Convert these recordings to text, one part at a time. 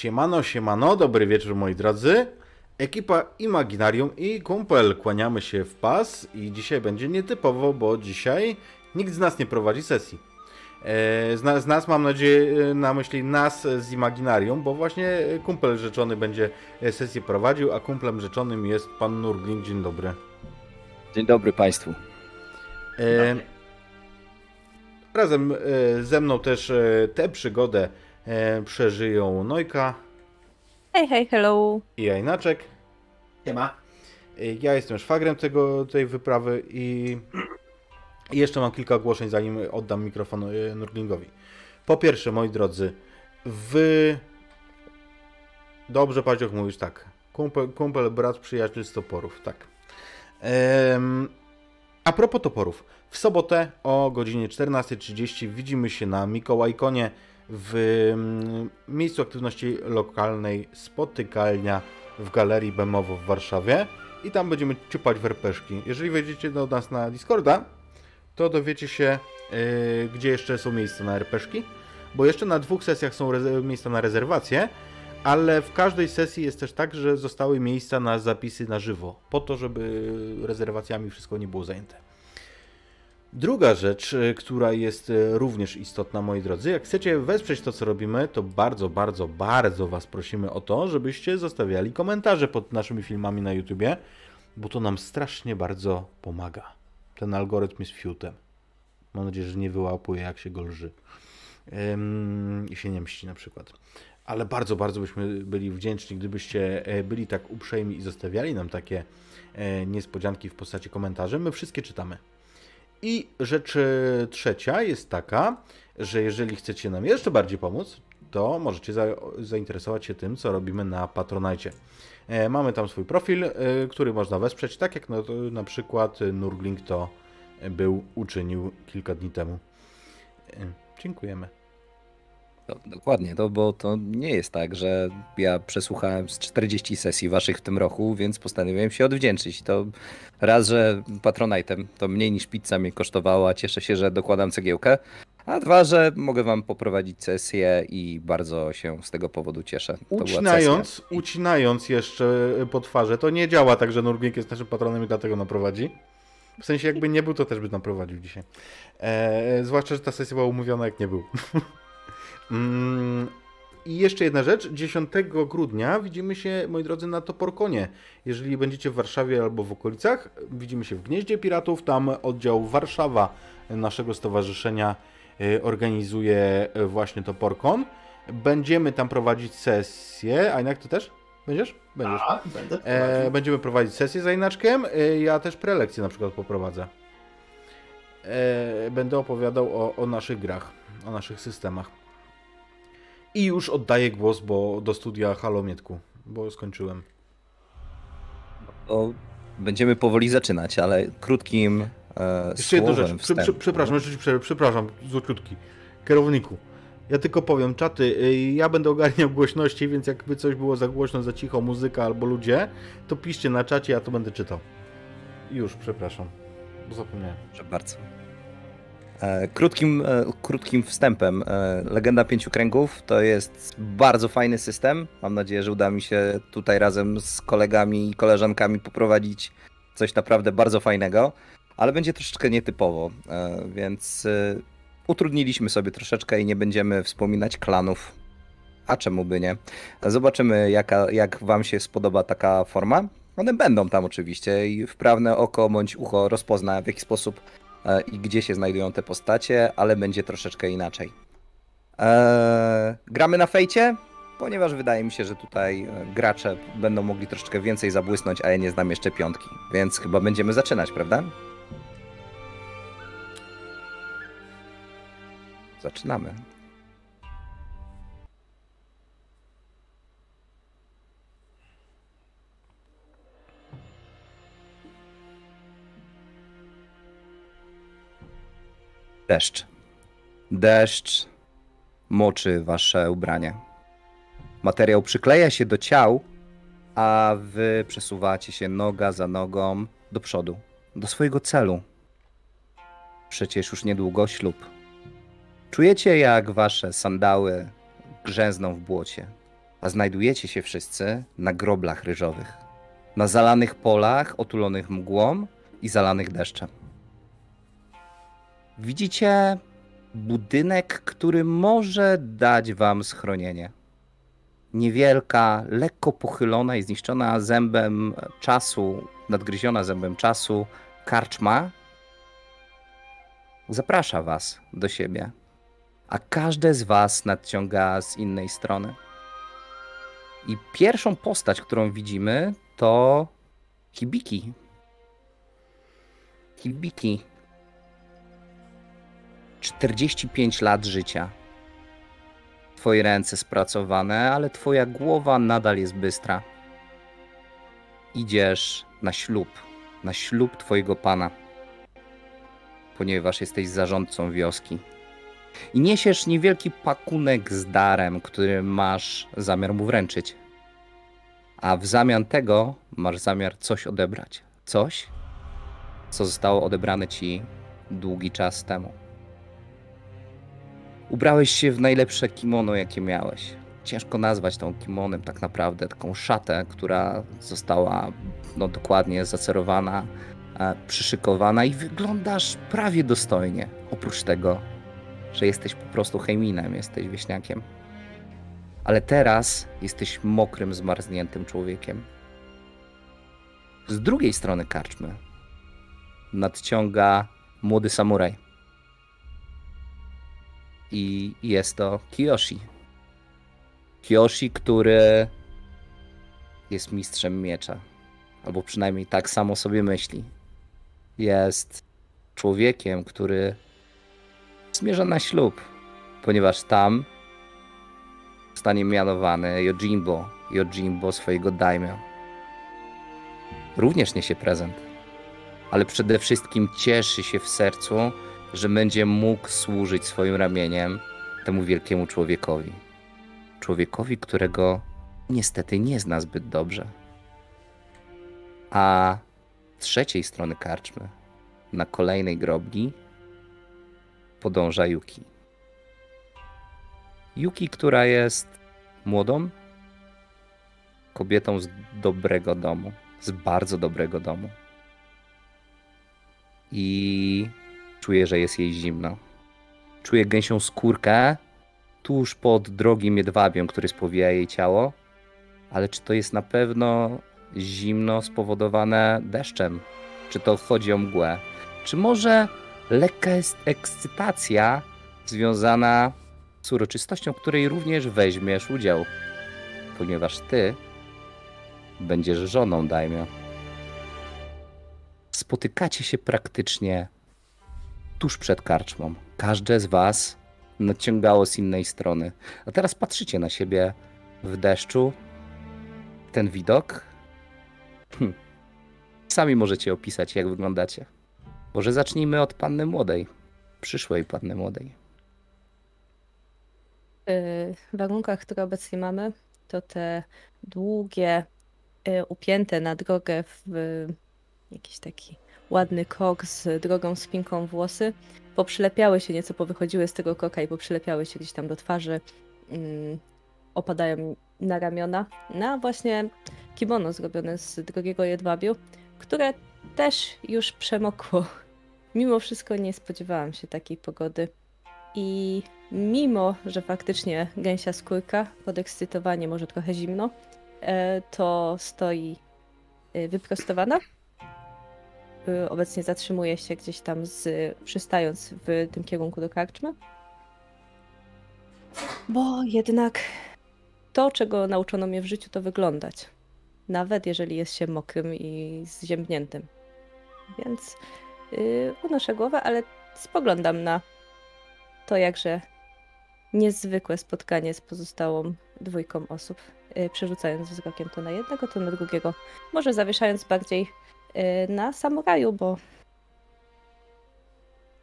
Siemano, siemano, dobry wieczór moi drodzy. Ekipa Imaginarium i kumpel kłaniamy się w pas i dzisiaj będzie nietypowo, bo dzisiaj nikt z nas nie prowadzi sesji. E, z, nas, z nas mam nadzieję na myśli nas z Imaginarium, bo właśnie kumpel rzeczony będzie sesję prowadził, a kumplem rzeczonym jest pan Nurglin. Dzień dobry. Dzień dobry Państwu. E, razem e, ze mną też e, tę przygodę e, przeżyją Nojka Hej, hej, hello. i Jajnaczek. Ma. E, Ja jestem szwagrem tego, tej wyprawy i i jeszcze mam kilka ogłoszeń, zanim oddam mikrofon e, Nurglingowi. Po pierwsze, moi drodzy, wy... Dobrze, Paździoch, mówisz tak. Kumpel, kumpel, brat, przyjaciel z toporów, tak. Em, a propos toporów. W sobotę o godzinie 14.30 widzimy się na Mikołajkonie w mm, miejscu aktywności lokalnej Spotykalnia w Galerii Bemowo w Warszawie i tam będziemy ciupać werpeszki. Jeżeli wejdziecie do nas na Discorda, to dowiecie się, yy, gdzie jeszcze są miejsca na RPszki, bo jeszcze na dwóch sesjach są miejsca na rezerwacje, ale w każdej sesji jest też tak, że zostały miejsca na zapisy na żywo, po to, żeby rezerwacjami wszystko nie było zajęte. Druga rzecz, y, która jest y, również istotna, moi drodzy, jak chcecie wesprzeć to, co robimy, to bardzo, bardzo, bardzo Was prosimy o to, żebyście zostawiali komentarze pod naszymi filmami na YouTubie, bo to nam strasznie bardzo pomaga. Ten algorytm jest fiutem. Mam nadzieję, że nie wyłapuje, jak się go lży. Ym, I się nie mści na przykład. Ale bardzo, bardzo byśmy byli wdzięczni, gdybyście e, byli tak uprzejmi i zostawiali nam takie e, niespodzianki w postaci komentarzy. My wszystkie czytamy. I rzecz e, trzecia jest taka, że jeżeli chcecie nam jeszcze bardziej pomóc, to możecie za, zainteresować się tym, co robimy na Patronite. E, Mamy tam swój profil, e, który można wesprzeć, tak jak no, na przykład Nurgling to był, uczynił kilka dni temu. E, Dziękujemy. To, dokładnie, to, bo to nie jest tak, że ja przesłuchałem z 40 sesji waszych w tym roku, więc postanowiłem się odwdzięczyć. To raz, że Patronite'em to mniej niż pizza mnie kosztowała, cieszę się, że dokładam cegiełkę, a dwa, że mogę wam poprowadzić sesję i bardzo się z tego powodu cieszę. Ucinając, ucinając jeszcze po twarzy, to nie działa tak, że Nurgling jest naszym patronem i dlatego naprowadzi. W sensie jakby nie był, to też by naprowadził dzisiaj. E, zwłaszcza, że ta sesja była umówiona jak nie był. mm, I jeszcze jedna rzecz. 10 grudnia widzimy się, moi drodzy, na Toporkonie. Jeżeli będziecie w Warszawie albo w okolicach, widzimy się w Gnieździe Piratów. Tam oddział Warszawa naszego stowarzyszenia e, organizuje e, właśnie Toporkon. Będziemy tam prowadzić sesję. A jak ty też? Będziesz? Będziesz. A, będę E, będziemy prowadzić sesję z Inaczkiem. E, ja też prelekcję na przykład poprowadzę. E, będę opowiadał o, o naszych grach, o naszych systemach. I już oddaję głos bo do studia Halo Mietku, bo skończyłem. To będziemy powoli zaczynać, ale krótkim e, Jeszcze jedną rzecz. Przy, wstępu. przepraszam, jeszcze prze- przepraszam, złociutki. Kierowniku. Ja tylko powiem, czaty, y, ja będę ogarniał głośności, więc jakby coś było za głośno, za cicho, muzyka albo ludzie, to piszcie na czacie, ja to będę czytał. Już, przepraszam, bo zapomniałem. Proszę bardzo. E, Krótkim, e, krótkim wstępem. e, Legenda Pięciu Kręgów to jest bardzo fajny system. Mam nadzieję, że uda mi się tutaj razem z kolegami i koleżankami poprowadzić coś naprawdę bardzo fajnego, ale będzie troszeczkę nietypowo, więc utrudniliśmy sobie troszeczkę i nie będziemy wspominać klanów. A czemu by nie? Zobaczymy, jaka, jak Wam się spodoba taka forma. One będą tam oczywiście i wprawne oko bądź ucho rozpozna, w jaki sposób i gdzie się znajdują te postacie, ale będzie troszeczkę inaczej. Eee, gramy na fejcie, ponieważ wydaje mi się, że tutaj e, gracze będą mogli troszeczkę więcej zabłysnąć, a ja nie znam jeszcze piątki, więc chyba będziemy zaczynać, prawda? Zaczynamy. Deszcz. Deszcz moczy wasze ubranie. Materiał przykleja się do ciał, a wy przesuwacie się noga za nogą do przodu, do swojego celu. Przecież już niedługo ślub. Czujecie, jak wasze sandały grzęzną w błocie. a znajdujecie się wszyscy na groblach ryżowych. Na zalanych polach, otulonych mgłą i zalanych deszczem. Widzicie budynek, który może dać wam schronienie. Niewielka, lekko pochylona i zniszczona zębem czasu, nadgryziona zębem czasu karczma zaprasza was do siebie, a każde z was nadciąga z innej strony. I pierwszą postać, którą widzimy, to Hibiki. Hibiki. 45 lat życia. Twoje ręce spracowane, ale twoja głowa nadal jest bystra. Idziesz na ślub, na ślub twojego pana, ponieważ jesteś zarządcą wioski. I niesiesz niewielki pakunek z darem, który masz zamiar mu wręczyć. A w zamian tego masz zamiar coś odebrać. Coś, co zostało odebrane ci długi czas temu. Ubrałeś się w najlepsze kimono, jakie miałeś. Ciężko nazwać tą kimonem tak naprawdę, taką szatę, która została no, dokładnie zacerowana, e, przyszykowana i wyglądasz prawie dostojnie. Oprócz tego, że jesteś po prostu hejminem, jesteś wieśniakiem. Ale teraz jesteś mokrym, zmarzniętym człowiekiem. Z drugiej strony karczmy nadciąga młody samuraj. I jest to Kiyoshi. Kiyoshi, który jest mistrzem miecza. Albo przynajmniej tak samo sobie myśli. Jest człowiekiem, który zmierza na ślub, ponieważ tam zostanie mianowany Yojimbo, Yojimbo swojego daimyo. Również niesie prezent, ale przede wszystkim cieszy się w sercu, że będzie mógł służyć swoim ramieniem temu wielkiemu człowiekowi. Człowiekowi, którego niestety nie zna zbyt dobrze. A trzeciej strony karczmy, na kolejnej grobli, podąża Yuki. Yuki, która jest młodą kobietą z dobrego domu, z bardzo dobrego domu. I czuje, że jest jej zimno. Czuje gęsią skórkę tuż pod drogim jedwabiem, który spowija jej ciało. Ale czy to jest na pewno zimno spowodowane deszczem? Czy to chodzi o mgłę? Czy może lekka ekscytacja związana z uroczystością, której również weźmiesz udział, ponieważ ty będziesz żoną Daimio. Spotykacie się praktycznie tuż przed karczmą. Każde z was nadciągało z innej strony. A teraz patrzycie na siebie w deszczu. Ten widok. Hm. Sami możecie opisać, jak wyglądacie. Może zacznijmy od panny młodej. Przyszłej panny młodej. W warunkach, które obecnie mamy, to te długie, y, upięte na drogę w jakiś taki ładny kok z drogą spinką włosy, poprzylepiały się nieco, powychodziły z tego koka i poprzylepiały się gdzieś tam do twarzy, mm, opadają na ramiona, na właśnie kimono zrobione z drogiego jedwabiu, które też już przemokło. Mimo wszystko nie spodziewałam się takiej pogody. I mimo, że faktycznie gęsia skórka, podekscytowanie, może trochę zimno, e, to stoi e, wyprostowana. E, obecnie zatrzymuje się gdzieś tam, z, przystając w tym kierunku do karczmy. Bo jednak to, czego nauczono mnie w życiu, to wyglądać. Nawet jeżeli jest się mokrym i zziębniętym. Więc yy, unoszę głowę, ale spoglądam na to jakże niezwykłe spotkanie z pozostałą dwójką osób, yy, przerzucając wzrokiem to na jednego, to na drugiego. Może zawieszając bardziej na samuraju, bo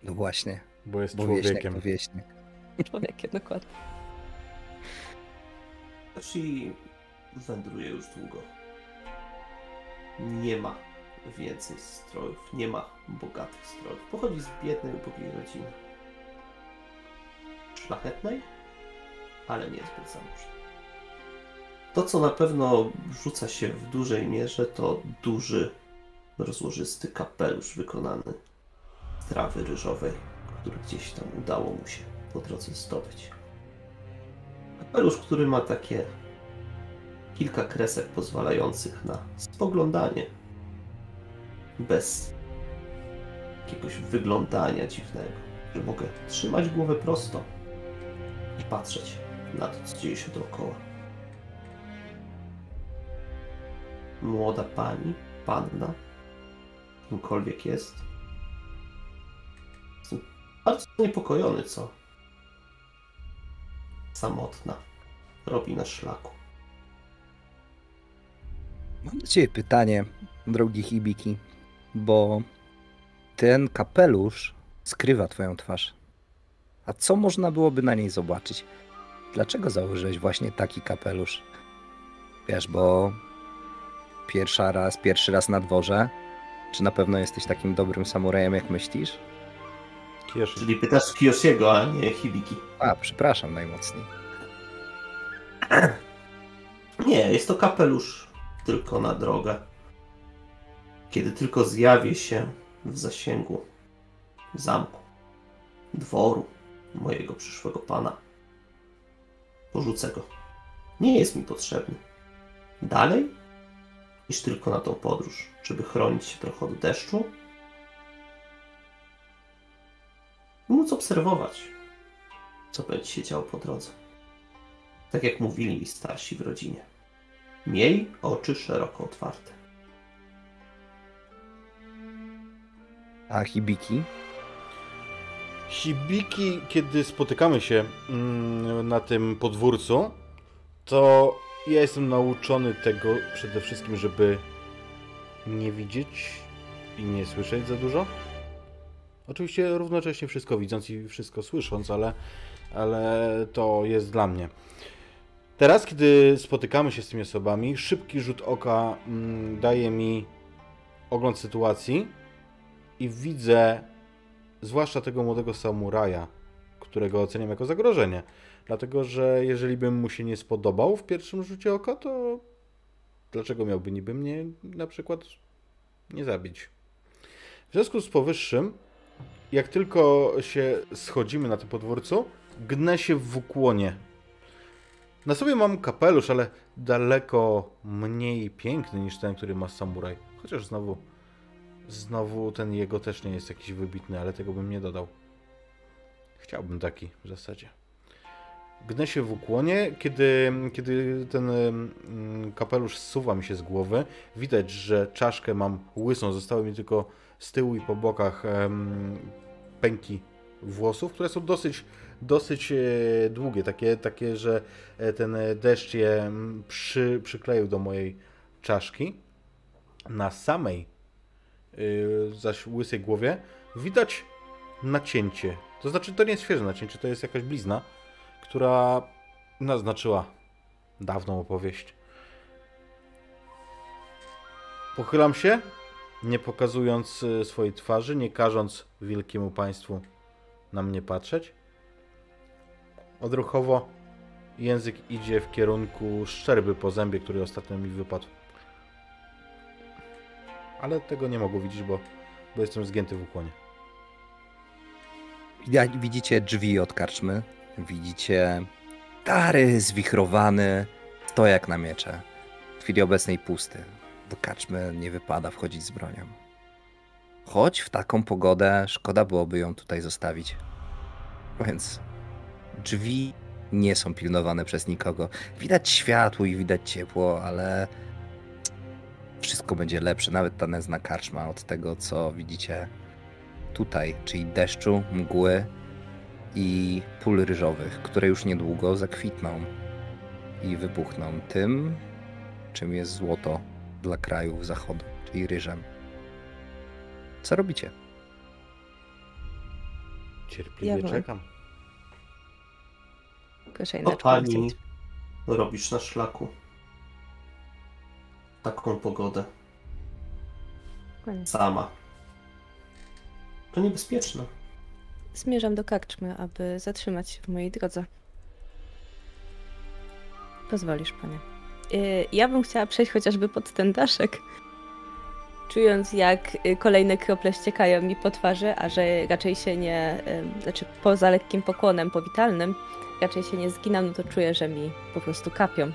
No właśnie, Bo jest bo człowiekiem. wieśniak. człowiekiem dokładnie. Yoshi wędruje już długo. Nie ma więcej strojów, nie ma bogatych strojów. Pochodzi z biednej, ubogiej rodziny. Szlachetnej, ale niezbyt zamożnej. To, co na pewno rzuca się w dużej mierze, to duży, rozłożysty kapelusz wykonany z trawy ryżowej, który gdzieś tam udało mu się po drodze zdobyć. Kapelusz, który ma takie kilka kresek pozwalających na spoglądanie bez jakiegoś wyglądania dziwnego, że mogę trzymać głowę prosto i patrzeć na to, co dzieje się dookoła. Młoda pani, panna, kimkolwiek jest. Jestem bardzo zaniepokojony, co samotna robi na szlaku. Mam do ciebie pytanie, drogi Hibiki, bo ten kapelusz skrywa twoją twarz. A co można byłoby na niej zobaczyć? Dlaczego założyłeś właśnie taki kapelusz? Wiesz, bo pierwsza raz, pierwszy raz na dworze, czy na pewno jesteś takim dobrym samurajem, jak myślisz? Kieszy. Czyli pytasz Kiyoshiego, a nie Hibiki. A, przepraszam najmocniej. Nie, jest to kapelusz tylko na drogę. Kiedy tylko zjawię się w zasięgu zamku, dworu mojego przyszłego pana, porzucę go. Nie jest mi potrzebny. Dalej niż tylko na tą podróż, żeby chronić się trochę od deszczu i móc obserwować, co będzie się działo po drodze. Tak jak mówili mi starsi w rodzinie. Miej oczy szeroko otwarte. A Hibiki? Hibiki, kiedy spotykamy się mm, na tym podwórcu, to ja jestem nauczony tego przede wszystkim, żeby nie widzieć i nie słyszeć za dużo. Oczywiście równocześnie wszystko widząc i wszystko słysząc, ale, ale to jest dla mnie. Teraz, kiedy spotykamy się z tymi osobami, szybki rzut oka mm, daje mi ogląd sytuacji i widzę zwłaszcza tego młodego samuraja, którego oceniam jako zagrożenie. Dlatego, że jeżeli bym mu się nie spodobał w pierwszym rzucie oka, to dlaczego miałby niby mnie na przykład nie zabić? W związku z powyższym, jak tylko się schodzimy na tym podwórcu, gnę się w ukłonie. Na sobie mam kapelusz, ale daleko mniej piękny niż ten, który ma samuraj. Chociaż znowu Znowu ten jego też nie jest jakiś wybitny, ale tego bym nie dodał. Chciałbym taki w zasadzie. Gnę się w ukłonie, kiedy, kiedy ten mm, kapelusz zsuwa mi się z głowy. Widać, że czaszkę mam łysą, zostały mi tylko z tyłu i po bokach pęki włosów, które są dosyć, dosyć e, długie, takie, takie, że e, ten deszcz je przy, przykleił do mojej czaszki. Na samej yy, zaś łysej głowie widać nacięcie. To znaczy, to nie jest świeże nacięcie, to jest jakaś blizna, która naznaczyła dawną opowieść. Pochylam się, nie pokazując y, swojej twarzy, nie każąc wielkiemu państwu na mnie patrzeć. Odruchowo język idzie w kierunku szczerby po zębie, który ostatnio mi wypadł ale tego nie mogę widzieć, bo, bo jestem zgięty w ukłonie. Widzicie drzwi od karczmy, widzicie stary, zwichrowany stojak na miecze. W chwili obecnej pusty. Do karczmy nie wypada wchodzić z bronią. Choć w taką pogodę szkoda byłoby ją tutaj zostawić. Więc drzwi nie są pilnowane przez nikogo. Widać światło i widać ciepło, ale wszystko będzie lepsze, nawet ta nędzna karczma od tego, co widzicie tutaj, czyli deszczu, mgły i pól ryżowych, które już niedługo zakwitną i wybuchną tym, czym jest złoto dla krajów zachodu, czyli ryżem. Co robicie? Cierpliwie Ja czekam. Inaczej pani robisz na szlaku? Taką pogodę. Sama. To niebezpieczne. Zmierzam do karczmy, aby zatrzymać się w mojej drodze. Pozwolisz, panie. y, ja bym chciała przejść chociażby pod ten daszek. Czując, jak y, kolejne krople ściekają mi po twarzy, a że raczej się nie. Znaczy, poza lekkim pokłonem powitalnym, raczej się nie zginam, no to czuję, że mi po prostu kapią.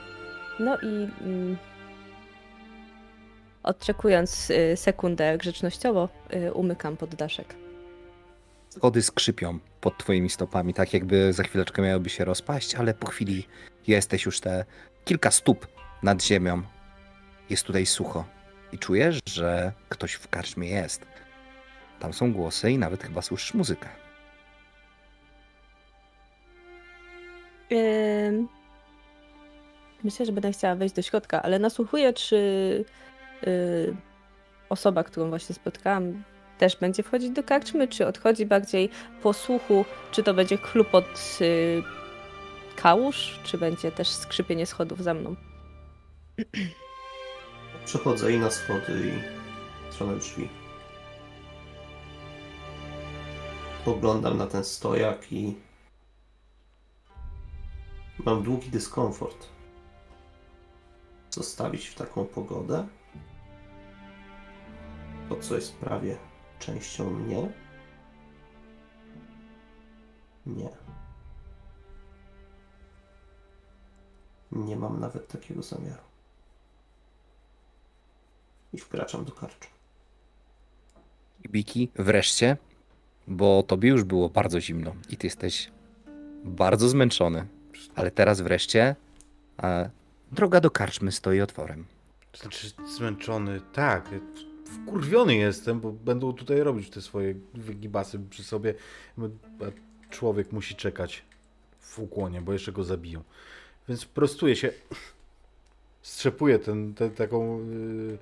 No i. Mm, odczekując y, sekundę grzecznościowo, umykam pod daszek. Schody skrzypią pod twoimi stopami, tak jakby za chwileczkę miałyby się rozpaść, ale po chwili jesteś już te kilka stóp nad ziemią. Jest tutaj sucho i czujesz, że ktoś w karczmie jest. Tam są głosy i nawet chyba słyszysz muzykę. Myślę, że będę chciała wejść do środka, ale nasłuchuję, czy y, osoba, którą właśnie spotkałam, też będzie wchodzić do karczmy, czy odchodzi bardziej po słuchu, czy to będzie klupot y, kałuż, czy będzie też skrzypienie schodów za mną. Przechodzę i na schody, i w stronę drzwi. Poglądam na ten stojak i mam długi dyskomfort. Zostawić w taką pogodę? To, jest prawie częścią mnie? Nie. Nie mam nawet takiego zamiaru. I wkraczam do karczu. Biki, wreszcie, bo tobie już było bardzo zimno i ty jesteś bardzo zmęczony, ale teraz wreszcie e, droga do karczmy stoi otworem. Znaczy zmęczony, tak. Wkurwiony jestem, bo będą tutaj robić te swoje wygibasy przy sobie. A człowiek musi czekać w ukłonie, bo jeszcze go zabiją. Więc prostuję się, strzepuję ten, ten taką yy,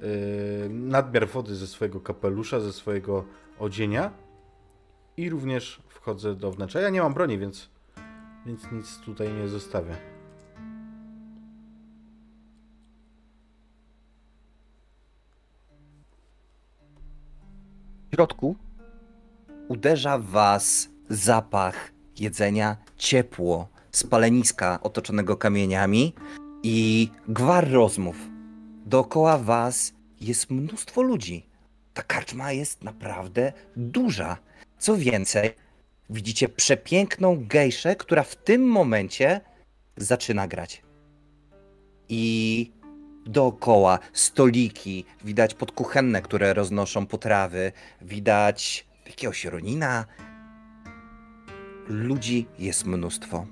yy, nadmiar wody ze swojego kapelusza, ze swojego odzienia i również wchodzę do wnętrza. Ja nie mam broni, więc, więc nic tutaj nie zostawię. W środku uderza was zapach jedzenia, ciepło, spaleniska otoczonego kamieniami i gwar rozmów. Dookoła was jest mnóstwo ludzi. Ta karczma jest naprawdę duża. Co więcej, widzicie przepiękną gejszę, która w tym momencie zaczyna grać. I dookoła stoliki, widać podkuchenne, które roznoszą potrawy, widać jakiegoś ronina. Ludzi jest mnóstwo.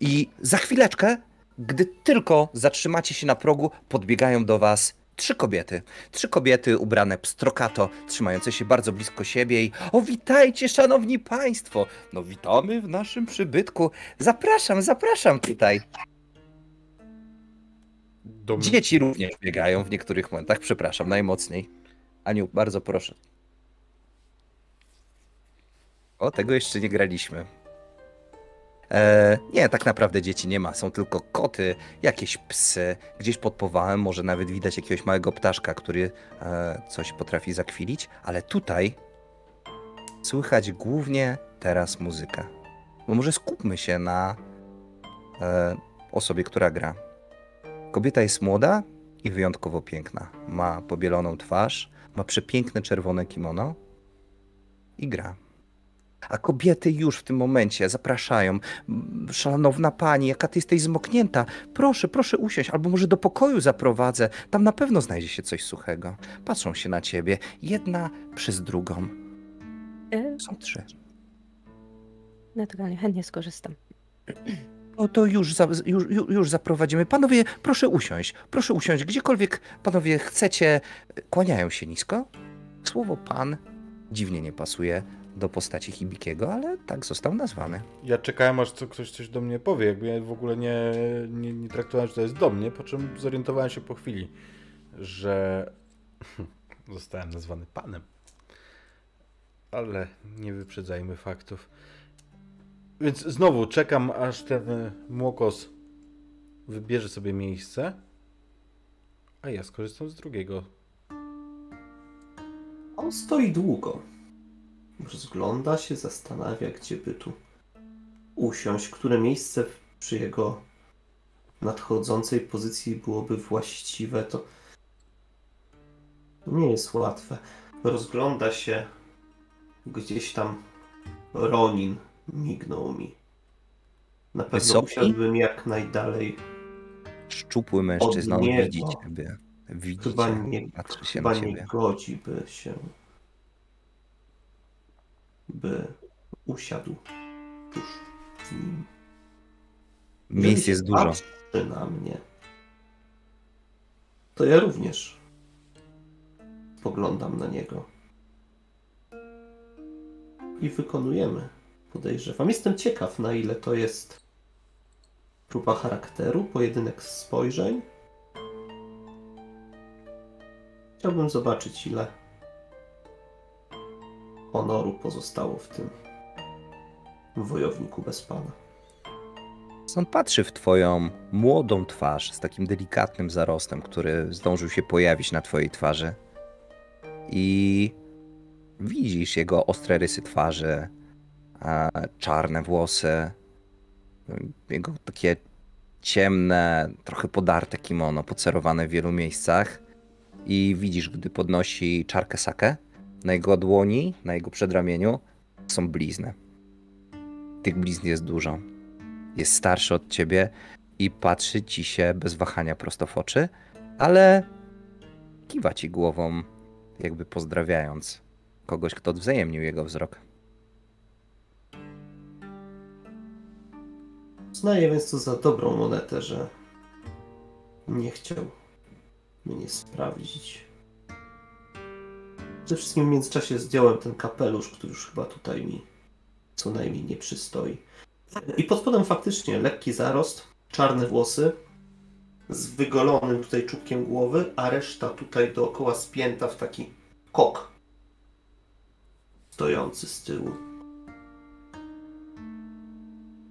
I za chwileczkę, gdy tylko zatrzymacie się na progu, podbiegają do was trzy kobiety. Trzy kobiety ubrane pstrokato, trzymające się bardzo blisko siebie i o witajcie szanowni państwo. No witamy w naszym przybytku. Zapraszam, zapraszam tutaj. Do mnie- Dzieci również biegają w niektórych momentach, przepraszam, najmocniej. Aniu, bardzo proszę. O, tego jeszcze nie graliśmy. E, nie, tak naprawdę dzieci nie ma, są tylko koty, jakieś psy. Gdzieś pod powałem może nawet widać jakiegoś małego ptaszka, który e, coś potrafi zakwilić, ale tutaj słychać głównie teraz muzykę. Bo może skupmy się na e, osobie, która gra. Kobieta jest młoda i wyjątkowo piękna. Ma pobieloną twarz, ma przepiękne czerwone kimono i gra. A kobiety już w tym momencie zapraszają. "M, Szanowna pani, jaka ty jesteś zmoknięta. Proszę, proszę usiąść, albo może do pokoju zaprowadzę. Tam na pewno znajdzie się coś suchego. Patrzą się na ciebie, jedna przez drugą. Y, Są trzy. naturalnie, chętnie skorzystam. No to już, za, już, już, zaprowadzimy. Panowie, proszę usiąść. Proszę usiąść. Gdziekolwiek panowie chcecie. Kłaniają się nisko. Słowo pan dziwnie nie pasuje do postaci Hibikiego, ale tak został nazwany. Ja czekałem, aż co, ktoś coś do mnie powie. Jakby ja w ogóle nie, nie, nie traktowałem, że to jest do mnie, po czym zorientowałem się po chwili, że zostałem nazwany panem. Ale nie wyprzedzajmy faktów. Więc znowu czekam, aż ten młokos wybierze sobie miejsce, a ja skorzystam z drugiego. On stoi długo. Rozgląda się, zastanawia, gdzie by tu usiąść, które miejsce przy jego nadchodzącej pozycji byłoby właściwe, to nie jest łatwe. Rozgląda się gdzieś tam Ronin mignął mi. Na pewno Wysoki? usiadłbym jak najdalej. Szczupły mężczyzna, on widzi ciebie. Widzi Chyba nie, patrzy się chyba na nie ciebie. godzi by się, by usiadł tuż z nim. Miejsc jest dużo. patrzy na mnie, to ja również spoglądam na niego. I wykonujemy, podejrzewam. Jestem ciekaw, na ile to jest próba charakteru, pojedynek spojrzeń. Chciałbym zobaczyć, ile honoru pozostało w tym wojowniku bez pana. On patrzy w twoją młodą twarz z takim delikatnym zarostem, który zdążył się pojawić na twojej twarzy. I widzisz jego ostre rysy twarzy, czarne włosy, jego takie ciemne, trochę podarte kimono, pocerowane w wielu miejscach. I widzisz, gdy podnosi czarkę sakę, na jego dłoni, na jego przedramieniu są blizny. Tych blizn jest dużo jest starszy od ciebie i patrzy ci się bez wahania prosto w oczy, ale kiwa ci głową, jakby pozdrawiając kogoś, kto odwzajemnił jego wzrok. Znaję więc to za dobrą monetę, że nie chciał mnie sprawdzić. Przede wszystkim w międzyczasie zdjąłem ten kapelusz, który już chyba tutaj mi co najmniej nie przystoi. I pod spodem faktycznie lekki zarost, czarne włosy z wygolonym tutaj czubkiem głowy, a reszta tutaj dookoła spięta w taki kok stojący z tyłu.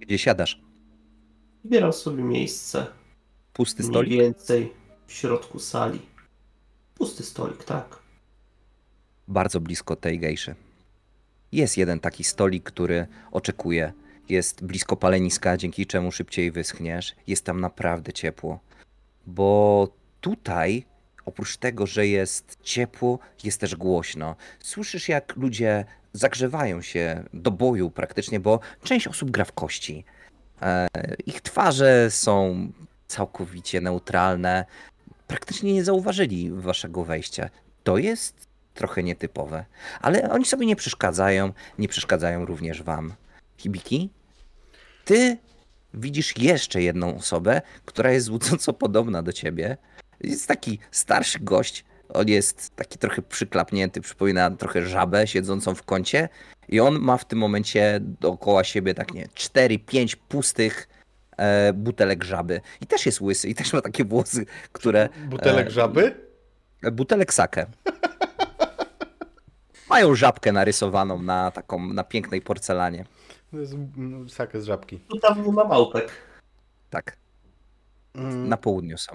Gdzie siadasz? Wybieram sobie miejsce Pusty mniej stolik? więcej w środku sali. Pusty stolik, tak. Bardzo blisko tej gejszy. Jest jeden taki stolik, który oczekuje. Jest blisko paleniska, dzięki czemu szybciej wyschniesz. Jest tam naprawdę ciepło. Bo tutaj, oprócz tego, że jest ciepło, jest też głośno. Słyszysz, jak ludzie zagrzewają się do boju praktycznie, bo część osób gra w kości. E, Ich twarze są całkowicie neutralne. Praktycznie nie zauważyli waszego wejścia. To jest trochę nietypowe. Ale oni sobie nie przeszkadzają, nie przeszkadzają również wam. Hibiki, ty widzisz jeszcze jedną osobę, która jest złudząco podobna do ciebie. Jest taki starszy gość, on jest taki trochę przyklapnięty, przypomina trochę żabę siedzącą w kącie i on ma w tym momencie dookoła siebie tak nie, 4-5 pustych e, butelek żaby. I też jest łysy i też ma takie włosy, które... Butelek e, żaby? Butelek sakę. Mają żabkę narysowaną na taką, na pięknej porcelanie. To jest mm, sakę z żabki. Tu tam nie ma małpek. Tak, Mm, na południu są.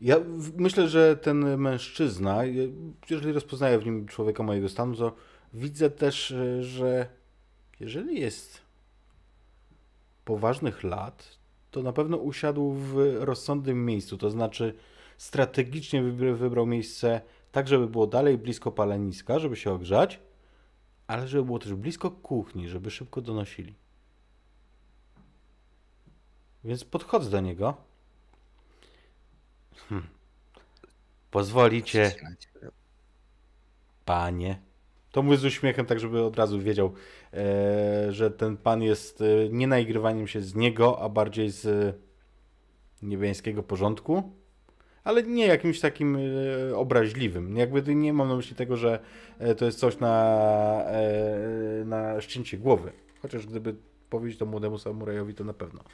Ja myślę, że ten mężczyzna, je- jeżeli rozpoznaję w nim człowieka mojego stanu, to widzę też, e, że jeżeli jest poważnych lat, to na pewno usiadł w rozsądnym miejscu, to znaczy strategicznie wybra- wybrał miejsce tak, żeby było dalej blisko paleniska, żeby się ogrzać, ale żeby było też blisko kuchni, żeby szybko donosili. Więc podchodzę do niego. Hm. Pozwolicie, panie. To mówię z uśmiechem, tak żeby od razu wiedział, e, że ten pan jest e, nie naigrywaniem się z niego, a bardziej z niebiańskiego porządku, ale nie jakimś takim e, obraźliwym. Jakby nie mam na myśli tego, że e, to jest coś na, e, na ścięcie głowy. Chociaż gdyby powiedzieć to młodemu samurajowi, to na pewno.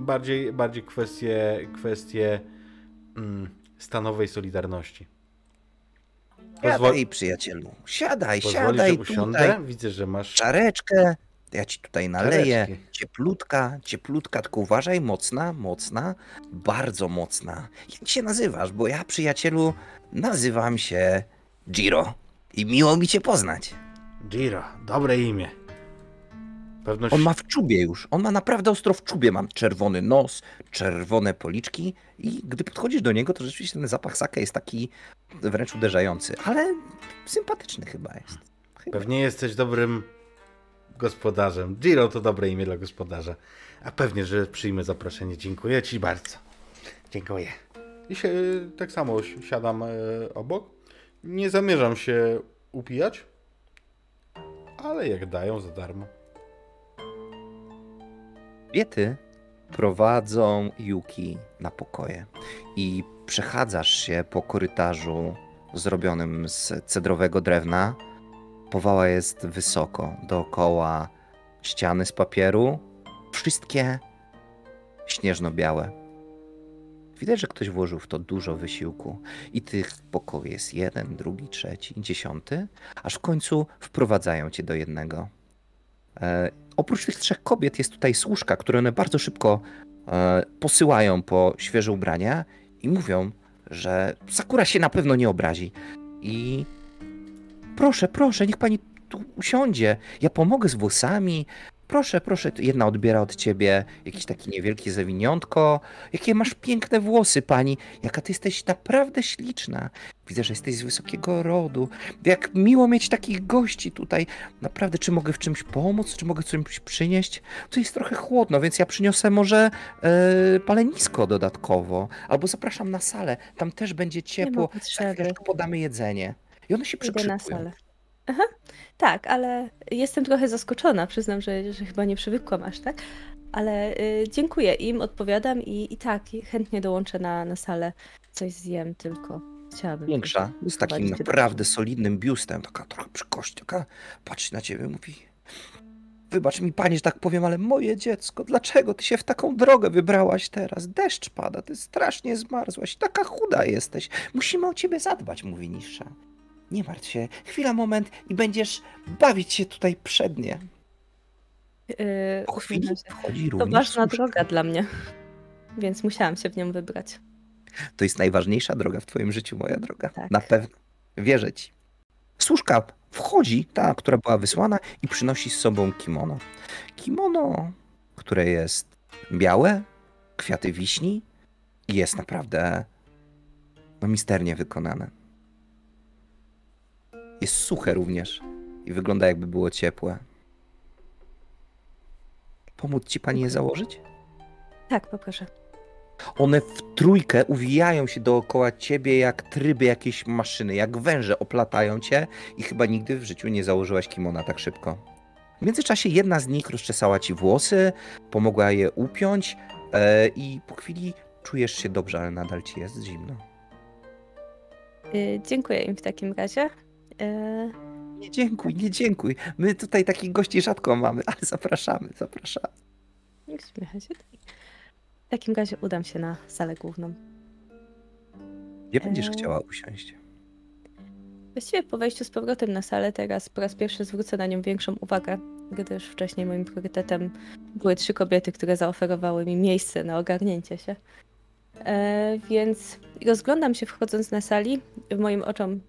Bardziej, bardziej kwestie, kwestie mm, stanowej solidarności. Siadaj, przyjacielu. Siadaj, Pozwolisz, siadaj tutaj. Widzę, że masz Czareczkę. Ja ci tutaj naleję. Czareczki. Cieplutka, cieplutka, tylko uważaj, mocna, mocna, bardzo mocna. Jak się nazywasz? Bo ja, przyjacielu, nazywam się Giro. I miło mi cię poznać. Giro, dobre imię. Pewność... On ma w czubie już. On ma naprawdę ostro w czubie. Mam czerwony nos, czerwone policzki i gdy podchodzisz do niego, to rzeczywiście ten zapach sake jest taki wręcz uderzający, ale sympatyczny chyba jest. Chyba. Pewnie jesteś dobrym gospodarzem. Giro to dobre imię dla gospodarza. A pewnie, że przyjmę zaproszenie. Dziękuję ci bardzo. Dziękuję. I się tak samo siadam e, obok. Nie zamierzam się upijać, ale jak dają za darmo. Kobiety prowadzą Yuki na pokoje i przechadzasz się po korytarzu zrobionym z cedrowego drewna. Powała jest wysoko, dookoła ściany z papieru, wszystkie śnieżno-białe. Widać, że ktoś włożył w to dużo wysiłku i tych pokoi jest jeden, drugi, trzeci, dziesiąty, aż w końcu wprowadzają cię do jednego. Oprócz tych trzech kobiet jest tutaj służka, które one bardzo szybko e, posyłają po świeże ubrania i mówią, że Sakura się na pewno nie obrazi. I proszę, proszę, niech pani tu usiądzie. Ja pomogę z włosami. Proszę, proszę, jedna odbiera od ciebie jakieś takie niewielkie zawiniątko. Jakie masz piękne włosy, pani. Jaka ty jesteś naprawdę śliczna. Widzę, że jesteś z wysokiego rodu. Jak miło mieć takich gości tutaj. Naprawdę, czy mogę w czymś pomóc? Czy mogę czymś przynieść? Tu jest trochę chłodno, więc ja przyniosę może e, palenisko dodatkowo. Albo zapraszam na salę. Tam też będzie ciepło. ma Za potrzeby. chwileczkę podamy jedzenie. I one się Idę na salę. Aha, tak, ale jestem trochę zaskoczona. Przyznam, że, że chyba nie przywykłam aż tak. Ale y, dziękuję im, odpowiadam i, i tak, i chętnie dołączę na, na salę. Coś zjem, tylko chciałabym. Większa, z takim naprawdę solidnym biustem, taka trochę przykość, taka patrzy na ciebie, mówi wybacz mi pani, że tak powiem, ale moje dziecko, dlaczego ty się w taką drogę wybrałaś teraz? Deszcz pada, ty strasznie zmarzłaś, taka chuda jesteś, musimy o ciebie zadbać, mówi niższa. Nie martw się, chwila, moment i będziesz bawić się tutaj przednie. Yy, Po chwili się. wchodzi To ważna droga dla mnie, więc musiałam się w nią wybrać. To jest najważniejsza droga w twoim życiu, moja droga. Tak. Na pewno. Wierzę ci. Służka wchodzi, ta, która była wysłana, i przynosi z sobą kimono. Kimono, które jest białe, kwiaty wiśni i jest naprawdę no, misternie wykonane. Jest suche również i wygląda jakby było ciepłe. Pomóc ci pani je założyć? Tak, poproszę. One w trójkę uwijają się dookoła ciebie jak tryby jakiejś maszyny, jak węże oplatają cię i chyba nigdy w życiu nie założyłaś kimona tak szybko. W międzyczasie jedna z nich rozczesała ci włosy, pomogła je upiąć e, i po chwili czujesz się dobrze, ale nadal ci jest zimno. Yy, dziękuję im w takim razie. Nie dziękuj, nie dziękuj. My tutaj takich gości rzadko mamy, ale zapraszamy, zapraszamy. uśmiecha się. W takim razie udam się na salę główną. Gdzie będziesz E, chciała usiąść? Właściwie po wejściu z powrotem na salę teraz po raz pierwszy zwrócę na nią większą uwagę, gdyż wcześniej moim priorytetem były trzy kobiety, które zaoferowały mi miejsce na ogarnięcie się. E, więc rozglądam się wchodząc na sali. W moim oczom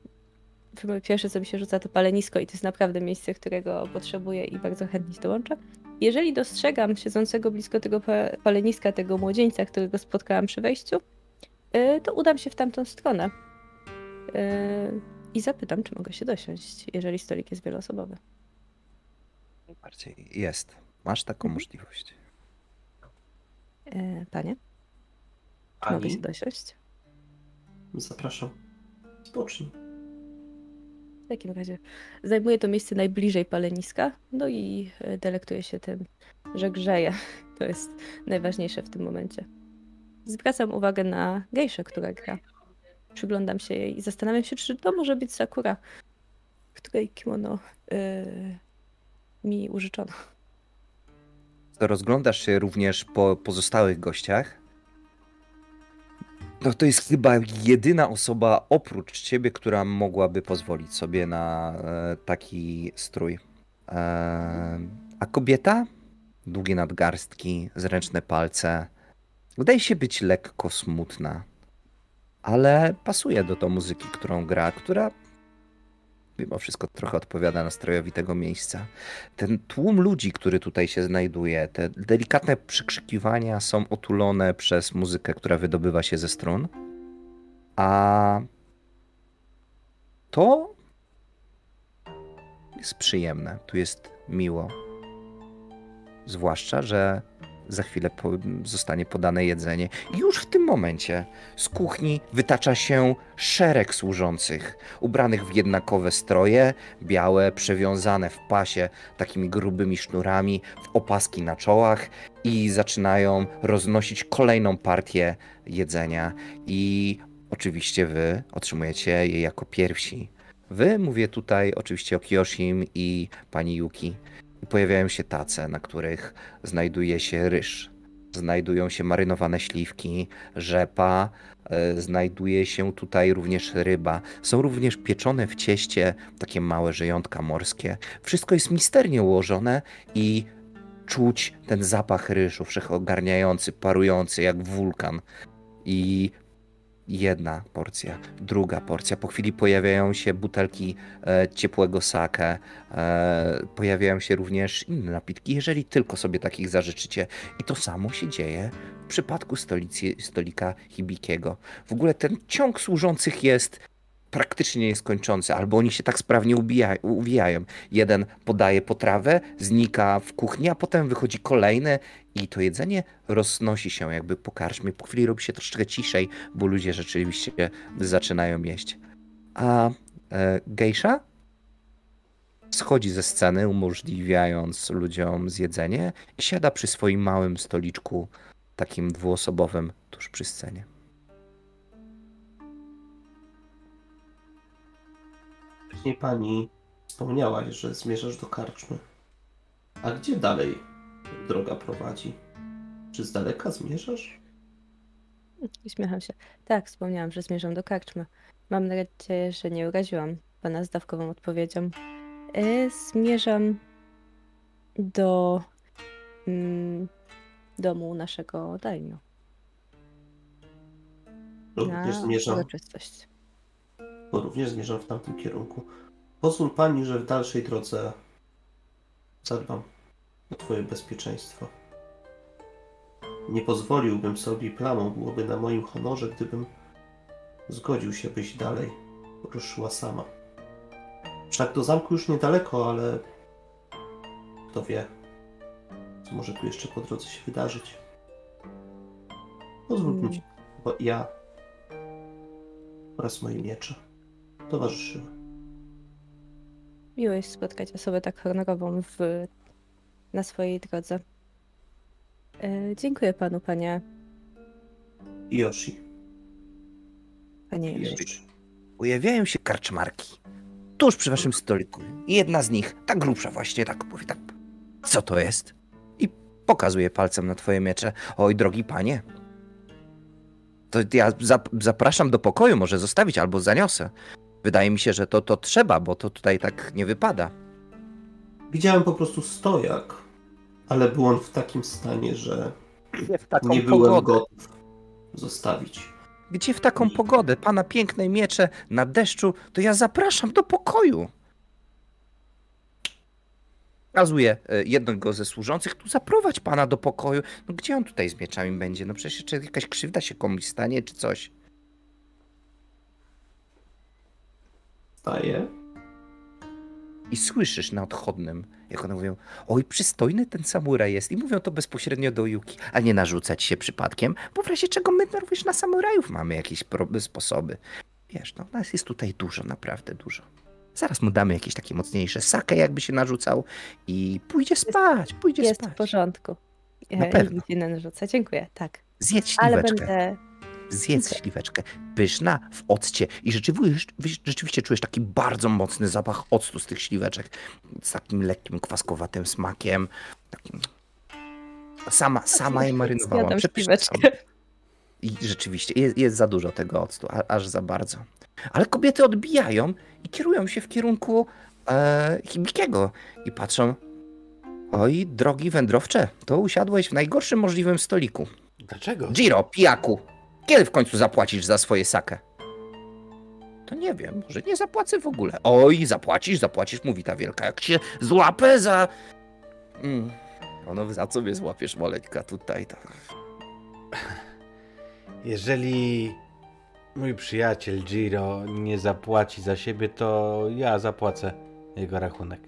pierwsze co mi się rzuca to palenisko i to jest naprawdę miejsce, którego potrzebuję i bardzo chętnie dołączę. Jeżeli dostrzegam siedzącego blisko tego pa- paleniska, tego młodzieńca, którego spotkałam przy wejściu, e, to udam się w tamtą stronę. E, i zapytam, czy mogę się dosiąść, jeżeli stolik jest wieloosobowy. Bardziej jest. Masz taką Mhm. możliwość. E, panie, czy mogę się dosiąść? zapraszam. Spocznij. W takim razie zajmuję to miejsce najbliżej paleniska, no i e, delektuję się tym, że grzeje. To jest najważniejsze w tym momencie. Zwracam uwagę na gejszę, która gra. Przyglądam się jej i zastanawiam się, czy to może być Sakura, której kimono e, mi użyczono. rozglądasz się również po pozostałych gościach, no to jest chyba jedyna osoba oprócz ciebie, która mogłaby pozwolić sobie na e, taki strój. E, a kobieta? Długie nadgarstki, zręczne palce. Wydaje się być lekko smutna, ale pasuje do tej muzyki, którą gra, która mimo wszystko trochę odpowiada nastrojowi tego miejsca. Ten tłum ludzi, który tutaj się znajduje, te delikatne przykrzykiwania są otulone przez muzykę, która wydobywa się ze strun. A to jest przyjemne, tu jest miło. Zwłaszcza, że za chwilę po, zostanie podane jedzenie. Już w tym momencie z kuchni wytacza się szereg służących, ubranych w jednakowe stroje, białe, przewiązane w pasie takimi grubymi sznurami, w opaski na czołach i zaczynają roznosić kolejną partię jedzenia. I oczywiście wy otrzymujecie je jako pierwsi. Wy, mówię tutaj oczywiście o Kyoshim i pani Yuki pojawiają się tace, na których znajduje się ryż. Znajdują się marynowane śliwki, rzepa, e, znajduje się tutaj również ryba. Są również pieczone w cieście takie małe żyjątka morskie. Wszystko jest misternie ułożone i czuć ten zapach ryżu wszechogarniający, parujący jak wulkan. I jedna porcja, druga porcja. Po chwili pojawiają się butelki e, ciepłego sake, e, pojawiają się również inne napitki, jeżeli tylko sobie takich zażyczycie. I to samo się dzieje w przypadku stolicy, stolika Hibikiego. W ogóle ten ciąg służących jest praktycznie nieskończący, albo oni się tak sprawnie ubijają, uwijają. Jeden podaje potrawę, znika w kuchni, a potem wychodzi kolejny i to jedzenie roznosi się jakby po karczmie. Po chwili robi się troszeczkę ciszej, bo ludzie rzeczywiście zaczynają jeść. A e, gejsza schodzi ze sceny, umożliwiając ludziom zjedzenie i siada przy swoim małym stoliczku, takim dwuosobowym, tuż przy scenie. Wcześniej pani wspomniałaś, że zmierzasz do karczmy. A gdzie dalej droga prowadzi? Czy z daleka zmierzasz? Uśmiecham się. Tak, wspomniałam, że zmierzam do karczmy. Mam nadzieję, że nie uraziłam pana zdawkową odpowiedzią. E, zmierzam do mm, domu naszego dajno. Również zmierzam, uroczystość. Bo również zmierzam w tamtym kierunku. Pozwól pani, że w dalszej drodze zadbam o twoje bezpieczeństwo. Nie pozwoliłbym sobie, plamą byłoby na moim honorze, gdybym zgodził się, byś dalej ruszyła sama. Wszak do zamku już niedaleko, ale kto wie, co może tu jeszcze po drodze się wydarzyć. Pozwól mi, bo ja oraz moje miecze towarzyszyły. Miło jest spotkać osobę tak honorową w, na swojej drodze. E, dziękuję panu, panie, Yoshi. panie. Yoshi. Pojawiają się karczmarki tuż przy waszym stoliku. I jedna z nich, ta grubsza właśnie, tak mówi, tak, co to jest? I pokazuje palcem na twoje miecze. Oj, drogi panie, to ja zap- zapraszam do pokoju, może zostawić albo zaniosę. Wydaje mi się, że to, to trzeba, bo to tutaj tak nie wypada. Widziałem po prostu stojak, ale był on w takim stanie, że Gdzie w taką nie byłem pogodę? gotów zostawić. Gdzie w taką pogodę? Pana piękne miecze na deszczu, to ja zapraszam do pokoju. Kazuje e, jednego ze służących, tu zaprowadź pana do pokoju. No gdzie on tutaj z mieczami będzie? No przecież czy jakaś krzywda się komuś stanie, czy coś. I słyszysz na odchodnym, jak one mówią, oj, przystojny ten samuraj jest. I mówią to bezpośrednio do Yuki, a nie narzucać się przypadkiem, bo w razie czego my również na samurajów mamy jakieś sposoby. Wiesz, no nas jest tutaj dużo, naprawdę dużo. Zaraz mu damy jakieś takie mocniejsze sake, jakby się narzucał i pójdzie spać, pójdzie Jest w spać. porządku. Na E, pewno. Nie narzucę. Dziękuję, tak. Zjedz Ale śliweczkę. będę. Zjedz Dziękuję. śliweczkę. Pyszna w occie. I rzeczywiście, rzeczywiście czujesz taki bardzo mocny zapach octu z tych śliweczek. Z takim lekkim, kwaskowatym smakiem. Takim... Sama, sama je marynowała. Zjadam Przepyszne są. śliweczkę. I rzeczywiście jest, jest za dużo tego octu, a, aż za bardzo. Ale kobiety odbijają i kierują się w kierunku e, Hibikiego i patrzą. Oj, drogi wędrowcze, to usiadłeś w najgorszym możliwym stoliku. Dlaczego? Giro, pijaku, kiedy w końcu zapłacisz za swoje sakę? To nie wiem, może nie zapłacę w ogóle. Oj, zapłacisz, zapłacisz, mówi ta wielka. Jak się złapę za... Mm. Ono, za co mnie złapiesz, maleńka, tutaj? Tak. Jeżeli mój przyjaciel Giro nie zapłaci za siebie, to ja zapłacę jego rachunek.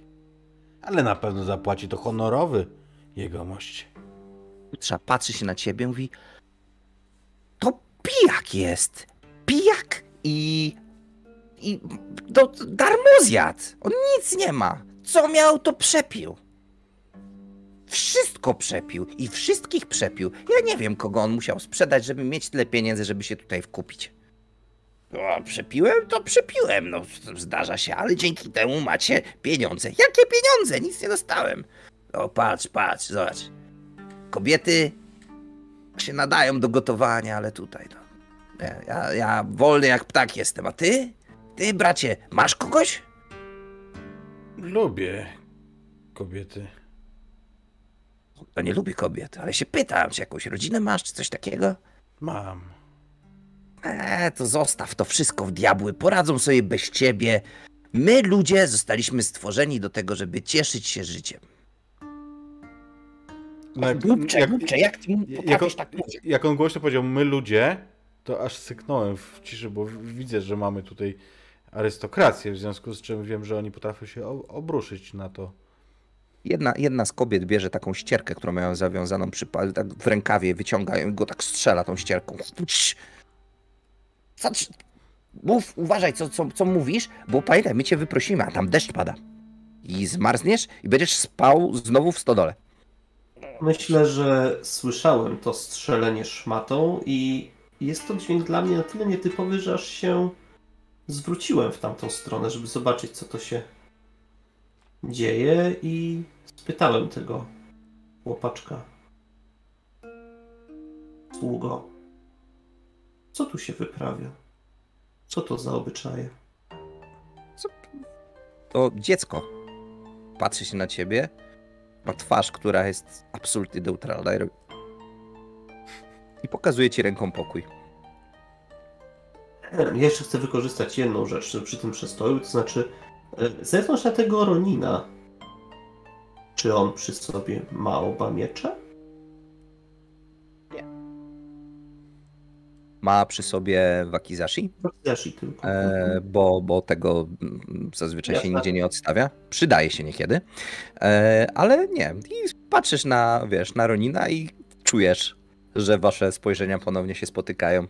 Ale na pewno zapłaci to honorowy jegomość. Trzeba patrzy się na ciebie, mówi pijak jest. Pijak i i darmozjad. On nic nie ma. Co miał, to przepił. Wszystko przepił i wszystkich przepił. Ja nie wiem, kogo on musiał sprzedać, żeby mieć tyle pieniędzy, żeby się tutaj wkupić. O, przepiłem, to przepiłem. No, zdarza się, ale dzięki temu macie pieniądze. Jakie pieniądze? Nic nie dostałem. O, patrz, patrz, zobacz. Kobiety się nadają do gotowania, ale tutaj. Nie, ja, ja wolny jak ptak jestem, a ty? Ty, bracie, masz kogoś? Lubię kobiety. To nie lubię kobiet, ale się pytam, czy jakąś rodzinę masz, czy coś takiego? Mam. Eee, to zostaw to wszystko w diabły, poradzą sobie bez ciebie. My, ludzie, zostaliśmy stworzeni do tego, żeby cieszyć się życiem. Jak, Głupcze, jak, głupcze, jak ty jak, potrafisz tak mówić? jak on głośno powiedział my ludzie, to aż syknąłem w ciszy, bo widzę, że mamy tutaj arystokrację, w związku z czym wiem, że oni potrafią się obruszyć na to. Jedna, jedna z kobiet bierze taką ścierkę, którą mają zawiązaną przy, tak w rękawie, wyciąga i go tak strzela tą ścierką. Ci- mów, uważaj, co, co, co mówisz, bo pamiętaj, my cię wyprosimy, a tam deszcz pada. I zmarzniesz i będziesz spał znowu w stodole. Myślę, że słyszałem to strzelenie szmatą i jest to dźwięk dla mnie na tyle nietypowy, że aż się zwróciłem w tamtą stronę, żeby zobaczyć, co to się dzieje i spytałem tego chłopaczka. Sługo, co tu się wyprawia? Co to za obyczaje? To dziecko patrzy się na ciebie, ma twarz, która jest absolutnie neutralna i pokazuje ci ręką pokój. Ja jeszcze chcę wykorzystać jedną rzecz przy tym przestoju, to znaczy e, zewnątrz na tego Ronina. Czy on przy sobie ma oba miecze? Ma przy sobie wakizashi, Zashi tylko. e, bo, bo tego zazwyczaj się Jasne. nigdzie nie odstawia. Przydaje się niekiedy, e, ale nie. I patrzysz na, wiesz, na Ronina i czujesz, że wasze spojrzenia ponownie się spotykają.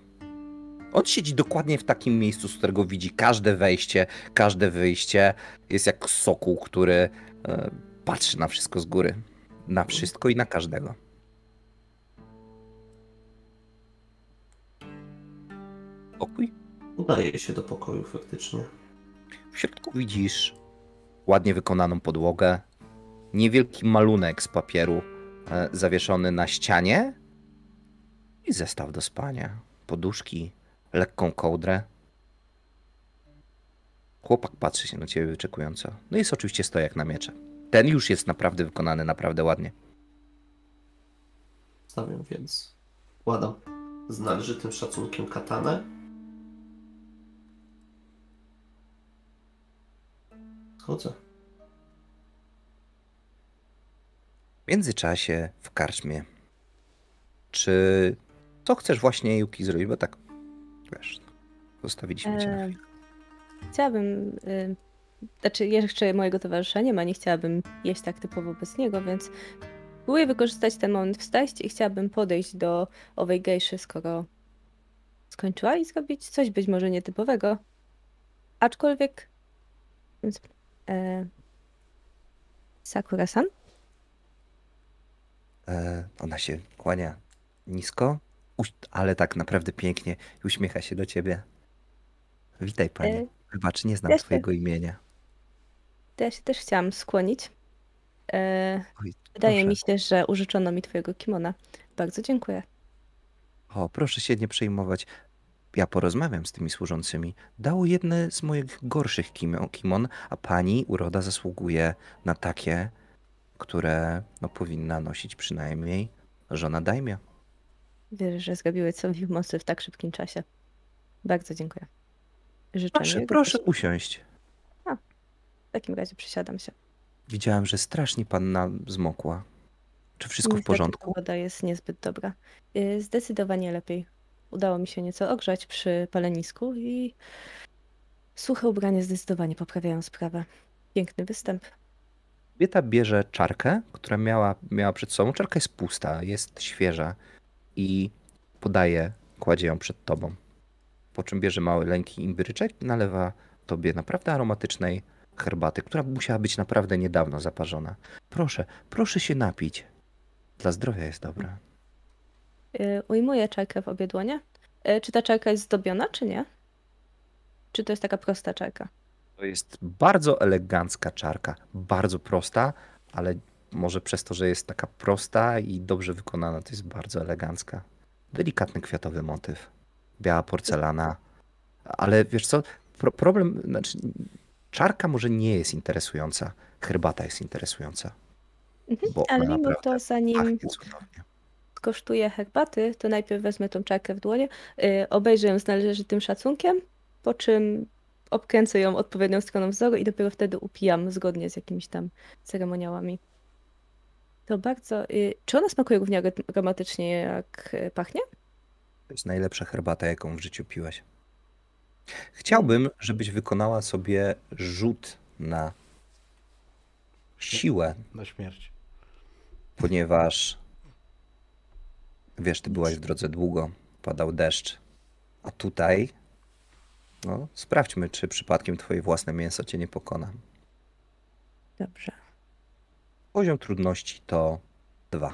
On siedzi dokładnie w takim miejscu, z którego widzi każde wejście, każde wyjście. Jest jak sokół, który e, patrzy na wszystko z góry. Na wszystko i na każdego. Pokój? Udaje się do pokoju faktycznie. W środku widzisz ładnie wykonaną podłogę, niewielki malunek z papieru e, zawieszony na ścianie i zestaw do spania, poduszki, lekką kołdrę. Chłopak patrzy się na ciebie wyczekująco. No jest oczywiście stojak na miecze. Ten już jest naprawdę wykonany naprawdę ładnie. Stawiam więc. Wkładam z należytym szacunkiem katanę. Schodzę. W międzyczasie w karczmie. Czy co chcesz właśnie Yuki zrobić? Bo tak, wiesz, zostawiliśmy cię na E, chwilę. Chciałabym. Y, znaczy, jeszcze mojego towarzysza nie ma, nie chciałabym jeść tak typowo bez niego, więc próbuję wykorzystać ten moment wstać i chciałabym podejść do owej gejszy, skoro skończyła i zrobić coś być może nietypowego. Aczkolwiek. Więc, e, Sakura-san? E, ona się kłania nisko, ale tak naprawdę pięknie i uśmiecha się do ciebie. Witaj pani. E, Wybacz, nie znam też twojego imienia. To ja się też chciałam skłonić. E, Oj, wydaje proszę. mi się, że użyczono mi twojego kimona. Bardzo dziękuję. O, proszę się nie przejmować. Ja porozmawiam z tymi służącymi. Dał jedne z moich gorszych kimon, a pani uroda zasługuje na takie, które no, powinna nosić przynajmniej żona dajmia. Wierzę, że zrobiłeś sobie mocy w tak szybkim czasie. Bardzo dziękuję. życzenie. Proszę, proszę usiąść. W takim razie przysiadam się. Widziałem, że strasznie panna zmokła. Czy wszystko w Niestety porządku? Woda jest niezbyt dobra. Y, Zdecydowanie lepiej. Udało mi się nieco ogrzać przy palenisku i suche ubranie zdecydowanie poprawiają sprawę. Piękny występ. Kobieta bierze czarkę, która miała, miała przed sobą. Czarka jest pusta, jest świeża i podaje, kładzie ją przed tobą. Po czym bierze mały lęki imbiryczek i nalewa tobie naprawdę aromatycznej herbaty, która musiała być naprawdę niedawno zaparzona. Proszę, proszę się napić. Dla zdrowia jest dobra. Y, Ujmuję czarkę w obie dłonie. Y, Czy ta czarka jest zdobiona, czy nie? Czy to jest taka prosta czarka? To jest bardzo elegancka czarka, bardzo prosta, ale może przez to, że jest taka prosta i dobrze wykonana, to jest bardzo elegancka. Delikatny kwiatowy motyw, biała porcelana, ale wiesz co, pro, problem, znaczy czarka może nie jest interesująca, herbata jest interesująca. Mhm, Bo Ale mimo to, zanim Skosztuję herbaty, to najpierw wezmę tą czarkę w dłonie, y, obejrzę ją z należytym szacunkiem, po czym obkręcę ją odpowiednią stroną wzoru i dopiero wtedy upijam zgodnie z jakimiś tam ceremoniałami. To bardzo. y, Czy ona smakuje równie aromat- aromatycznie jak y, pachnie? To jest najlepsza herbata, jaką w życiu piłaś. Chciałbym, żebyś wykonała sobie rzut na siłę Na śmierć. ponieważ wiesz, ty byłaś w drodze długo, padał deszcz, a tutaj no, sprawdźmy, czy przypadkiem twoje własne mięso cię nie pokona. Dobrze. Poziom trudności to dwa.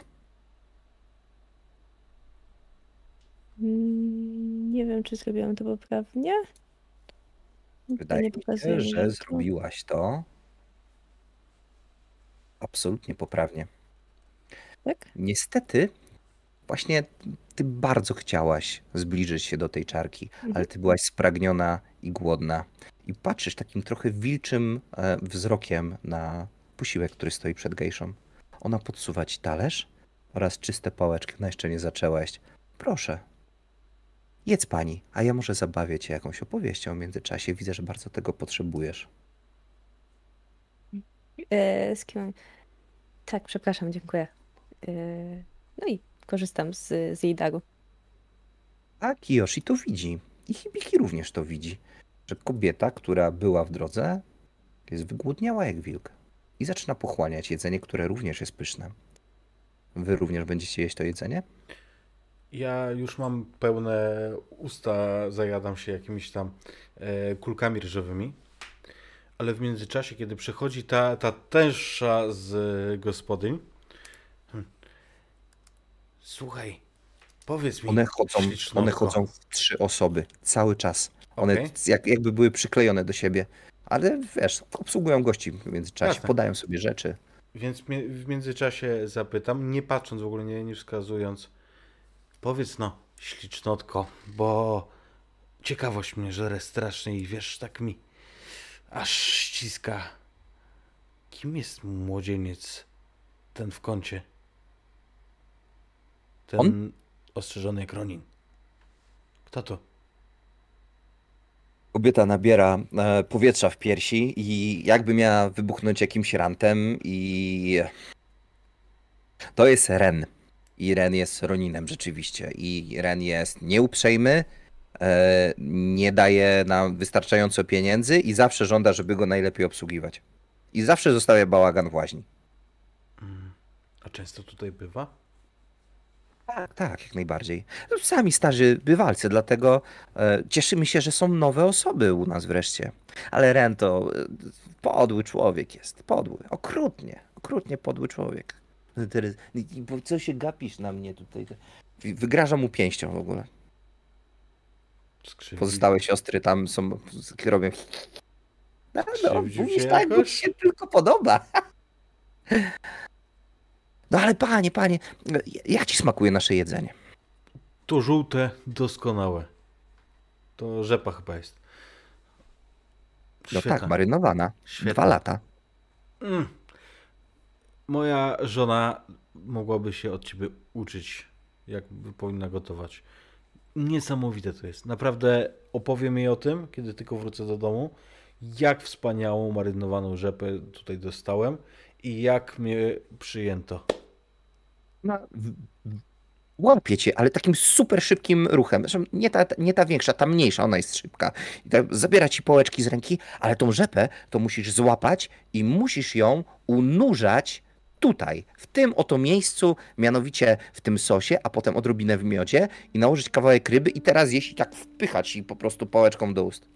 Mm, Nie wiem, czy zrobiłam to poprawnie. Wydaje mi pokazuje się, mi że to. zrobiłaś to absolutnie poprawnie. Tak? Niestety, właśnie ty bardzo chciałaś zbliżyć się do tej czarki, Mhm. ale ty byłaś spragniona i głodna. I patrzysz takim trochę wilczym e, wzrokiem na posiłek, który stoi przed gejszą. Ona podsuwa ci talerz oraz czyste pałeczki. Ona jeszcze nie zaczęła jeść. Proszę, jedz pani, a ja może zabawię cię jakąś opowieścią w międzyczasie. Widzę, że bardzo tego potrzebujesz. E, z kim? Tak, przepraszam, dziękuję. E, No i korzystam z, z jej daru. A Kiyoshi to widzi. I Hibiki również to widzi. Że kobieta, która była w drodze, jest wygłodniała jak wilk. I zaczyna pochłaniać jedzenie, które również jest pyszne. Wy również będziecie jeść to jedzenie? Ja już mam pełne usta, zajadam się jakimiś tam e, kulkami ryżowymi. Ale w międzyczasie, kiedy przychodzi ta, ta tęższa z gospodyń. Słuchaj, powiedz mi. One chodzą, one chodzą w trzy osoby cały czas. One Okej. jak, jakby były przyklejone do siebie. Ale wiesz, obsługują gości w międzyczasie, Jasne. podają sobie rzeczy. Więc w międzyczasie zapytam, nie patrząc w ogóle, nie, nie wskazując. Powiedz no, ślicznotko, bo ciekawość mnie żere strasznie i wiesz, tak mi aż ściska. Kim jest młodzieniec ten w kącie? Ten On? ostrzeżony jak Ronin. Kto to? Kobieta nabiera e, powietrza w piersi i jakby miała wybuchnąć jakimś rantem i to jest Ren. I Ren jest Roninem rzeczywiście. I Ren jest nieuprzejmy, e, nie daje nam wystarczająco pieniędzy i zawsze żąda, żeby go najlepiej obsługiwać. I zawsze zostawia bałagan w łaźni. A często tutaj bywa? Tak, tak, jak najbardziej. No, Sami starzy bywalcy, dlatego e, cieszymy się, że są nowe osoby u nas wreszcie. Ale Ren to e, podły człowiek jest. Podły. Okrutnie. Okrutnie podły człowiek. Bo Co się gapisz na mnie tutaj? Wygraża mu pięścią w ogóle. Skrzywdzi- Pozostałe siostry tam są, robią... No, no, mówisz tak, bo się tylko podoba. No ale panie, panie, jak ci smakuje nasze jedzenie? To żółte, doskonałe. To rzepa chyba jest. No Świetna. tak, marynowana. Świetna. Dwa lata. Mm. Moja żona mogłaby się od ciebie uczyć, jak powinna gotować. Niesamowite to jest. Naprawdę opowiem jej o tym, kiedy tylko wrócę do domu, jak wspaniałą marynowaną rzepę tutaj dostałem i jak mnie przyjęto. W- łapie cię, ale takim super szybkim ruchem. Zresztą nie ta, nie ta większa, ta mniejsza, ona jest szybka. I zabiera ci pałeczki z ręki, ale tą rzepę to musisz złapać i musisz ją unurzać tutaj, w tym oto miejscu, mianowicie w tym sosie, a potem odrobinę w miodzie i nałożyć kawałek ryby i teraz jeść i tak wpychać i po prostu pałeczką do ust.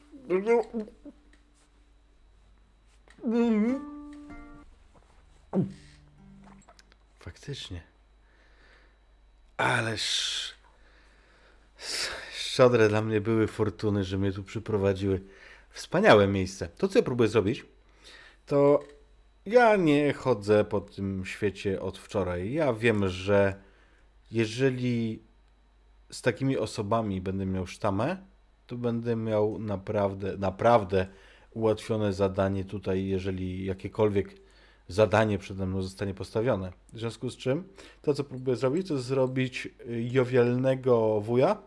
Faktycznie. Ależ. Szczodre dla mnie były fortuny, że mnie tu przyprowadziły. Wspaniałe miejsce. To, co ja próbuję zrobić, to ja nie chodzę po tym świecie od wczoraj. Ja wiem, że jeżeli z takimi osobami będę miał sztamę, to będę miał naprawdę, naprawdę ułatwione zadanie tutaj, jeżeli jakiekolwiek zadanie przede mną zostanie postawione. W związku z czym to, co próbuję zrobić, to zrobić y, jowialnego wuja,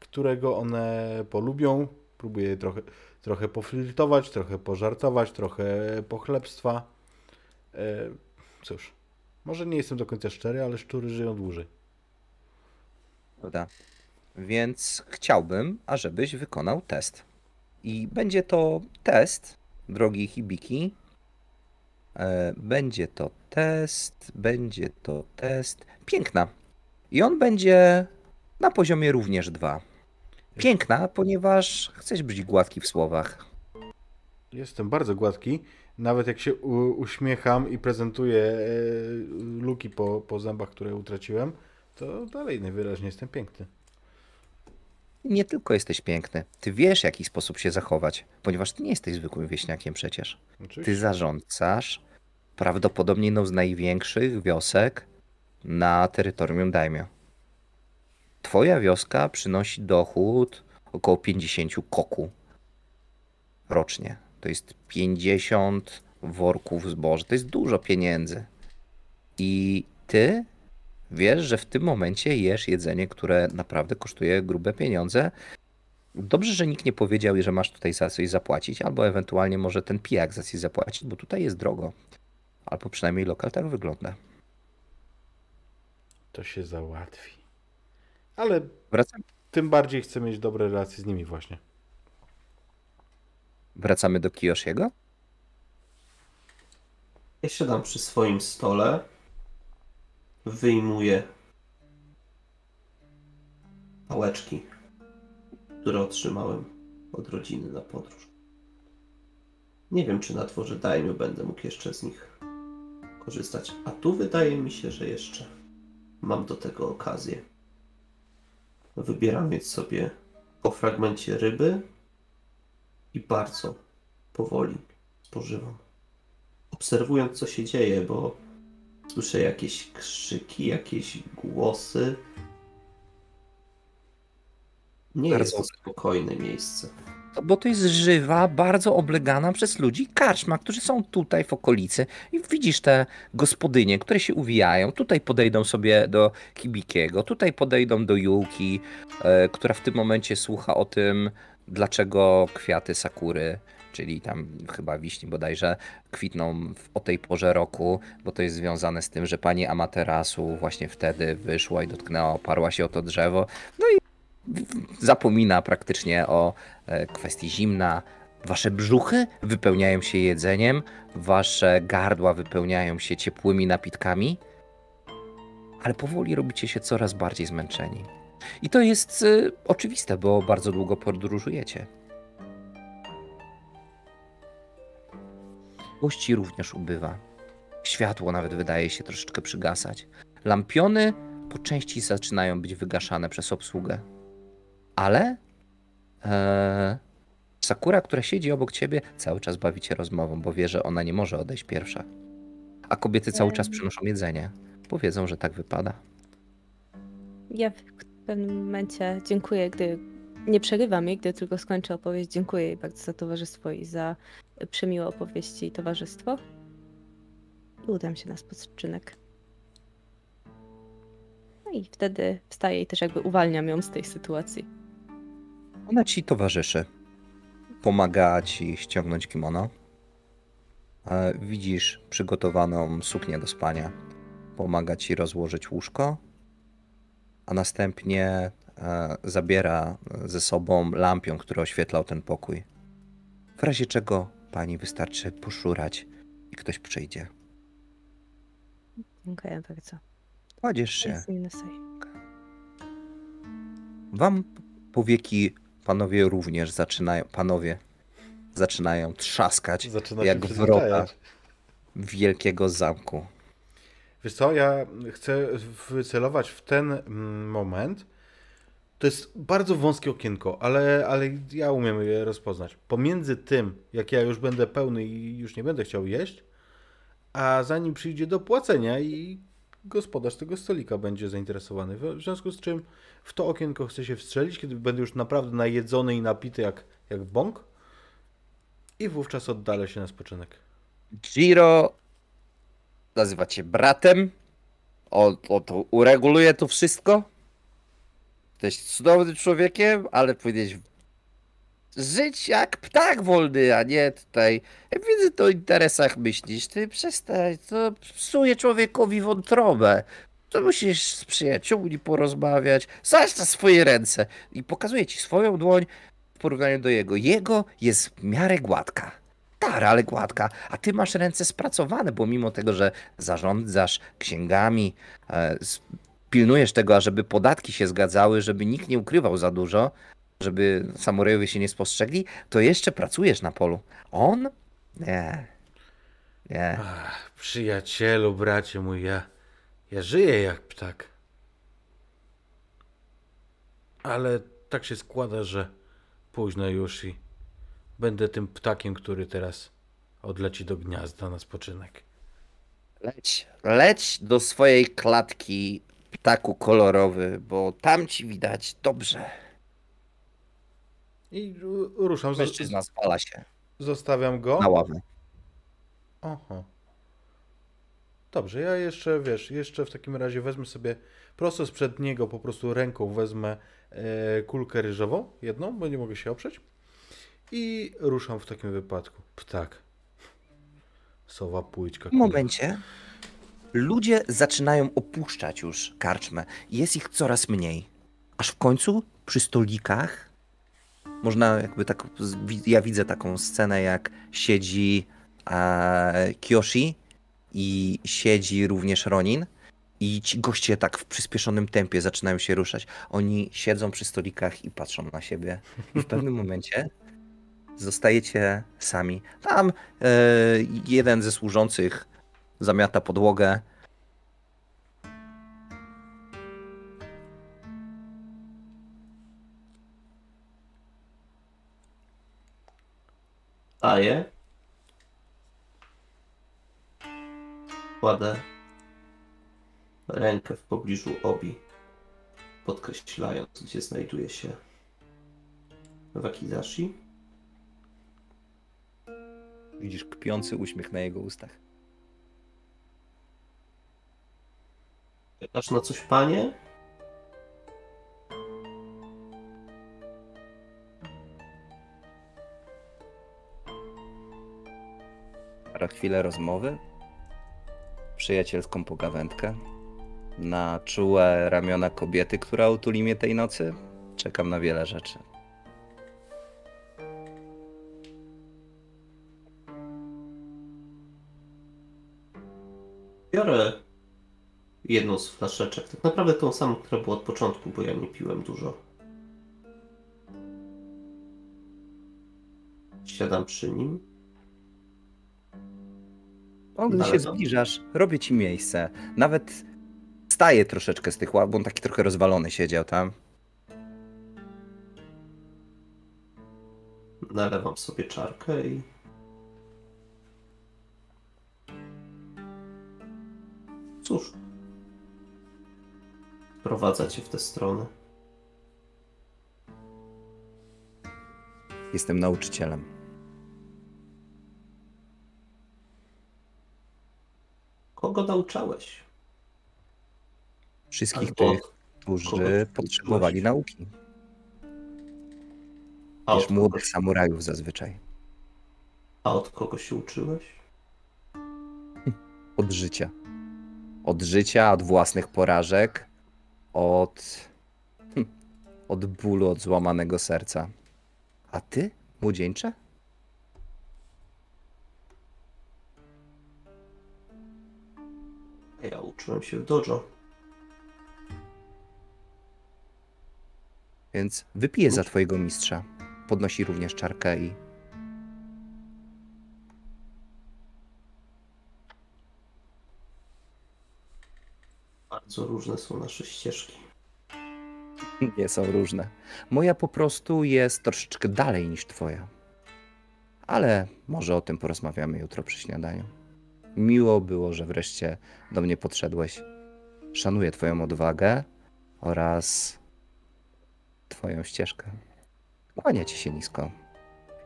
którego one polubią. Próbuję trochę, trochę poflirtować, trochę pożartować, trochę pochlebstwa. E, Cóż, może nie jestem do końca szczery, ale szczury żyją dłużej. Prawda? Więc chciałbym, ażebyś wykonał test. I będzie to test, drogi Hibiki. E, Będzie to test, będzie to test. Piękna. I on będzie na poziomie również dwa. Piękna, ponieważ chcesz być gładki w słowach. Jestem bardzo gładki. Nawet jak się uśmiecham i prezentuję e, luki po, po zębach, które utraciłem, to dalej najwyraźniej jestem piękny. Nie tylko jesteś piękny, ty wiesz, w jaki sposób się zachować, ponieważ ty nie jesteś zwykłym wieśniakiem przecież. Ty Oczywiście. zarządzasz prawdopodobnie jedną z największych wiosek na terytorium Daimyo. Twoja wioska przynosi dochód około 50 koku rocznie. To jest 50 worków zboża. To jest dużo pieniędzy. I ty wiesz, że w tym momencie jesz jedzenie, które naprawdę kosztuje grube pieniądze. Dobrze, że nikt nie powiedział, że masz tutaj za coś zapłacić, albo ewentualnie może ten pijak za coś zapłacić, bo tutaj jest drogo. Albo przynajmniej lokal tak wygląda. To się załatwi. Ale Wracamy, tym bardziej chcę mieć dobre relacje z nimi właśnie. wracamy do Kiyoshiego. Ja siadam przy swoim stole, wyjmuję pałeczki, które otrzymałem od rodziny na podróż. Nie wiem, czy na dworze Daimyo będę mógł jeszcze z nich korzystać, a tu wydaje mi się, że jeszcze mam do tego okazję. Wybieram więc sobie po fragmencie ryby i bardzo powoli spożywam obserwując, co się dzieje, bo słyszę jakieś krzyki, jakieś głosy. Nie Bardzo jest to spokojne miejsce. Bo to jest żywa, bardzo oblegana przez ludzi karczma, którzy są tutaj w okolicy. I widzisz te gospodynie, które się uwijają. Tutaj podejdą sobie do Kibikiego, tutaj podejdą do Yuki, e, która w tym momencie słucha o tym, dlaczego kwiaty sakury, czyli tam chyba wiśni bodajże, kwitną w, o tej porze roku, bo to jest związane z tym, że pani Amaterasu właśnie wtedy wyszła i dotknęła, oparła się o to drzewo. No i zapomina praktycznie o e, kwestii zimna. Wasze brzuchy wypełniają się jedzeniem, wasze gardła wypełniają się ciepłymi napitkami, ale powoli robicie się coraz bardziej zmęczeni. I to jest e, oczywiste, bo bardzo długo podróżujecie. Gości również ubywa. Światło nawet wydaje się troszeczkę przygasać. Lampiony po części zaczynają być wygaszane przez obsługę. Ale e, Sakura, która siedzi obok ciebie, cały czas bawi cię rozmową, bo wie, że ona nie może odejść pierwsza. A kobiety cały czas przynoszą jedzenie, bo wiedzą, że tak wypada. Ja w pewnym momencie dziękuję, gdy nie przerywam jej, gdy tylko skończę opowieść. Dziękuję jej bardzo za towarzystwo i za przemiłe opowieści i towarzystwo. I udam się na spoczynek. No i wtedy wstaje i też jakby uwalniam ją z tej sytuacji. Ona ci towarzyszy. Pomaga ci ściągnąć kimono. Widzisz przygotowaną suknię do spania. Pomaga ci rozłożyć łóżko, a następnie e, zabiera ze sobą lampion, który oświetlał ten pokój. W razie czego pani wystarczy poszurać i ktoś przyjdzie. Dziękuję bardzo. Kładziesz się. Wam powieki panowie również zaczynają, panowie zaczynają trzaskać Zaczyna jak wrota wielkiego zamku. Wiesz co, ja chcę wycelować w ten mm, moment. To jest bardzo wąskie okienko, ale, ale ja umiem je rozpoznać. Pomiędzy tym, jak ja już będę pełny i już nie będę chciał jeść, a zanim przyjdzie do płacenia i gospodarz tego stolika będzie zainteresowany. W związku z czym w to okienko chcę się wstrzelić, kiedy będę już naprawdę najedzony i napity jak, jak bąk i wówczas oddalę się na spoczynek. Giro nazywa cię bratem. O, o to ureguluje to wszystko. Jesteś cudownym człowiekiem, ale powinieneś żyć jak ptak wolny, a nie tutaj. Ja widzę to o interesach myślisz. Ty przestań, to psuje człowiekowi wątrobę. To musisz z przyjaciółmi porozmawiać. Zaś na swoje ręce. I pokazuje ci swoją dłoń w porównaniu do jego. Jego jest w miarę gładka. Stara, ale gładka, a ty masz ręce spracowane, bo mimo tego, że zarządzasz księgami, e, pilnujesz tego, ażeby podatki się zgadzały, żeby nikt nie ukrywał za dużo, żeby samuраjowie się nie spostrzegli, to jeszcze pracujesz na polu. On? Nie. Nie. Ach, przyjacielu, bracie mój, ja, ja żyję jak ptak. Ale tak się składa, że późno już i będę tym ptakiem, który teraz odleci do gniazda na spoczynek. Leć, leć do swojej klatki, ptaku kolorowy, bo tam ci widać dobrze. I ru- ruszam, Mężczyzna spala się zostawiam go. na ławę. Oho. Dobrze, ja jeszcze, wiesz, jeszcze w takim razie wezmę sobie prosto sprzed niego, po prostu ręką wezmę e, kulkę ryżową, jedną, bo nie mogę się oprzeć. I ruszam w takim wypadku. Ptak. Sowa płyćka. W momencie ludzie zaczynają opuszczać już karczmę. Jest ich coraz mniej. Aż w końcu przy stolikach można jakby tak, ja widzę taką scenę jak siedzi e, Kyoshi i siedzi również Ronin i ci goście tak w przyspieszonym tempie zaczynają się ruszać. Oni siedzą przy stolikach i patrzą na siebie i w pewnym momencie zostajecie sami. Tam e, jeden ze służących zamiata podłogę. Daję. Kładę rękę w pobliżu obi, podkreślając, gdzie znajduje się Wakizashi. Widzisz kpiący uśmiech na jego ustach. Pytasz na coś, panie? Na chwilę rozmowy, przyjacielską pogawędkę, na czułe ramiona kobiety, która utuli mnie tej nocy. Czekam na wiele rzeczy. Jedną z flaszeczek. Tak naprawdę tą samą, która była od początku, bo ja nie piłem dużo. Siadam przy nim. O, gdy się zbliżasz, robię ci miejsce. Nawet staję troszeczkę z tych ław, bo on taki trochę rozwalony siedział tam. Nalewam sobie czarkę i. Prowadza cię w tę stronę. Jestem nauczycielem. Kogo nauczałeś? Wszystkich Albo tych, którzy potrzebowali nauki. A młodych kogo, samurajów zazwyczaj. a od kogo się uczyłeś? Od życia. Od życia, od własnych porażek, od. hm, od bólu, od złamanego serca. A ty, młodzieńcze? Ja uczyłem się w dojo. Więc wypiję za twojego mistrza. Podnosi również czarkę i. Bardzo różne są nasze ścieżki. Nie są różne. Moja po prostu jest troszeczkę dalej niż twoja. Ale może o tym porozmawiamy jutro przy śniadaniu. Miło było, że wreszcie do mnie podszedłeś. Szanuję twoją odwagę oraz twoją ścieżkę. Kłania ci się nisko.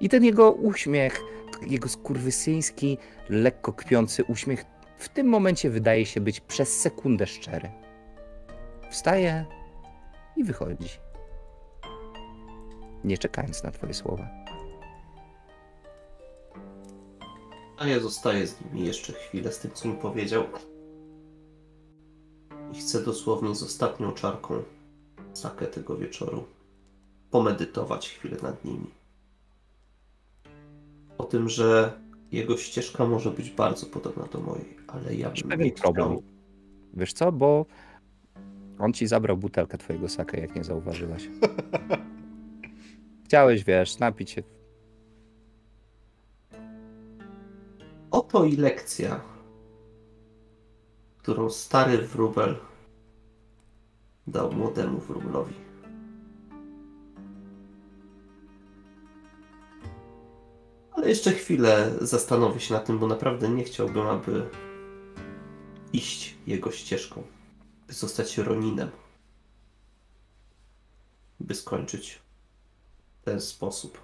I ten jego uśmiech, jego skurwysyński, lekko kpiący uśmiech w tym momencie wydaje się być przez sekundę szczery. Wstaje i wychodzi. Nie czekając na twoje słowa. A ja zostaję z nimi jeszcze chwilę z tym, co mi powiedział. I chcę dosłownie z ostatnią czarką sakę tego wieczoru pomedytować chwilę nad nimi. O tym, że jego ścieżka może być bardzo podobna do mojej, ale ja bym pewien nie problem. chciał. Wiesz co, bo on ci zabrał butelkę twojego sake, jak nie zauważyłaś. Chciałeś, wiesz, napić się. Oto i lekcja, którą stary wróbel dał młodemu wróblowi. Ale jeszcze chwilę zastanowię się nad tym, bo naprawdę nie chciałbym, aby iść jego ścieżką, by zostać Roninem, by skończyć w ten sposób.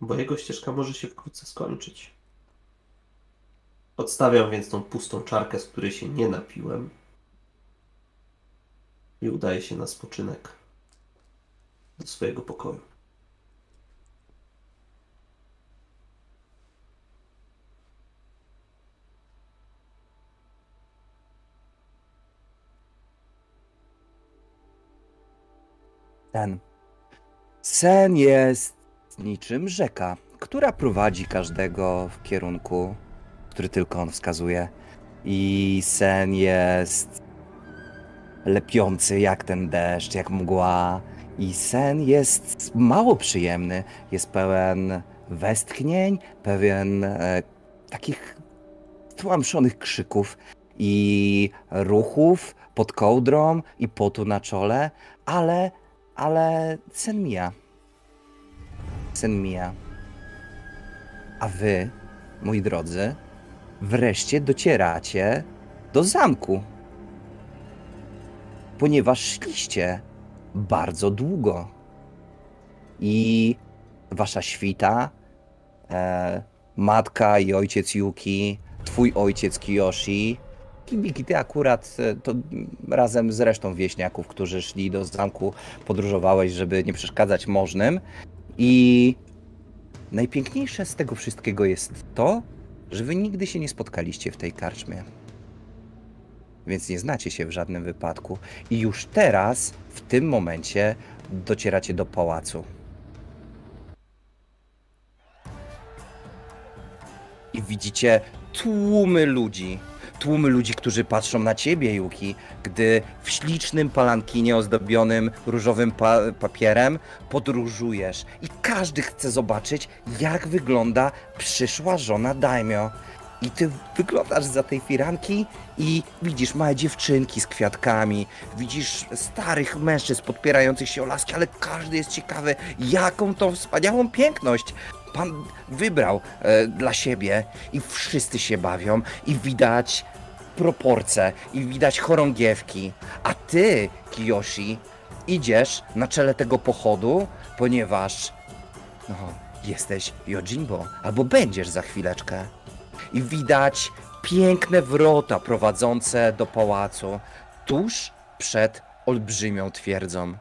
Bo jego ścieżka może się wkrótce skończyć. Odstawiam więc tą pustą czarkę, z której się nie napiłem i udaję się na spoczynek do swojego pokoju. Sen. Sen jest niczym rzeka, która prowadzi każdego w kierunku, który tylko on wskazuje. I sen jest lepiący jak ten deszcz, jak mgła. I sen jest mało przyjemny. Jest pełen westchnień, pewien e, takich tłamszonych krzyków i ruchów pod kołdrą i potu na czole, ale, ale sen mija. Sen mija. A wy, moi drodzy, wreszcie docieracie do zamku. Ponieważ szliście bardzo długo. I wasza świta, e, matka i ojciec Yuki, twój ojciec Kiyoshi, Kibiki, ty akurat e, to razem z resztą wieśniaków, którzy szli do zamku, podróżowałeś, żeby nie przeszkadzać możnym. I najpiękniejsze z tego wszystkiego jest to, że wy nigdy się nie spotkaliście w tej karczmie. Więc nie znacie się w żadnym wypadku. I już teraz, w tym momencie, docieracie do pałacu. I widzicie tłumy ludzi. Tłumy ludzi, którzy patrzą na ciebie, Yuki, gdy w ślicznym palankinie ozdobionym różowym pa papierem podróżujesz. I każdy chce zobaczyć, jak wygląda przyszła żona Daimyo. I ty wyglądasz za tej firanki i widzisz małe dziewczynki z kwiatkami, widzisz starych mężczyzn podpierających się o laski, ale każdy jest ciekawy, jaką tą wspaniałą piękność pan wybrał e, dla siebie i wszyscy się bawią i widać proporcje i widać chorągiewki. A ty, Kiyoshi, idziesz na czele tego pochodu, ponieważ no, jesteś Yojimbo, albo będziesz za chwileczkę. I widać piękne wrota prowadzące do pałacu, tuż przed olbrzymią twierdzą.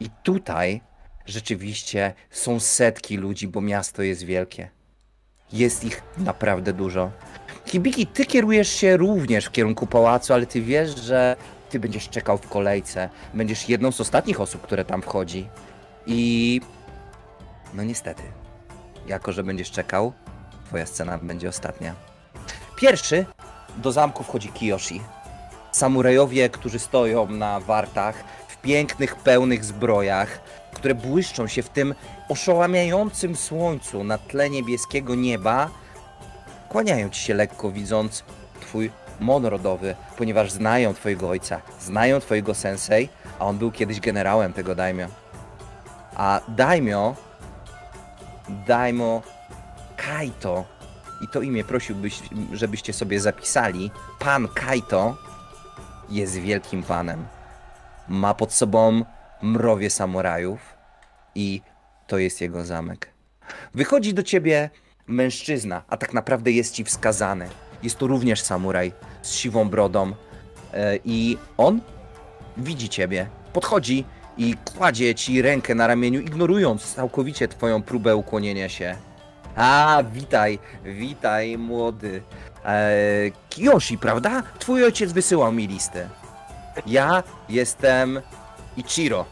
I tutaj rzeczywiście są setki ludzi, bo miasto jest wielkie. Jest ich naprawdę dużo. Hibiki, ty kierujesz się również w kierunku pałacu, ale ty wiesz, że ty będziesz czekał w kolejce. Będziesz jedną z ostatnich osób, które tam wchodzi. I no niestety, jako że będziesz czekał, twoja scena będzie ostatnia. Pierwszy do zamku wchodzi Kiyoshi. Samurajowie, którzy stoją na wartach, w pięknych, pełnych zbrojach, które błyszczą się w tym oszałamiającym słońcu na tle niebieskiego nieba, kłaniają ci się lekko, widząc twój mon rodowy, ponieważ znają twojego ojca, znają twojego sensei, a on był kiedyś generałem tego daimyo. A daimyo, daimyo Kaito, i to imię prosiłbyś, żebyście sobie zapisali, pan Kaito jest wielkim panem. Ma pod sobą mrowie samurajów i to jest jego zamek. Wychodzi do ciebie mężczyzna, a tak naprawdę jest ci wskazany. Jest to również samuraj z siwą brodą e, i on widzi ciebie, podchodzi i kładzie ci rękę na ramieniu, ignorując całkowicie twoją próbę ukłonienia się. A, witaj, witaj, młody. Eee, Kiyoshi, prawda? Twój ojciec wysyłał mi listę. Ja jestem Ichiro.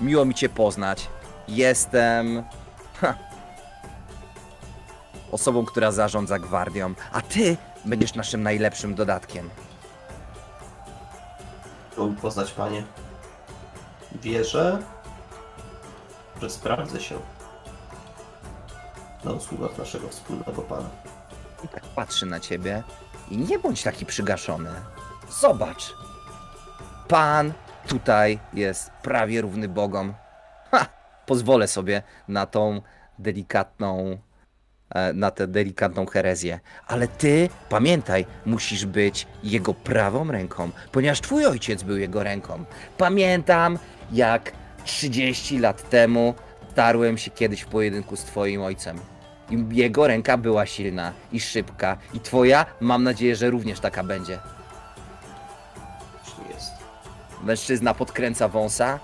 Miło mi cię poznać. Jestem... Ha, osobą, która zarządza gwardią, a ty będziesz naszym najlepszym dodatkiem. Chciałbym poznać panie. Wierzę, że sprawdzę się na usługach naszego wspólnego pana. I tak patrzy na ciebie i nie bądź taki przygaszony. Zobacz. Pan tutaj jest prawie równy bogom. Ha! Pozwolę sobie na tą delikatną e, na tę delikatną herezję. Ale ty, pamiętaj, musisz być jego prawą ręką, ponieważ twój ojciec był jego ręką. Pamiętam, jak 30 lat temu starłem się kiedyś w pojedynku z twoim ojcem. I jego ręka była silna i szybka. I twoja, mam nadzieję, że również taka będzie. Mężczyzna podkręca wąsa.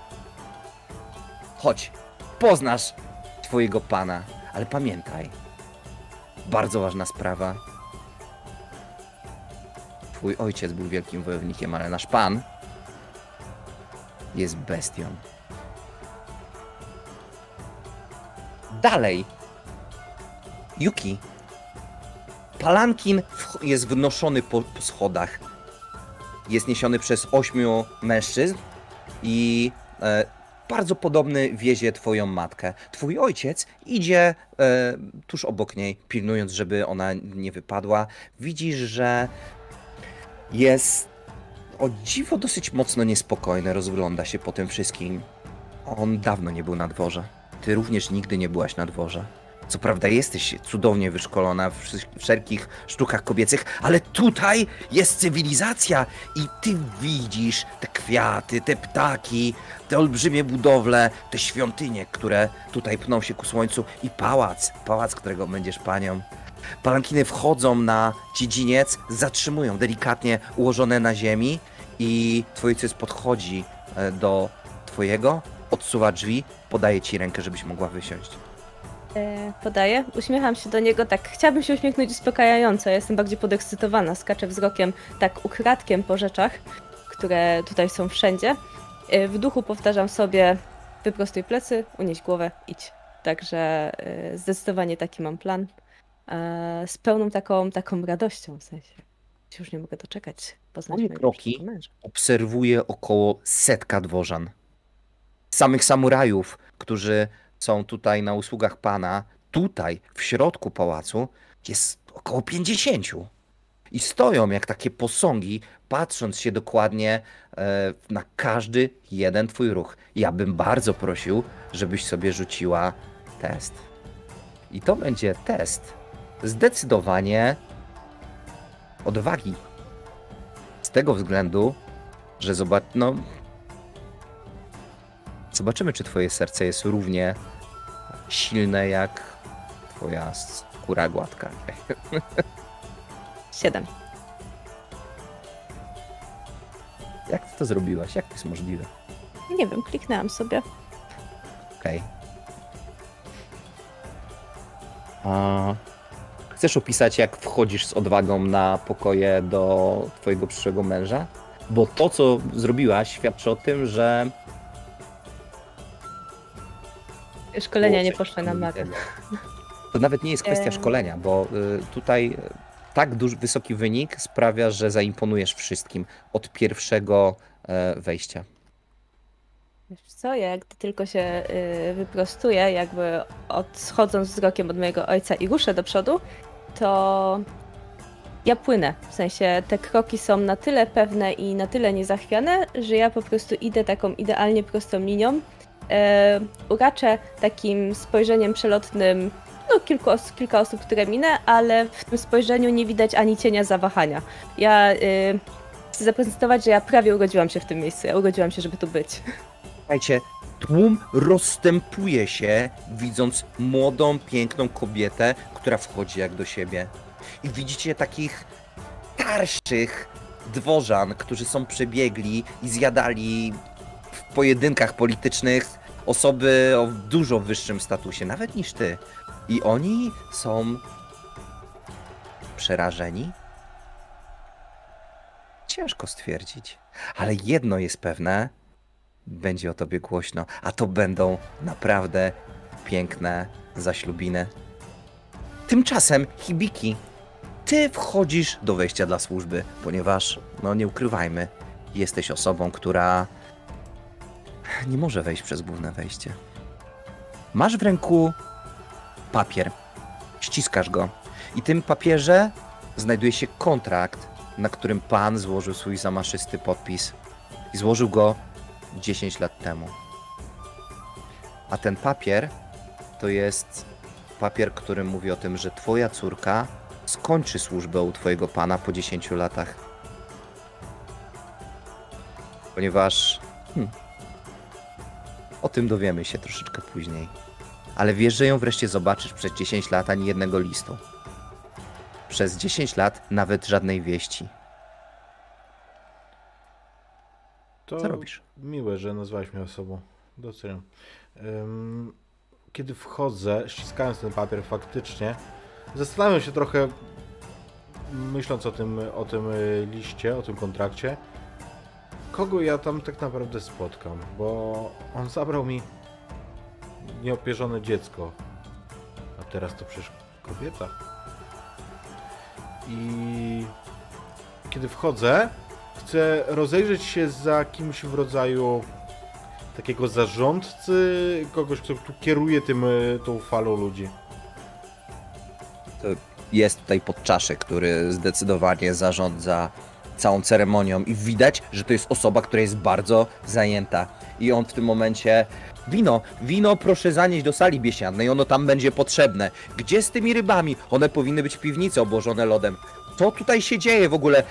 Chodź, poznasz twojego pana. Ale pamiętaj, bardzo ważna sprawa. Twój ojciec był wielkim wojownikiem, ale nasz pan jest bestią. Dalej. Yuki. Palankin jest wnoszony po, po schodach. Jest niesiony przez ośmiu mężczyzn i e, bardzo podobny wiezie twoją matkę. Twój ojciec idzie e, tuż obok niej, pilnując, żeby ona nie wypadła. Widzisz, że jest o dziwo dosyć mocno niespokojny, rozgląda się po tym wszystkim. On dawno nie był na dworze. Ty również nigdy nie byłaś na dworze. Co prawda jesteś cudownie wyszkolona w wszelkich sztukach kobiecych, ale tutaj jest cywilizacja i ty widzisz te kwiaty, te ptaki, te olbrzymie budowle, te świątynie, które tutaj pną się ku słońcu i pałac, pałac, którego będziesz panią. Palankiny wchodzą na dziedziniec, zatrzymują delikatnie ułożone na ziemi i twój ojciec podchodzi e, do twojego, odsuwa drzwi, podaje ci rękę, żebyś mogła wysiąść. E, podaję, uśmiecham się do niego tak. Chciałabym się uśmiechnąć uspokajająco. Ja jestem bardziej podekscytowana. Skaczę wzrokiem tak ukradkiem po rzeczach, które tutaj są wszędzie. E, w duchu powtarzam sobie: wyprostuj plecy, unieś głowę, idź. Także e, zdecydowanie taki mam plan. Z pełną taką, taką radością w sensie. Już nie mogę doczekać poznać Moje kroki. obserwuje około setka dworzan. Samych samurajów, którzy są tutaj na usługach pana, tutaj w środku pałacu jest około 50. I stoją jak takie posągi, patrząc się dokładnie e, na każdy jeden twój ruch. Ja bym bardzo prosił, żebyś sobie rzuciła test. I to będzie test zdecydowanie odwagi. Z tego względu, że zobacz, no. Zobaczymy, czy twoje serce jest równie silne jak twoja skóra gładka. Siedem. Jak ty to zrobiłaś? Jak to jest możliwe? Nie wiem, kliknęłam sobie. Okej. A chcesz opisać, jak wchodzisz z odwagą na pokoje do twojego przyszłego męża? Bo to, co zrobiłaś, świadczy o tym, że. Szkolenia nie poszły na niesamowitego. To nawet nie jest kwestia szkolenia, bo y, tutaj y, tak duży, wysoki wynik sprawia, że zaimponujesz wszystkim od pierwszego e, wejścia. Wiesz co, ja gdy tylko się y, wyprostuję, jakby odchodząc wzrokiem od mojego ojca i ruszę do przodu, to ja płynę. W sensie te kroki są na tyle pewne i na tyle niezachwiane, że ja po prostu idę taką idealnie prostą linią. E, takim spojrzeniem przelotnym no, kilku os- kilka osób, które minę, ale w tym spojrzeniu nie widać ani cienia zawahania. Ja y, chcę zaprezentować, że ja prawie urodziłam się w tym miejscu. Ja urodziłam się, żeby tu być. Słuchajcie, tłum rozstępuje się, widząc młodą, piękną kobietę, która wchodzi jak do siebie. I widzicie takich starszych dworzan, którzy są przebiegli i zjadali pojedynkach politycznych osoby o dużo wyższym statusie, nawet niż ty. I oni są przerażeni? Ciężko stwierdzić. Ale jedno jest pewne, będzie o tobie głośno, a to będą naprawdę piękne zaślubiny. Tymczasem, Hibiki, ty wchodzisz do wejścia dla służby, ponieważ, no nie ukrywajmy, jesteś osobą, która nie może wejść przez główne wejście. Masz w ręku papier, ściskasz go i tym papierze znajduje się kontrakt, na którym pan złożył swój zamaszysty podpis. I złożył go 10 lat temu. A ten papier to jest papier, który mówi o tym, że twoja córka skończy służbę u twojego pana po 10 latach. Ponieważ hmm, o tym dowiemy się troszeczkę później. Ale wiesz, że ją wreszcie zobaczysz przez 10 lat ani jednego listu. Przez 10 lat nawet żadnej wieści. To Co robisz? miłe, że nazwałeś mnie osobą. Doceniam. Ym, Kiedy wchodzę, ściskając ten papier faktycznie, zastanawiam się trochę, myśląc o tym, o tym y, liście, o tym kontrakcie, kogo ja tam tak naprawdę spotkam, bo on zabrał mi nieopierzone dziecko, a teraz to przecież kobieta. I kiedy wchodzę, chcę rozejrzeć się za kimś w rodzaju takiego zarządcy, kogoś, kto tu kieruje tym, y, tą falą ludzi. jest tutaj podczaszek, który zdecydowanie zarządza całą ceremonią i widać, że to jest osoba, która jest bardzo zajęta. I on w tym momencie wino, wino proszę zanieść do sali biesiadnej, ono tam będzie potrzebne. Gdzie z tymi rybami? One powinny być w piwnicy obłożone lodem. Co tutaj się dzieje w ogóle?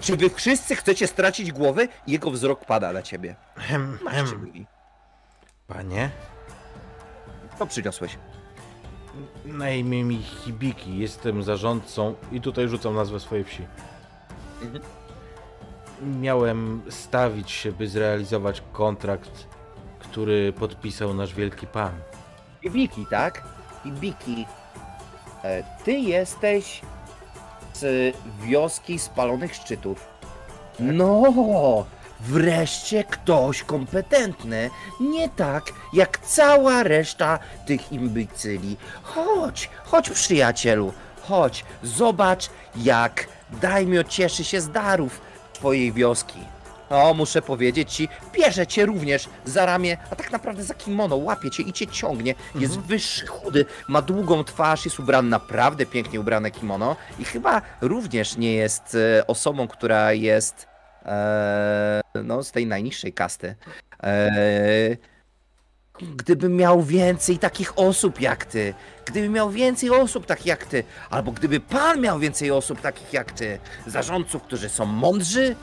Czy wy wszyscy chcecie stracić głowy? Jego wzrok pada na ciebie. Hem, hem. Panie, Co przyniosłeś? na imię mi Hibiki, jestem zarządcą i tutaj rzucam nazwę swojej wsi. Mhm. Miałem stawić się, by zrealizować kontrakt, który podpisał nasz wielki pan. Ibiki, tak? Ibiki. E, Ty jesteś z wioski spalonych szczytów. No, wreszcie ktoś kompetentny. Nie tak jak cała reszta tych imbecyli. Chodź, chodź przyjacielu, chodź, zobacz jak Daimio cieszy się z darów twojej wioski. O, muszę powiedzieć ci, bierze cię również za ramię, a tak naprawdę za kimono, łapie cię i cię ciągnie. Jest wyższy, chudy, ma długą twarz, jest ubrany naprawdę pięknie ubrane kimono i chyba również nie jest e, osobą, która jest e, no, z tej najniższej kasty. E, gdybym miał więcej takich osób jak ty, gdyby miał więcej osób takich jak ty, albo gdyby pan miał więcej osób takich jak ty, zarządców, którzy są mądrzy,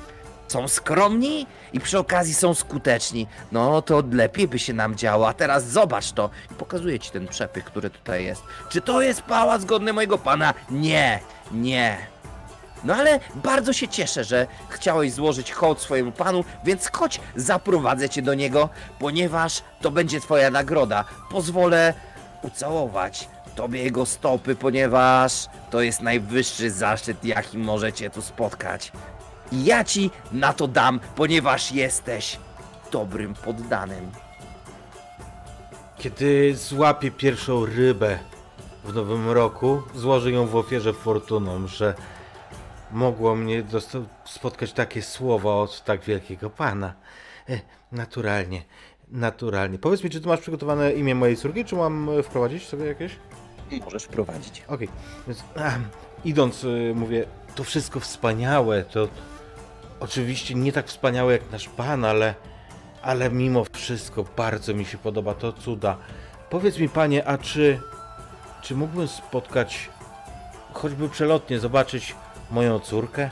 są skromni i przy okazji są skuteczni, no to lepiej by się nam działo. A teraz zobacz to i pokazuję ci ten przepych, który tutaj jest. Czy to jest pałac godny mojego pana? Nie, nie. No ale bardzo się cieszę, że chciałeś złożyć hołd swojemu panu, więc chodź, zaprowadzę cię do niego, ponieważ to będzie twoja nagroda. Pozwolę ucałować tobie jego stopy, ponieważ to jest najwyższy zaszczyt, jaki możecie tu spotkać. I ja ci na to dam, ponieważ jesteś dobrym poddanym. Kiedy złapię pierwszą rybę w nowym roku, złożę ją w ofierze fortuną, że mogło mnie spotkać takie słowa od tak wielkiego pana. E, naturalnie, naturalnie. Powiedz mi, czy ty masz przygotowane imię mojej córki, czy mam e, wprowadzić sobie jakieś? Możesz wprowadzić. Okej, więc ahem, idąc, y, mówię, to wszystko wspaniałe, to oczywiście nie tak wspaniałe jak nasz pan, ale, ale mimo wszystko bardzo mi się podoba, to cuda. Powiedz mi, panie, a czy, czy mógłbym spotkać, choćby przelotnie, zobaczyć moją córkę?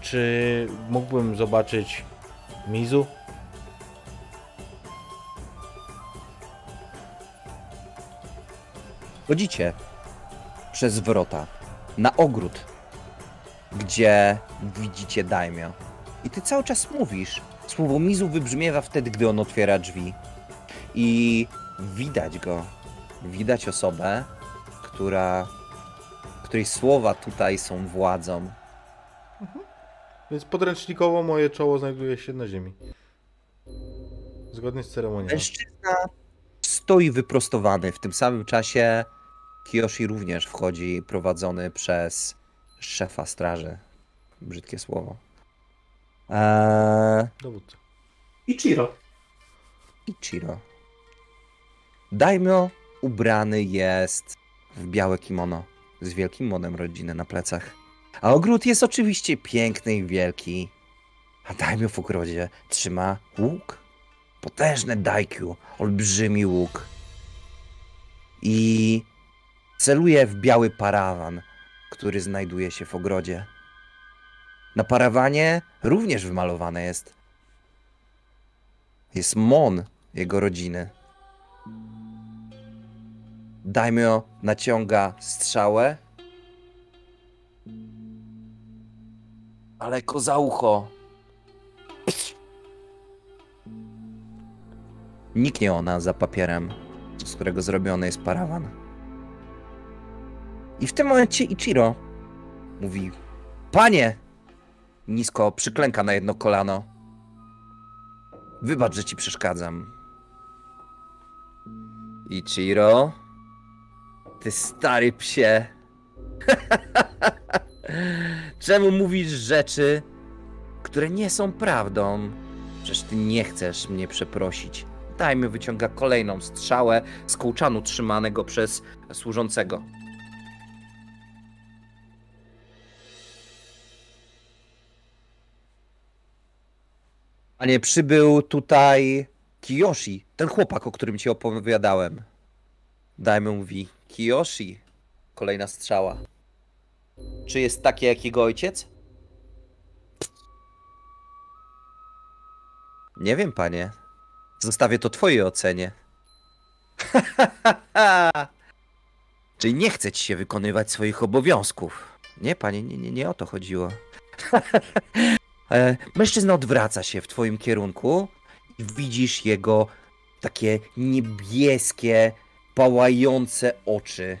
Czy mógłbym zobaczyć Mizu? Chodzicie przez wrota na ogród, gdzie widzicie Daimio. I ty cały czas mówisz. Słowo Mizu wybrzmiewa wtedy, gdy on otwiera drzwi. I widać go. Widać osobę, która, której słowa tutaj są władzą. Więc podręcznikowo moje czoło znajduje się na ziemi. Zgodnie z ceremonią. Mężczyzna stoi wyprostowany. W tym samym czasie Kiyoshi również wchodzi, prowadzony przez szefa straży. Brzydkie słowo. Eee, Dowódca. Ichiro. Ichiro. Daimyo ubrany jest w białe kimono z wielkim modem rodziny na plecach. A ogród jest oczywiście piękny i wielki. A Daimyo w ogrodzie trzyma łuk. Potężne daikyu, olbrzymi łuk. I celuje w biały parawan, który znajduje się w ogrodzie. Na parawanie również wymalowane jest jest Mon, jego rodziny. Daimyo naciąga strzałę. Ale za ucho. Niknie ona za papierem, z którego zrobiony jest parawan. I w tym momencie Ichiro mówi: Panie! Nisko przyklęka na jedno kolano. Wybacz, że ci przeszkadzam. Ichiro? Ty stary psie. Czemu mówisz rzeczy, które nie są prawdą? Przecież ty nie chcesz mnie przeprosić. Dajmy wyciąga kolejną strzałę z kołczanu trzymanego przez służącego. A nie przybył tutaj Kiyoshi, ten chłopak, o którym ci opowiadałem. Dajmy mówi, Kiyoshi. Kolejna strzała. Czy jest taki jak jego ojciec? Nie wiem, panie. Zostawię to twojej ocenie. Czyli nie chce ci się wykonywać swoich obowiązków. Nie, panie, nie, nie, nie o to chodziło. E, Mężczyzna odwraca się w twoim kierunku i widzisz jego takie niebieskie, pałające oczy,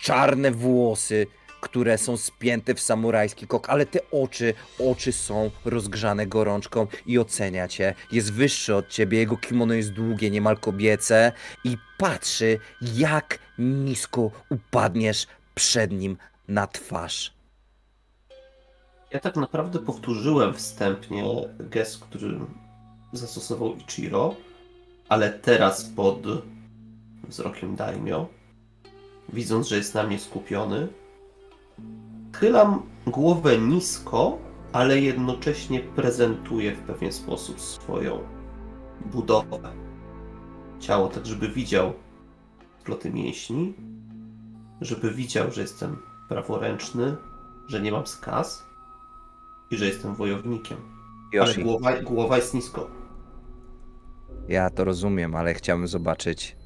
czarne włosy, które są spięte w samurajski kok, ale te oczy, oczy są rozgrzane gorączką i ocenia cię. Jest wyższy od ciebie, jego kimono jest długie, niemal kobiece i patrzy, jak nisko upadniesz przed nim na twarz. Ja tak naprawdę powtórzyłem wstępnie gest, który zastosował Ichiro, ale teraz pod wzrokiem Daimyo, widząc, że jest na mnie skupiony, chylam głowę nisko, ale jednocześnie prezentuję w pewien sposób swoją budowę. Ciało, tak żeby widział sploty mięśni, żeby widział, że jestem praworęczny, że nie mam skaz i że jestem wojownikiem. Ale głowa, głowa jest nisko. ja to rozumiem, ale chciałbym zobaczyć,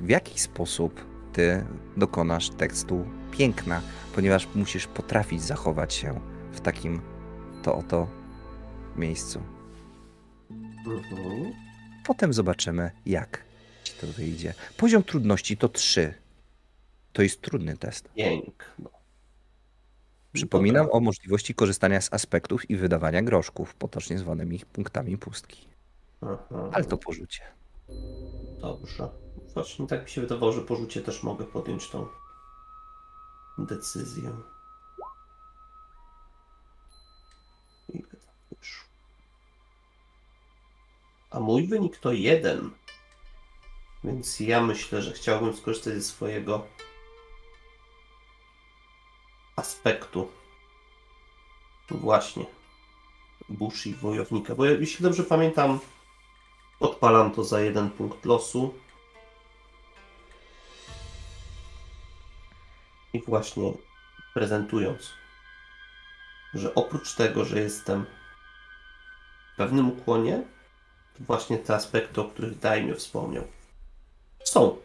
w jaki sposób ty dokonasz tekstu piękna, ponieważ musisz potrafić zachować się w takim to oto miejscu. Mhm. Potem zobaczymy, jak ci to wyjdzie. Poziom trudności to 3. To jest trudny test. Piękno. Przypominam Dobra. o możliwości korzystania z aspektów i wydawania groszków, potocznie zwanymi punktami pustki. Aha. Ale to porzucie. Dobrze. Właśnie tak mi się wydawało, że po rzucie też mogę podjąć tą decyzję. Ile tam wyszło? A mój wynik to jeden. Więc ja myślę, że chciałbym skorzystać ze swojego aspektu. Właśnie. Bushi wojownika. Bo jeśli dobrze pamiętam, Odpalam to za jeden punkt losu. I właśnie prezentując, że oprócz tego, że jestem w pewnym ukłonie, to właśnie te aspekty, o których Daimio wspomniał, są.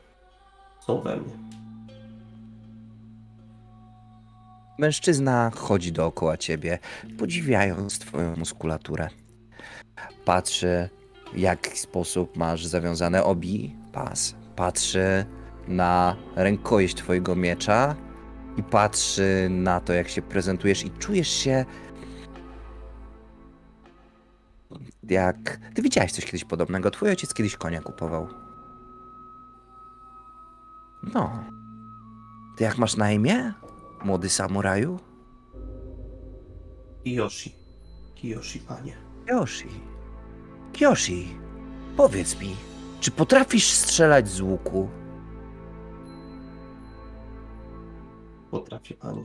Są we mnie. Mężczyzna chodzi dookoła ciebie, podziwiając twoją muskulaturę. Patrzy, w jaki sposób masz zawiązane obi, pas. Patrzy na rękojeść twojego miecza i patrzy na to, jak się prezentujesz i czujesz się jak... Ty widziałeś coś kiedyś podobnego. Twój ojciec kiedyś konia kupował. No. Ty jak masz na imię? Młody samuraju? Kiyoshi. Kiyoshi, panie. Kyoshi. Kyoshi, powiedz mi, czy potrafisz strzelać z łuku? Potrafię, panie.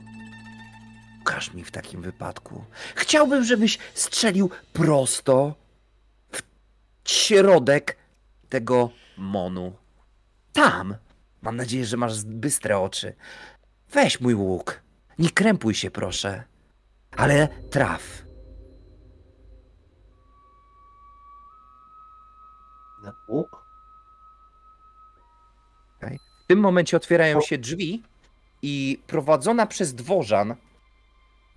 Pokaż mi w takim wypadku. Chciałbym, żebyś strzelił prosto w środek tego monu. Tam. Mam nadzieję, że masz bystre oczy. Weź mój łuk. Nie krępuj się, proszę. Ale traf. Na łuk? W tym momencie otwierają się drzwi i prowadzona przez dworzan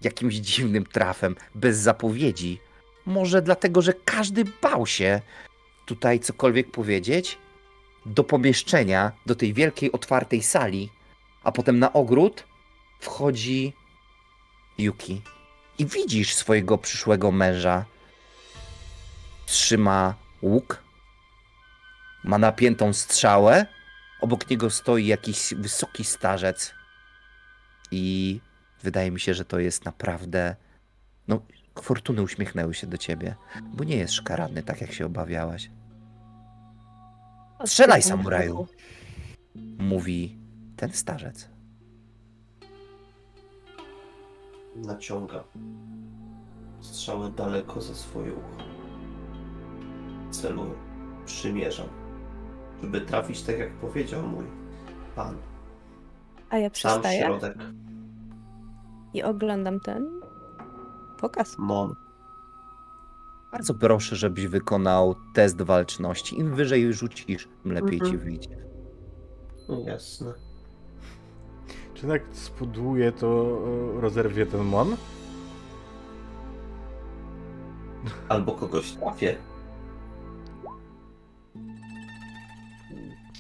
jakimś dziwnym trafem, bez zapowiedzi, może dlatego, że każdy bał się tutaj cokolwiek powiedzieć, do pomieszczenia, do tej wielkiej otwartej sali, a potem na ogród wchodzi Yuki. I widzisz swojego przyszłego męża. Trzyma łuk, ma napiętą strzałę, Obok niego stoi jakiś wysoki starzec. I wydaje mi się, że to jest naprawdę. No, fortuny uśmiechnęły się do ciebie, bo nie jest szkaradny, tak jak się obawiałaś. Strzelaj, samuraju! Mówi ten starzec. Naciąga strzałę daleko za swoje ucho. Celuję. Przymierzam. Żeby trafić tak, jak powiedział mój pan. A ja Sam przestaję środek. i oglądam ten pokaz. Mon. Bardzo proszę, żebyś wykonał test walczności. Im wyżej rzucisz, tym lepiej ci Mhm. wyjdzie. No jasne. Czy jak spuduje, to e, rozerwie ten mon? Albo kogoś trafię.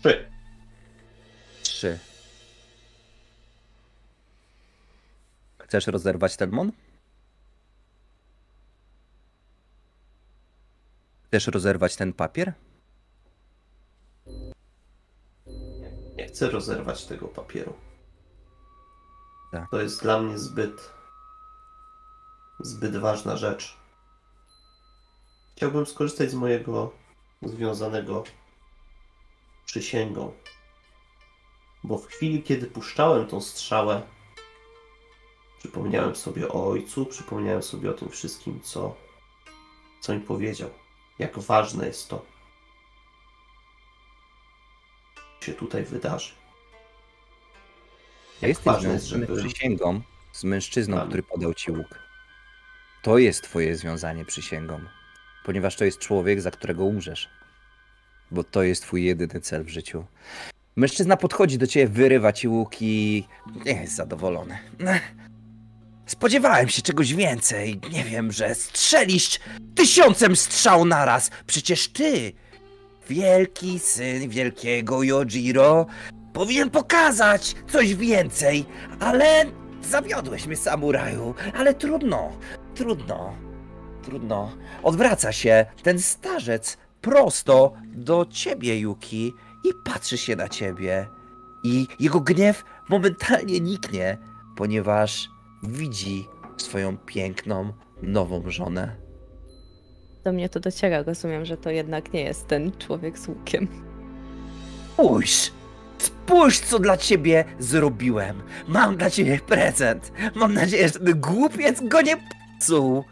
Trzy. Trzy. Chcesz rozerwać ten mon? Chcesz rozerwać ten papier? Nie chcę rozerwać tego papieru. Tak. To jest dla mnie zbyt. zbyt ważna rzecz. Chciałbym skorzystać z mojego związanego przysięgą. Bo w chwili, kiedy puszczałem tą strzałę, przypomniałem sobie o ojcu, przypomniałem sobie o tym wszystkim, co, co mi powiedział. Jak ważne jest to, co się tutaj wydarzy. Jak Jesteś ważne jest, żeby... przysięgą z mężczyzną, który podał ci łuk. To jest twoje związanie przysięgą. Ponieważ to jest człowiek, za którego umrzesz. Bo to jest twój jedyny cel w życiu. Mężczyzna podchodzi do ciebie, wyrywa ci łuk i nie jest zadowolony. Spodziewałem się czegoś więcej. Nie wiem, że strzelisz tysiącem strzał naraz. Przecież ty, wielki syn wielkiego Yojiro, powinien pokazać coś więcej, ale zawiodłeś mnie, samuraju. Ale trudno, trudno, trudno. Odwraca się ten starzec prosto do ciebie, Yuki, i patrzy się na ciebie. I jego gniew momentalnie niknie, ponieważ widzi swoją piękną, nową żonę. Do mnie to dociera, rozumiem, że to jednak nie jest ten człowiek z łukiem. Spójrz! Spójrz, co dla ciebie zrobiłem! Mam dla ciebie prezent! Mam nadzieję, że ten głupiec go nie psuł!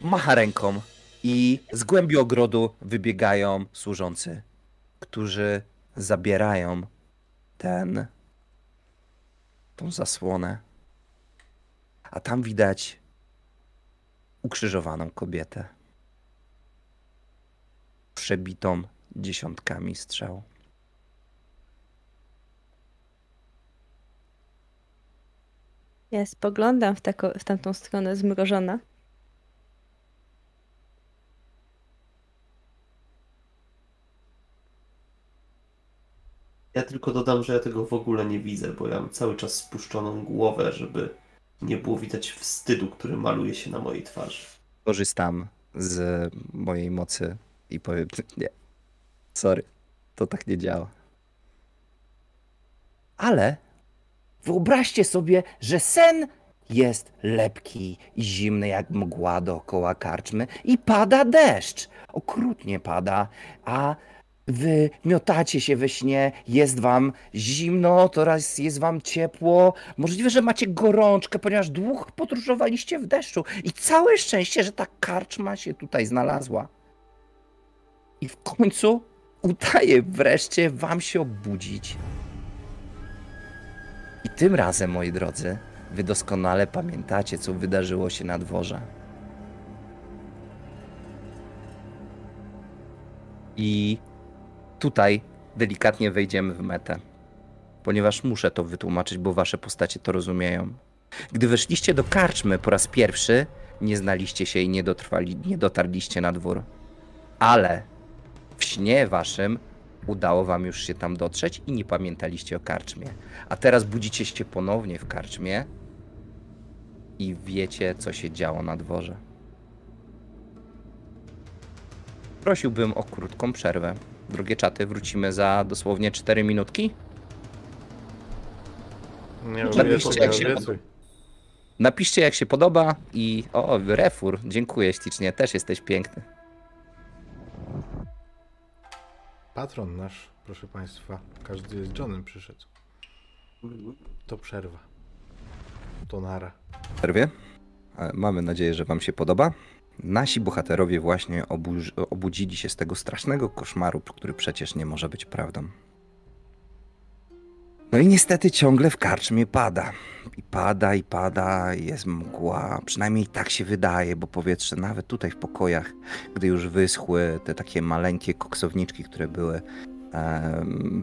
Macha ręką i z głębi ogrodu wybiegają służący, którzy zabierają ten, tą zasłonę. A tam widać ukrzyżowaną kobietę. Przebitą dziesiątkami strzał. Ja spoglądam w, tako, w tamtą stronę zmrożona. Ja tylko dodam, że ja tego w ogóle nie widzę, bo ja mam cały czas spuszczoną głowę, żeby nie było widać wstydu, który maluje się na mojej twarzy. Korzystam z mojej mocy i powiem, nie, sorry, to tak nie działa. Ale wyobraźcie sobie, że sen jest lepki i zimny jak mgła dookoła karczmy i pada deszcz. Okrutnie pada, a Wy miotacie się we śnie, jest wam zimno, teraz jest wam ciepło. Możliwe, że macie gorączkę, ponieważ długo podróżowaliście w deszczu. I całe szczęście, że ta karczma się tutaj znalazła. I w końcu udaje wreszcie wam się obudzić. I tym razem, moi drodzy, wy doskonale pamiętacie, co wydarzyło się na dworze. I tutaj delikatnie wejdziemy w metę, ponieważ muszę to wytłumaczyć, bo wasze postacie to rozumieją. Gdy weszliście do karczmy po raz pierwszy, nie znaliście się i nie, dotrwali, nie dotarliście na dwór. Ale w śnie waszym udało wam już się tam dotrzeć i nie pamiętaliście o karczmie. A teraz budzicie się ponownie w karczmie i wiecie, co się działo na dworze. Prosiłbym o krótką przerwę. Drugie czaty wrócimy za dosłownie 4 minutki. Nie Napiszcie, jak się obiecuj. Napiszcie jak się podoba i o, refur, dziękuję ślicznie, też jesteś piękny. Patron nasz, proszę Państwa, każdy z Johnem przyszedł. To przerwa. To nara. Przerwie. E, Mamy nadzieję, że wam się podoba. Nasi bohaterowie właśnie obu- obudzili się z tego strasznego koszmaru, który przecież nie może być prawdą. No i niestety ciągle w karczmie pada. I pada, i pada, jest mgła. Przynajmniej tak się wydaje, bo powietrze nawet tutaj w pokojach, gdy już wyschły te takie maleńkie koksowniczki, które były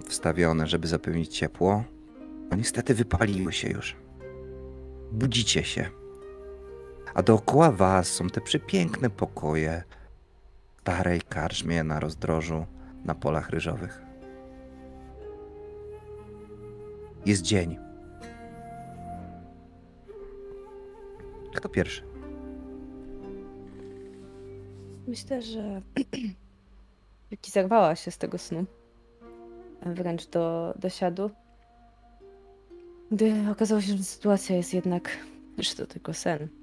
wstawione, żeby zapewnić ciepło, no niestety wypaliły się już. Budzicie się. A dookoła was są te przepiękne pokoje starej karczmie na rozdrożu na polach ryżowych. Jest dzień. Kto pierwszy? Myślę, że Yuki zerwała się z tego snu. Wręcz do, do siadu. Gdy okazało się, że sytuacja jest jednak, że to tylko sen.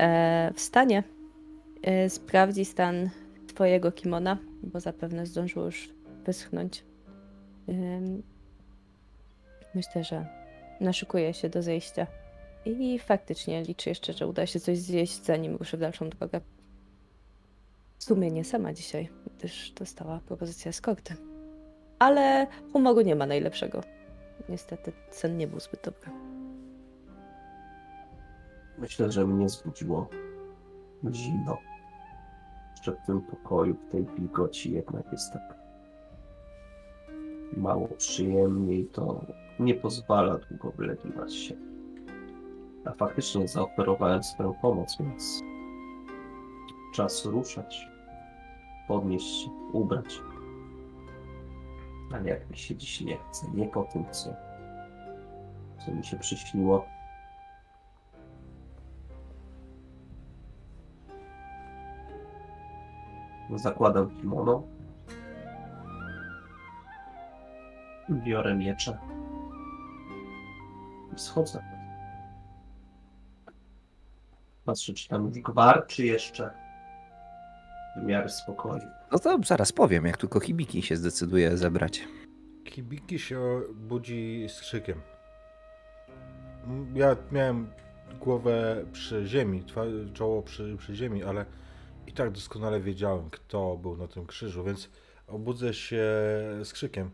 E, wstanie, e, sprawdzi stan twojego kimona, bo zapewne zdążyło już wyschnąć. Myślę, że naszykuje się do zejścia. I faktycznie liczy jeszcze, że uda się coś zjeść, zanim ruszy w dalszą drogę. W sumie nie sama dzisiaj, gdyż dostała propozycję eskorty. Ale humoru nie ma najlepszego. Niestety sen nie był zbyt dobry. Myślę, że mnie zbudziło zimno. Że w tym pokoju, w tej wilgoci jednak jest tak mało przyjemniej, to nie pozwala długo wylegiwać się. A faktycznie zaoferowałem swoją pomoc, więc czas ruszać, podnieść się, ubrać. Ale jak mi się dziś nie chce, nie po tym, co, co mi się przyśniło. Zakładam kimono. Biorę miecze. Schodzę. Patrzę, czy tam już gwar, czy jeszcze w miarę spokoju. No to zaraz powiem, jak tylko Hibiki się zdecyduje zebrać. Kibiki się budzi z krzykiem. Ja miałem głowę przy ziemi, czoło przy, przy ziemi, ale i tak doskonale wiedziałem, kto był na tym krzyżu, więc obudzę się z krzykiem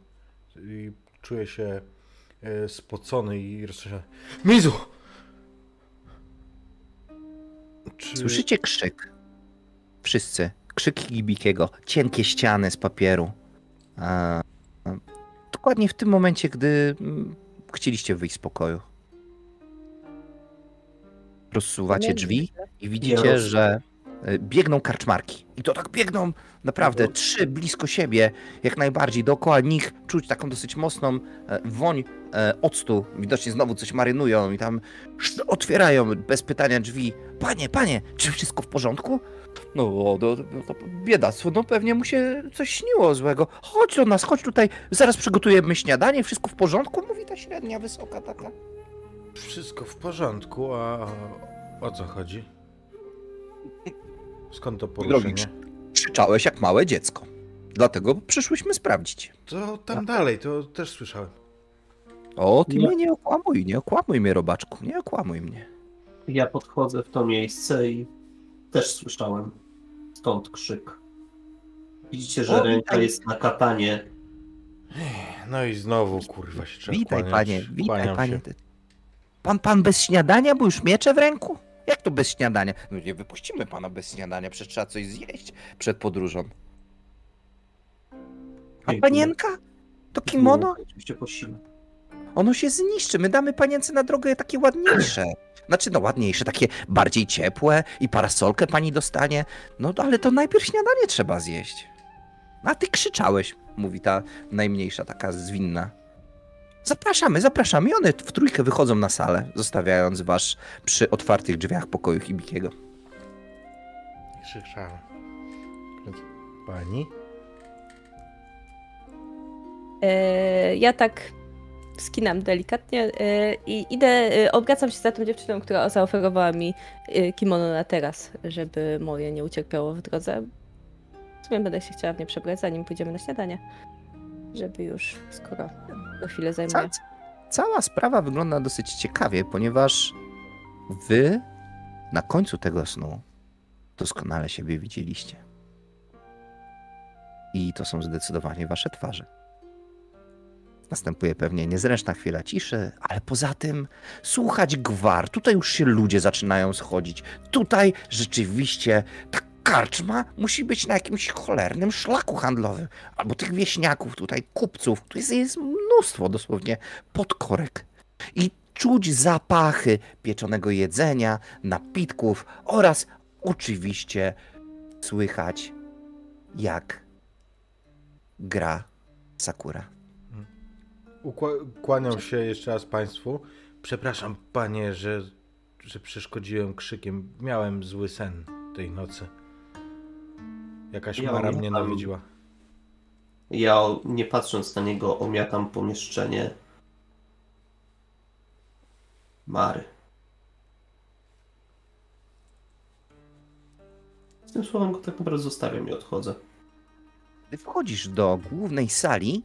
i czuję się e, spocony i roztrzęsiony. Mizu! Czy... Słyszycie krzyk? Wszyscy. Krzyk Hibikiego. Cienkie ściany z papieru. A, dokładnie w tym momencie, gdy mm, chcieliście wyjść z pokoju. Rozsuwacie drzwi i widzicie, że biegną karczmarki. I to tak biegną naprawdę trzy blisko siebie, jak najbardziej. Dookoła nich czuć taką dosyć mocną e, woń e, octu. Widocznie znowu coś marynują i tam otwierają bez pytania drzwi. Panie, panie, czy wszystko w porządku? No, to, to, to biedactwo, no pewnie mu się coś śniło złego. Chodź do nas, chodź tutaj, zaraz przygotujemy śniadanie, wszystko w porządku? Mówi ta średnia, wysoka taka. Wszystko w porządku, a o co chodzi? Skąd to Drogi poruszenie? krzyk. Krzyczałeś jak małe dziecko. Dlatego przyszłyśmy sprawdzić. To tam dalej, to też słyszałem. O, ty mnie nie okłamuj, nie okłamuj mnie, robaczku, nie okłamuj mnie. Ja podchodzę w to miejsce i też słyszałem stąd krzyk. Widzicie, że O, ręka witaj. jest na katanie. No i znowu, kurwa, się trzeba Witaj, kłaniać. panie, witaj, Kłaniam panie. się. Pan, pan bez śniadania, bo już miecze w ręku? Jak to bez śniadania? No nie wypuścimy pana bez śniadania, przecież trzeba coś zjeść przed podróżą. A Dziękuję. panienka? To kimono? No, Oczywiście. Ono się zniszczy. My damy panience na drogę takie ładniejsze. Znaczy, no ładniejsze, takie bardziej ciepłe i parasolkę pani dostanie. No ale to najpierw śniadanie trzeba zjeść. A ty krzyczałeś, mówi ta najmniejsza, taka zwinna. Zapraszamy, zapraszamy. I one w trójkę wychodzą na salę, zostawiając was przy otwartych drzwiach pokoju Hibikiego. Krzyczałem. Pani? E, ja tak skinam delikatnie e, i idę, e, obracam się za tą dziewczyną, która zaoferowała mi e, kimono na teraz, żeby moje nie ucierpiało w drodze. W sumie będę się chciała w nie przebrać, zanim pójdziemy na śniadanie. Żeby już, skoro to chwilę zajmuje. Ca- cała sprawa wygląda dosyć ciekawie, ponieważ wy na końcu tego snu doskonale siebie widzieliście. I to są zdecydowanie wasze twarze. Następuje pewnie niezręczna chwila ciszy, ale poza tym słuchać gwar. Tutaj już się ludzie zaczynają schodzić. Tutaj rzeczywiście ta karczma musi być na jakimś cholernym szlaku handlowym. Albo tych wieśniaków tutaj, kupców. Tu jest, jest mnóstwo dosłownie podkorek. I czuć zapachy pieczonego jedzenia, napitków oraz oczywiście słychać jak gra Sakura. Ukła- kłaniam się jeszcze raz Państwu. Przepraszam, Panie, że, że przeszkodziłem krzykiem. Miałem zły sen tej nocy. Jakaś Ja mara nie mnie nawiedziła. Ja nie patrząc na niego omiatam pomieszczenie. Mary. Z tym słowem go tak naprawdę zostawiam i odchodzę. Gdy wchodzisz do głównej sali,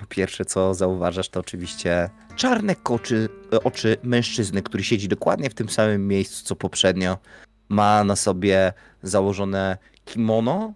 to pierwsze co zauważasz to oczywiście czarne koczy, oczy mężczyzny, który siedzi dokładnie w tym samym miejscu co poprzednio. Ma na sobie założone kimono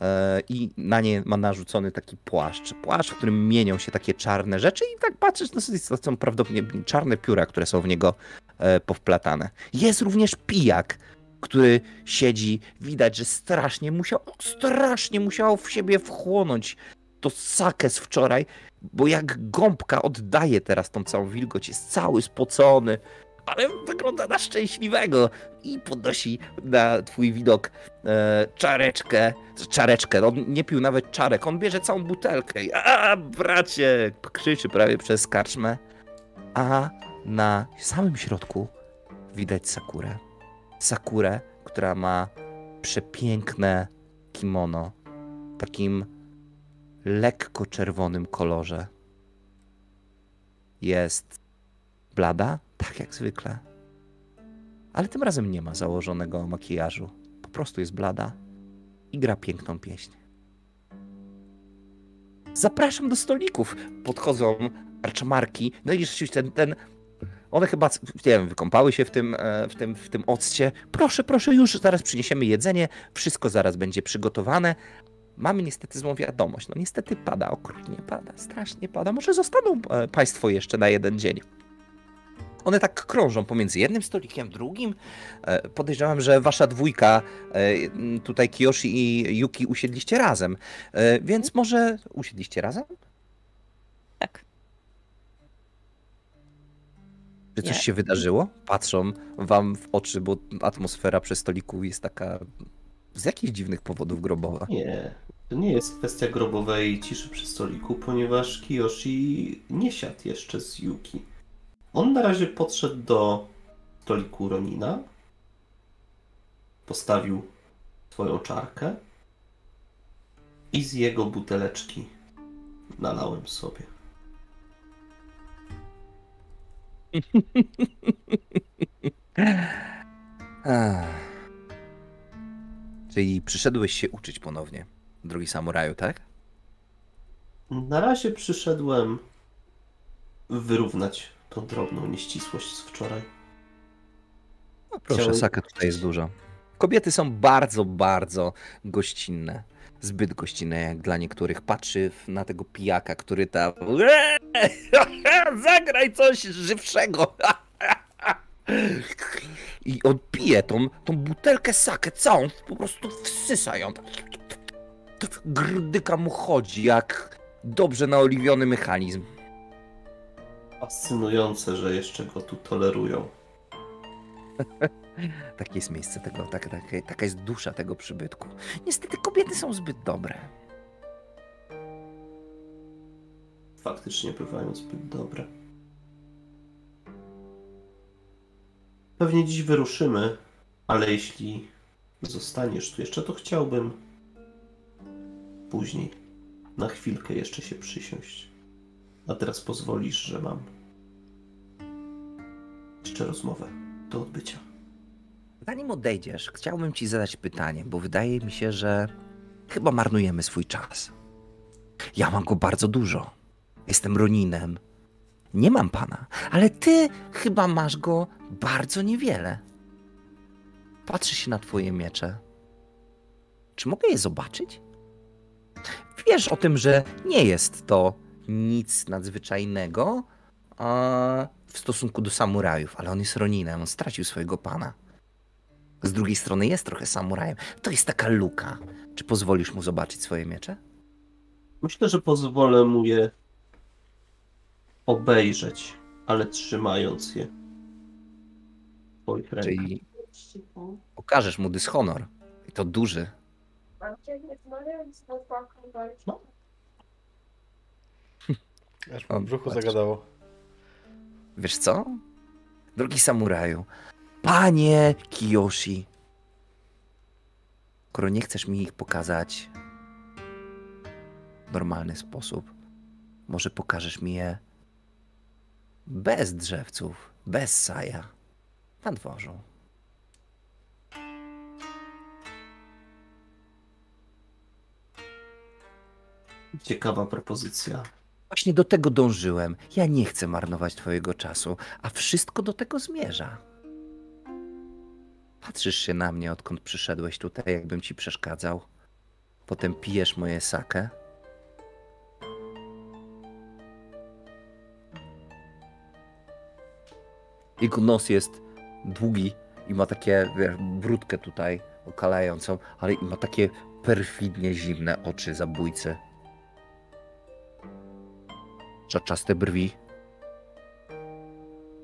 e, i na nie ma narzucony taki płaszcz. Płaszcz, w którym mienią się takie czarne rzeczy i tak patrzysz, no to są prawdopodobnie czarne pióra, które są w niego e, powplatane. Jest również pijak, który siedzi, widać, że strasznie musiał, strasznie musiał w siebie wchłonąć to sakę z wczoraj, bo jak gąbka oddaje teraz tą całą wilgoć, jest cały spocony, ale wygląda na szczęśliwego i podnosi na twój widok e, czareczkę, czareczkę, on nie pił nawet czarek, on bierze całą butelkę i a bracie, krzyczy prawie przez karczmę, a na samym środku widać Sakurę. Sakurę, która ma przepiękne kimono, takim lekko czerwonym kolorze. Jest blada, tak jak zwykle. Ale tym razem nie ma założonego makijażu. Po prostu jest blada i gra piękną pieśń. Zapraszam do stolików. Podchodzą arczamarki. No i rzeczywiście ten, ten one chyba, nie wiem, wykąpały się w tym, e, w, tym, w tym occie. Proszę, proszę, już zaraz przyniesiemy jedzenie, wszystko zaraz będzie przygotowane. Mamy niestety złą wiadomość. No niestety pada, okrutnie pada, strasznie pada. Może zostaną e, Państwo jeszcze na jeden dzień. One tak krążą pomiędzy jednym stolikiem, drugim. E, podejrzewam, że wasza dwójka, tutaj Kiyoshi i Yuki, usiedliście razem. Więc może usiedliście razem? Tak. Czy coś Nie. się wydarzyło? Patrzą wam w oczy, bo atmosfera przy stoliku jest taka z jakichś dziwnych powodów grobowa. Nie, to nie jest kwestia grobowej ciszy przy stoliku, ponieważ Kiyoshi nie siadł jeszcze z Yuki. On na razie podszedł do stoliku Ronina, postawił swoją czarkę i z jego buteleczki nalałem sobie. Czyli przyszedłeś się uczyć ponownie, drogi samuraju, tak? Na razie przyszedłem wyrównać tą drobną nieścisłość z wczoraj. No proszę, Chciałem- saka tutaj jest dużo. Kobiety są bardzo, bardzo gościnne. Zbyt gościnne jak dla niektórych. Patrzy na tego pijaka, który tam... Zagraj coś żywszego! I on pije tą, tą butelkę sakę całą, po prostu wsysa ją. Grdyka mu chodzi jak dobrze naoliwiony mechanizm. Fascynujące, że jeszcze go tu tolerują. Takie jest miejsce tego, tak, tak, taka jest dusza tego przybytku. Niestety kobiety są zbyt dobre. Faktycznie bywają zbyt dobre. Pewnie dziś wyruszymy, ale jeśli zostaniesz tu jeszcze, to chciałbym później, na chwilkę jeszcze się przysiąść. A teraz pozwolisz, że mam jeszcze rozmowę do odbycia. Zanim odejdziesz, chciałbym ci zadać pytanie, bo wydaje mi się, że chyba marnujemy swój czas. Ja mam go bardzo dużo. Jestem Roninem. Nie mam pana, ale ty chyba masz go bardzo niewiele. Patrzę się na twoje miecze. Czy mogę je zobaczyć? Wiesz o tym, że nie jest to nic nadzwyczajnego w stosunku do samurajów, ale on jest Roninem, on stracił swojego pana. Z drugiej strony jest trochę samurajem. To jest taka luka. Czy pozwolisz mu zobaczyć swoje miecze? Myślę, że pozwolę mu je obejrzeć, ale trzymając je w swoich rękach. Czyli pokażesz mu dyshonor. I to duży. Aż O, w brzuchu patrz. zagadało. Wiesz co? Drogi samuraju, panie Kiyoshi, skoro nie chcesz mi ich pokazać w normalny sposób, może pokażesz mi je bez drzewców, bez saja, na dworzu. Ciekawa propozycja. Właśnie do tego dążyłem. Ja nie chcę marnować twojego czasu, a wszystko do tego zmierza. Patrzysz się na mnie, odkąd przyszedłeś tutaj, jakbym ci przeszkadzał. Potem pijesz moje sakę. Jego nos jest długi i ma takie, wiesz, brudkę tutaj okalającą, ale ma takie perfidnie zimne oczy zabójcy. Czaczaste brwi.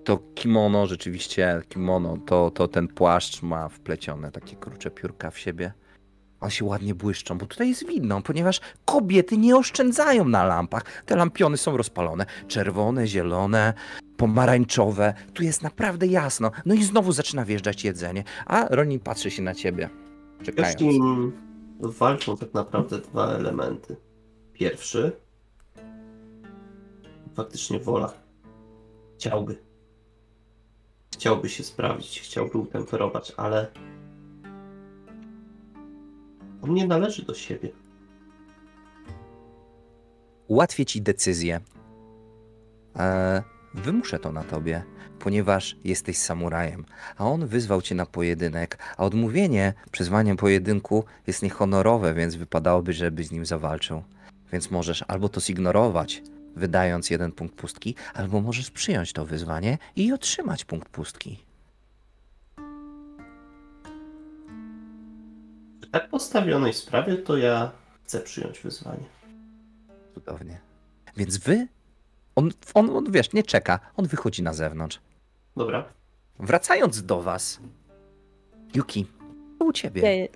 To kimono, rzeczywiście kimono, to, to ten płaszcz ma wplecione takie krucze piórka w siebie. One się ładnie błyszczą, bo tutaj jest widno, ponieważ kobiety nie oszczędzają na lampach. Te lampiony są rozpalone. Czerwone, zielone, pomarańczowe. Tu jest naprawdę jasno. No i znowu zaczyna wjeżdżać jedzenie, a Ronin patrzy się na ciebie, czekając. Wiesz, nim walczą tak naprawdę dwa elementy. Pierwszy faktycznie wola. Chciałby. Chciałby się sprawdzić, chciałby utemperować, ale on nie należy do siebie. ułatwię ci decyzję. E, wymuszę to na tobie, ponieważ jesteś samurajem, a on wyzwał cię na pojedynek, a odmówienie przyzwaniem pojedynku jest niehonorowe, więc wypadałoby, żebyś z nim zawalczył. Więc możesz albo to zignorować, wydając jeden punkt pustki, albo możesz przyjąć to wyzwanie i otrzymać punkt pustki. W tak postawionej sprawie to ja chcę przyjąć wyzwanie. Cudownie. Więc wy, on, on, on wiesz, nie czeka, on wychodzi na zewnątrz. Dobra. Wracając do was, Yuki, to u ciebie. Ja-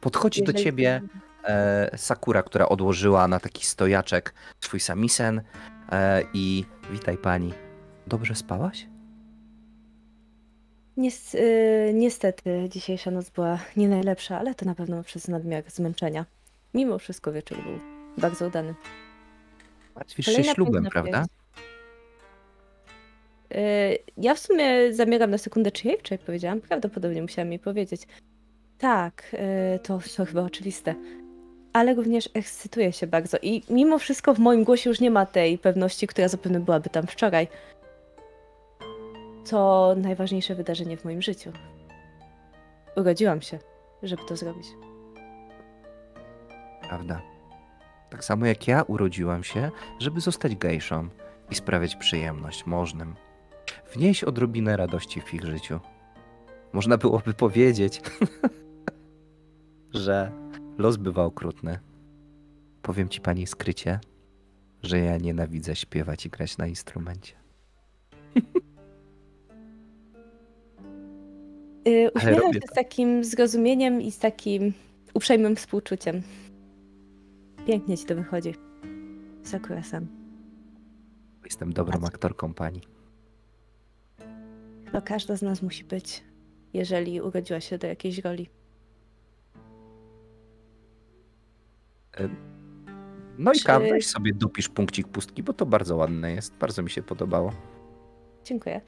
Podchodzi do ciebie Sakura, która odłożyła na taki stojaczek swój samisen e, i witaj pani. Dobrze spałaś? Y, niestety dzisiejsza noc była nie najlepsza, ale to na pewno przez nadmiar zmęczenia. Mimo wszystko wieczór był bardzo udany. Martwisz się ślubem, prawda? Y, Ja w sumie zamieram na sekundę czy jak powiedziałam, prawdopodobnie musiałam jej powiedzieć. Tak, y, to, to chyba oczywiste. Ale również ekscytuję się bardzo i mimo wszystko w moim głosie już nie ma tej pewności, która zapewne byłaby tam wczoraj. To najważniejsze wydarzenie w moim życiu. Urodziłam się, żeby to zrobić. Prawda. Tak samo jak ja urodziłam się, żeby zostać gejszą i sprawiać przyjemność możnym. Wnieść odrobinę radości w ich życiu. Można byłoby powiedzieć, że los bywa okrutny. Powiem ci pani skrycie, że ja nienawidzę śpiewać i grać na instrumencie. Yy, uśmiecham się z takim zrozumieniem i z takim uprzejmym współczuciem. Pięknie ci to wychodzi. Sakura-san. Jestem dobrą Bardzo. aktorką pani. Chyba każda z nas musi być, jeżeli urodziła się do jakiejś roli. No i Czy- weź sobie dopisz punkcik pustki, bo to bardzo ładne jest. Bardzo mi się podobało. Dziękuję.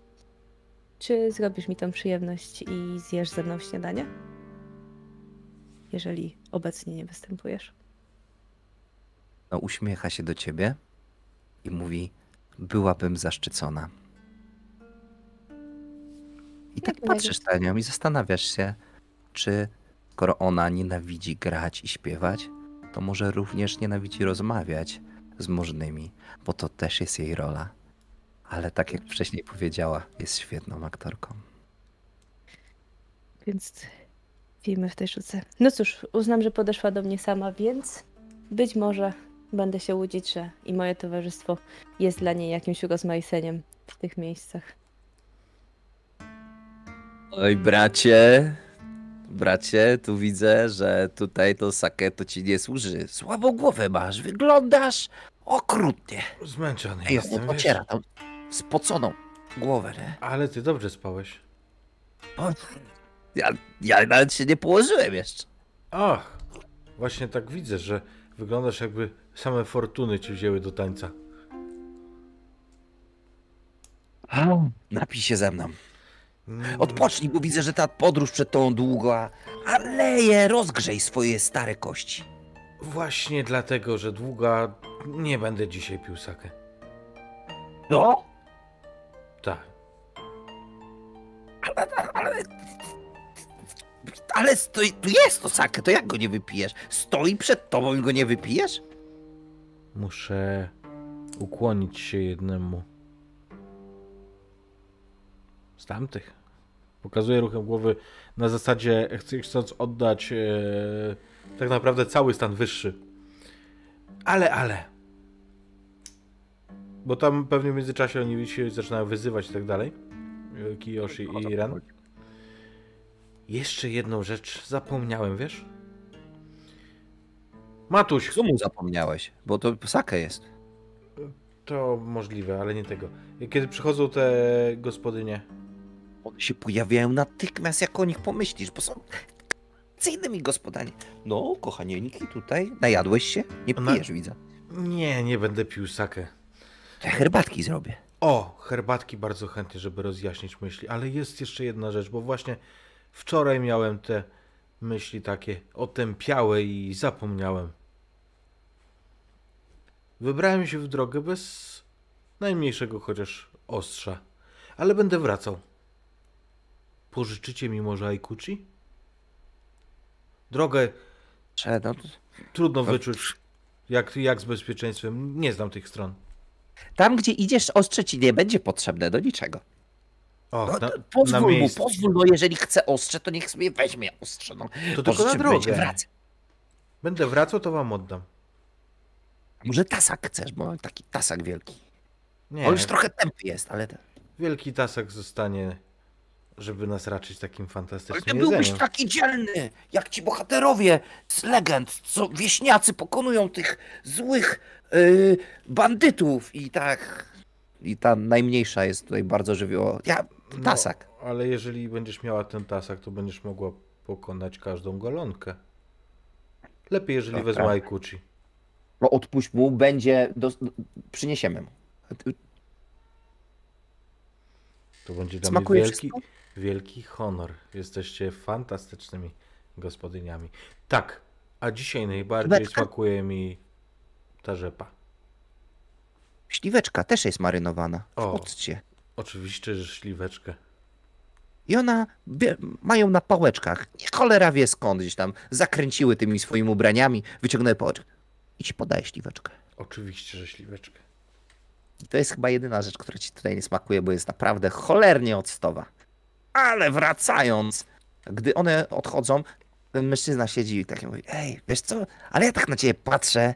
Czy zrobisz mi tą przyjemność i zjesz ze mną śniadanie? Jeżeli obecnie nie występujesz. No, uśmiecha się do ciebie i mówi: Byłabym zaszczycona. I tak patrzysz na nią i zastanawiasz się, czy skoro ona nienawidzi grać i śpiewać, to może również nienawidzi rozmawiać z możnymi, bo to też jest jej rola. Ale tak jak wcześniej powiedziała, jest świetną aktorką. Więc filmy w tej sztuce. No cóż, uznam, że podeszła do mnie sama, więc być może będę się łudzić, że i moje towarzystwo jest dla niej jakimś urozmaiceniem w tych miejscach. Oj, bracie, bracie, tu widzę, że tutaj to sake to ci nie służy. Słabą głowę masz, wyglądasz okrutnie. Zmęczony Ej, jestem, on wiesz? ociera tam spoconą głowę, nie? Ale ty dobrze spałeś. O, Ja, ja nawet się nie położyłem jeszcze. Ach, właśnie tak widzę, że wyglądasz jakby same fortuny ci wzięły do tańca. Napij się ze mną. Mm, Odpocznij, bo widzę, że ta podróż przed tą długa. A leje, rozgrzej swoje stare kości. Właśnie dlatego, że długa nie będę dzisiaj pił sakę. No? Tak. Ale, ale, ale stoi, tu jest to sake, to jak go nie wypijesz? Stoi przed tobą i go nie wypijesz? Muszę ukłonić się jednemu z tamtych. Pokazuję ruchem głowy na zasadzie chcąc oddać e, tak naprawdę cały stan wyższy. Ale, ale. Bo tam pewnie w międzyczasie oni się zaczynają wyzywać i tak dalej. Kiyoshi i Ren. Jeszcze jedną rzecz zapomniałem, wiesz? Matuś, Co mu zapomniałeś? Bo to Sakę jest. to możliwe, ale nie tego. Kiedy przychodzą te gospodynie, się pojawiają natychmiast, jak o nich pomyślisz, bo są innymi gospodarnie. No, kochanieńki, tutaj najadłeś się? Nie pijesz, widzę. nie, nie będę pił sakę. To ja herbatki zrobię. O, herbatki bardzo chętnie, żeby rozjaśnić myśli, ale jest jeszcze jedna rzecz, bo właśnie wczoraj miałem te myśli takie otępiałe i zapomniałem. Wybrałem się w drogę bez najmniejszego chociaż ostrza, ale będę wracał. Pożyczycie mi może Aikuchi? Drogę Cze, no, to- trudno wyczuć, jak, jak z bezpieczeństwem. Nie znam tych stron. tam, gdzie idziesz, ostrze ci nie będzie potrzebne do niczego. O, No, na, pozwól mu, miejscu. pozwól, no jeżeli chce ostrze, to niech sobie weźmie ostrze. No. To tylko na drogę. wracał. Będę wracał, to wam oddam. Może tasak chcesz, bo mam taki tasak wielki. Nie, On już trochę tępy jest, ale... wielki tasek zostanie, żeby nas raczyć takim Ale fantastycznym ty byłbyś jedzeniem. taki dzielny, jak ci bohaterowie z legend, co wieśniacy pokonują tych złych yy, bandytów i tak... I ta najmniejsza jest tutaj bardzo żywiołowa. Ja, No, tasak. ale jeżeli będziesz miała ten tasak, to będziesz mogła pokonać każdą golonkę. Lepiej, jeżeli To wezmę prawda. Aikuchi. No odpuść mu, będzie... Do... Przyniesiemy mu. To będzie dla Smakuje mnie wielki, wszystko? Wielki honor. Jesteście fantastycznymi gospodyniami. Tak, a dzisiaj najbardziej Beczka? smakuje mi ta rzepa. Śliweczka też jest marynowana O. occie. Oczywiście, że śliweczkę. I ona mają na pałeczkach. Nie cholera wie skąd gdzieś tam. Zakręciły tymi swoimi ubraniami, wyciągnęły pałeczkę. I ci podaje śliweczkę. Oczywiście, że śliweczkę. I to jest chyba jedyna rzecz, która ci tutaj nie smakuje, bo jest naprawdę cholernie octowa. Ale wracając, gdy one odchodzą, ten mężczyzna siedzi i tak mówi, ej, wiesz co, ale ja tak na ciebie patrzę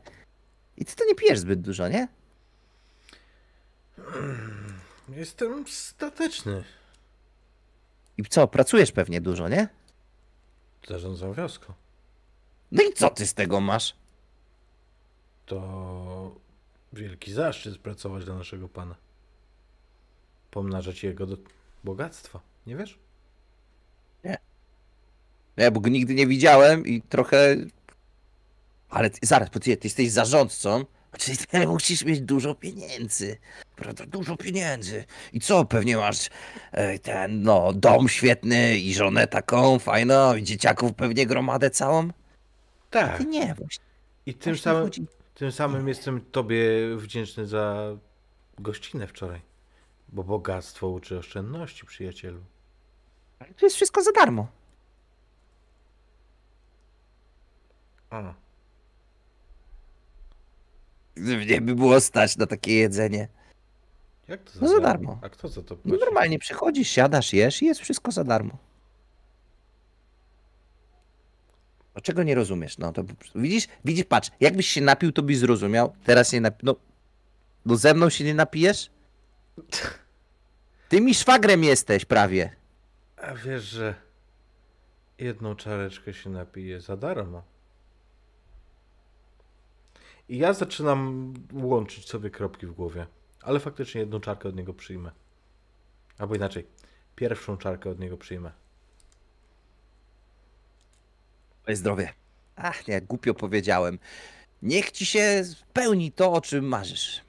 i ty to nie pijesz zbyt dużo, nie? Jestem stateczny. I co, pracujesz pewnie dużo, nie? Zarządzam wioską. No i co ty z tego masz? To wielki zaszczyt pracować dla naszego pana. Pomnażać jego do bogactwa, nie wiesz? Ja, bo go nigdy nie widziałem i trochę... Ale ty, zaraz, bo ty, ty jesteś zarządcą, czyli ty musisz mieć dużo pieniędzy, prawda? Dużo pieniędzy. I co, pewnie masz e, ten, no, dom świetny i żonę taką fajną i dzieciaków pewnie gromadę całą? Tak. Ty nie, właśnie. I tym właśnie samym, chodzi- tym samym jestem tobie wdzięczny za gościnę wczoraj. Bo bogactwo uczy oszczędności, przyjacielu. Ale To jest wszystko za darmo. A, Mnie by było stać na takie jedzenie. jak to za, No za darmo? A kto za to No płaci? normalnie przychodzisz, siadasz, jesz i jest wszystko za darmo. No czego nie rozumiesz? No to po prostu- widzisz, widzisz, patrz, jakbyś się napił, to byś zrozumiał. Teraz nie napi... No, no ze mną się nie napijesz? Ty mi szwagrem jesteś prawie. A wiesz, że jedną czareczkę się napije za darmo. I ja zaczynam łączyć sobie kropki w głowie. Ale faktycznie jedną czarkę od niego przyjmę. Albo inaczej, pierwszą czarkę od niego przyjmę. Twoje zdrowie. Ach, nie, głupio powiedziałem. Niech ci się spełni to, o czym marzysz.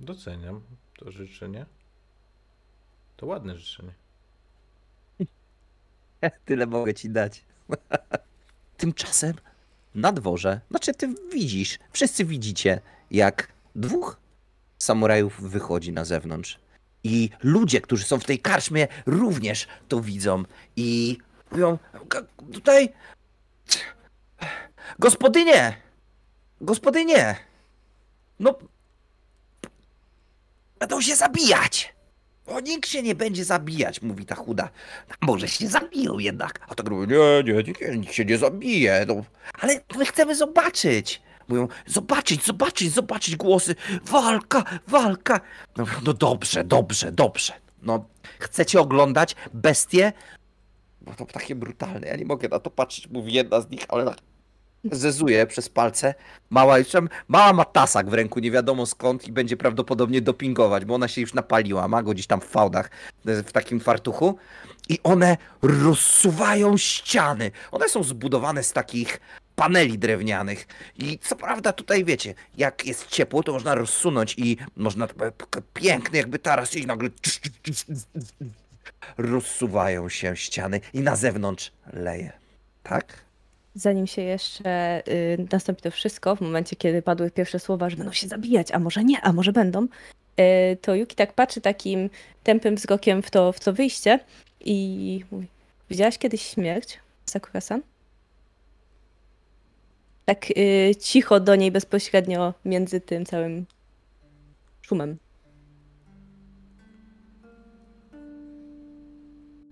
Doceniam to życzenie. To ładne życzenie. Tyle mogę ci dać. Tymczasem na dworze, znaczy ty widzisz, wszyscy widzicie, jak dwóch samurajów wychodzi na zewnątrz. I ludzie, którzy są w tej karczmie, również to widzą. I mówią, "G- tutaj... Gospodynie! Gospodynie! No... Będą się zabijać! O, nikt się nie będzie zabijać, mówi ta chuda. A może się zabiją jednak. A tak mówię, nie, nie, nie, nikt się nie zabije. No. Ale my chcemy zobaczyć. Mówią, zobaczyć, zobaczyć, zobaczyć głosy, walka, walka. No, no dobrze, dobrze, dobrze. No, chcecie oglądać bestie? No to takie brutalne, ja nie mogę na to patrzeć, mówi jedna z nich, ale tak zezuje przez palce. Mała, jeszcze, mała ma tasak w ręku, nie wiadomo skąd i będzie prawdopodobnie dopingować, bo ona się już napaliła, ma go gdzieś tam w fałdach, w takim fartuchu. I one rozsuwają ściany. One są zbudowane z takich paneli drewnianych. I co prawda tutaj wiecie, jak jest ciepło, to można rozsunąć i można piękny jakby taras i nagle rozsuwają się ściany i na zewnątrz leje. Tak? Zanim się jeszcze y, nastąpi to wszystko, w momencie kiedy padły pierwsze słowa, że będą się zabijać, a może nie, a może będą, y, to Yuki tak patrzy takim tępym wzrokiem w to, w to wyjście i mówi, widziałaś kiedyś śmierć, Sakura-san? Tak y, cicho do niej bezpośrednio między tym całym szumem.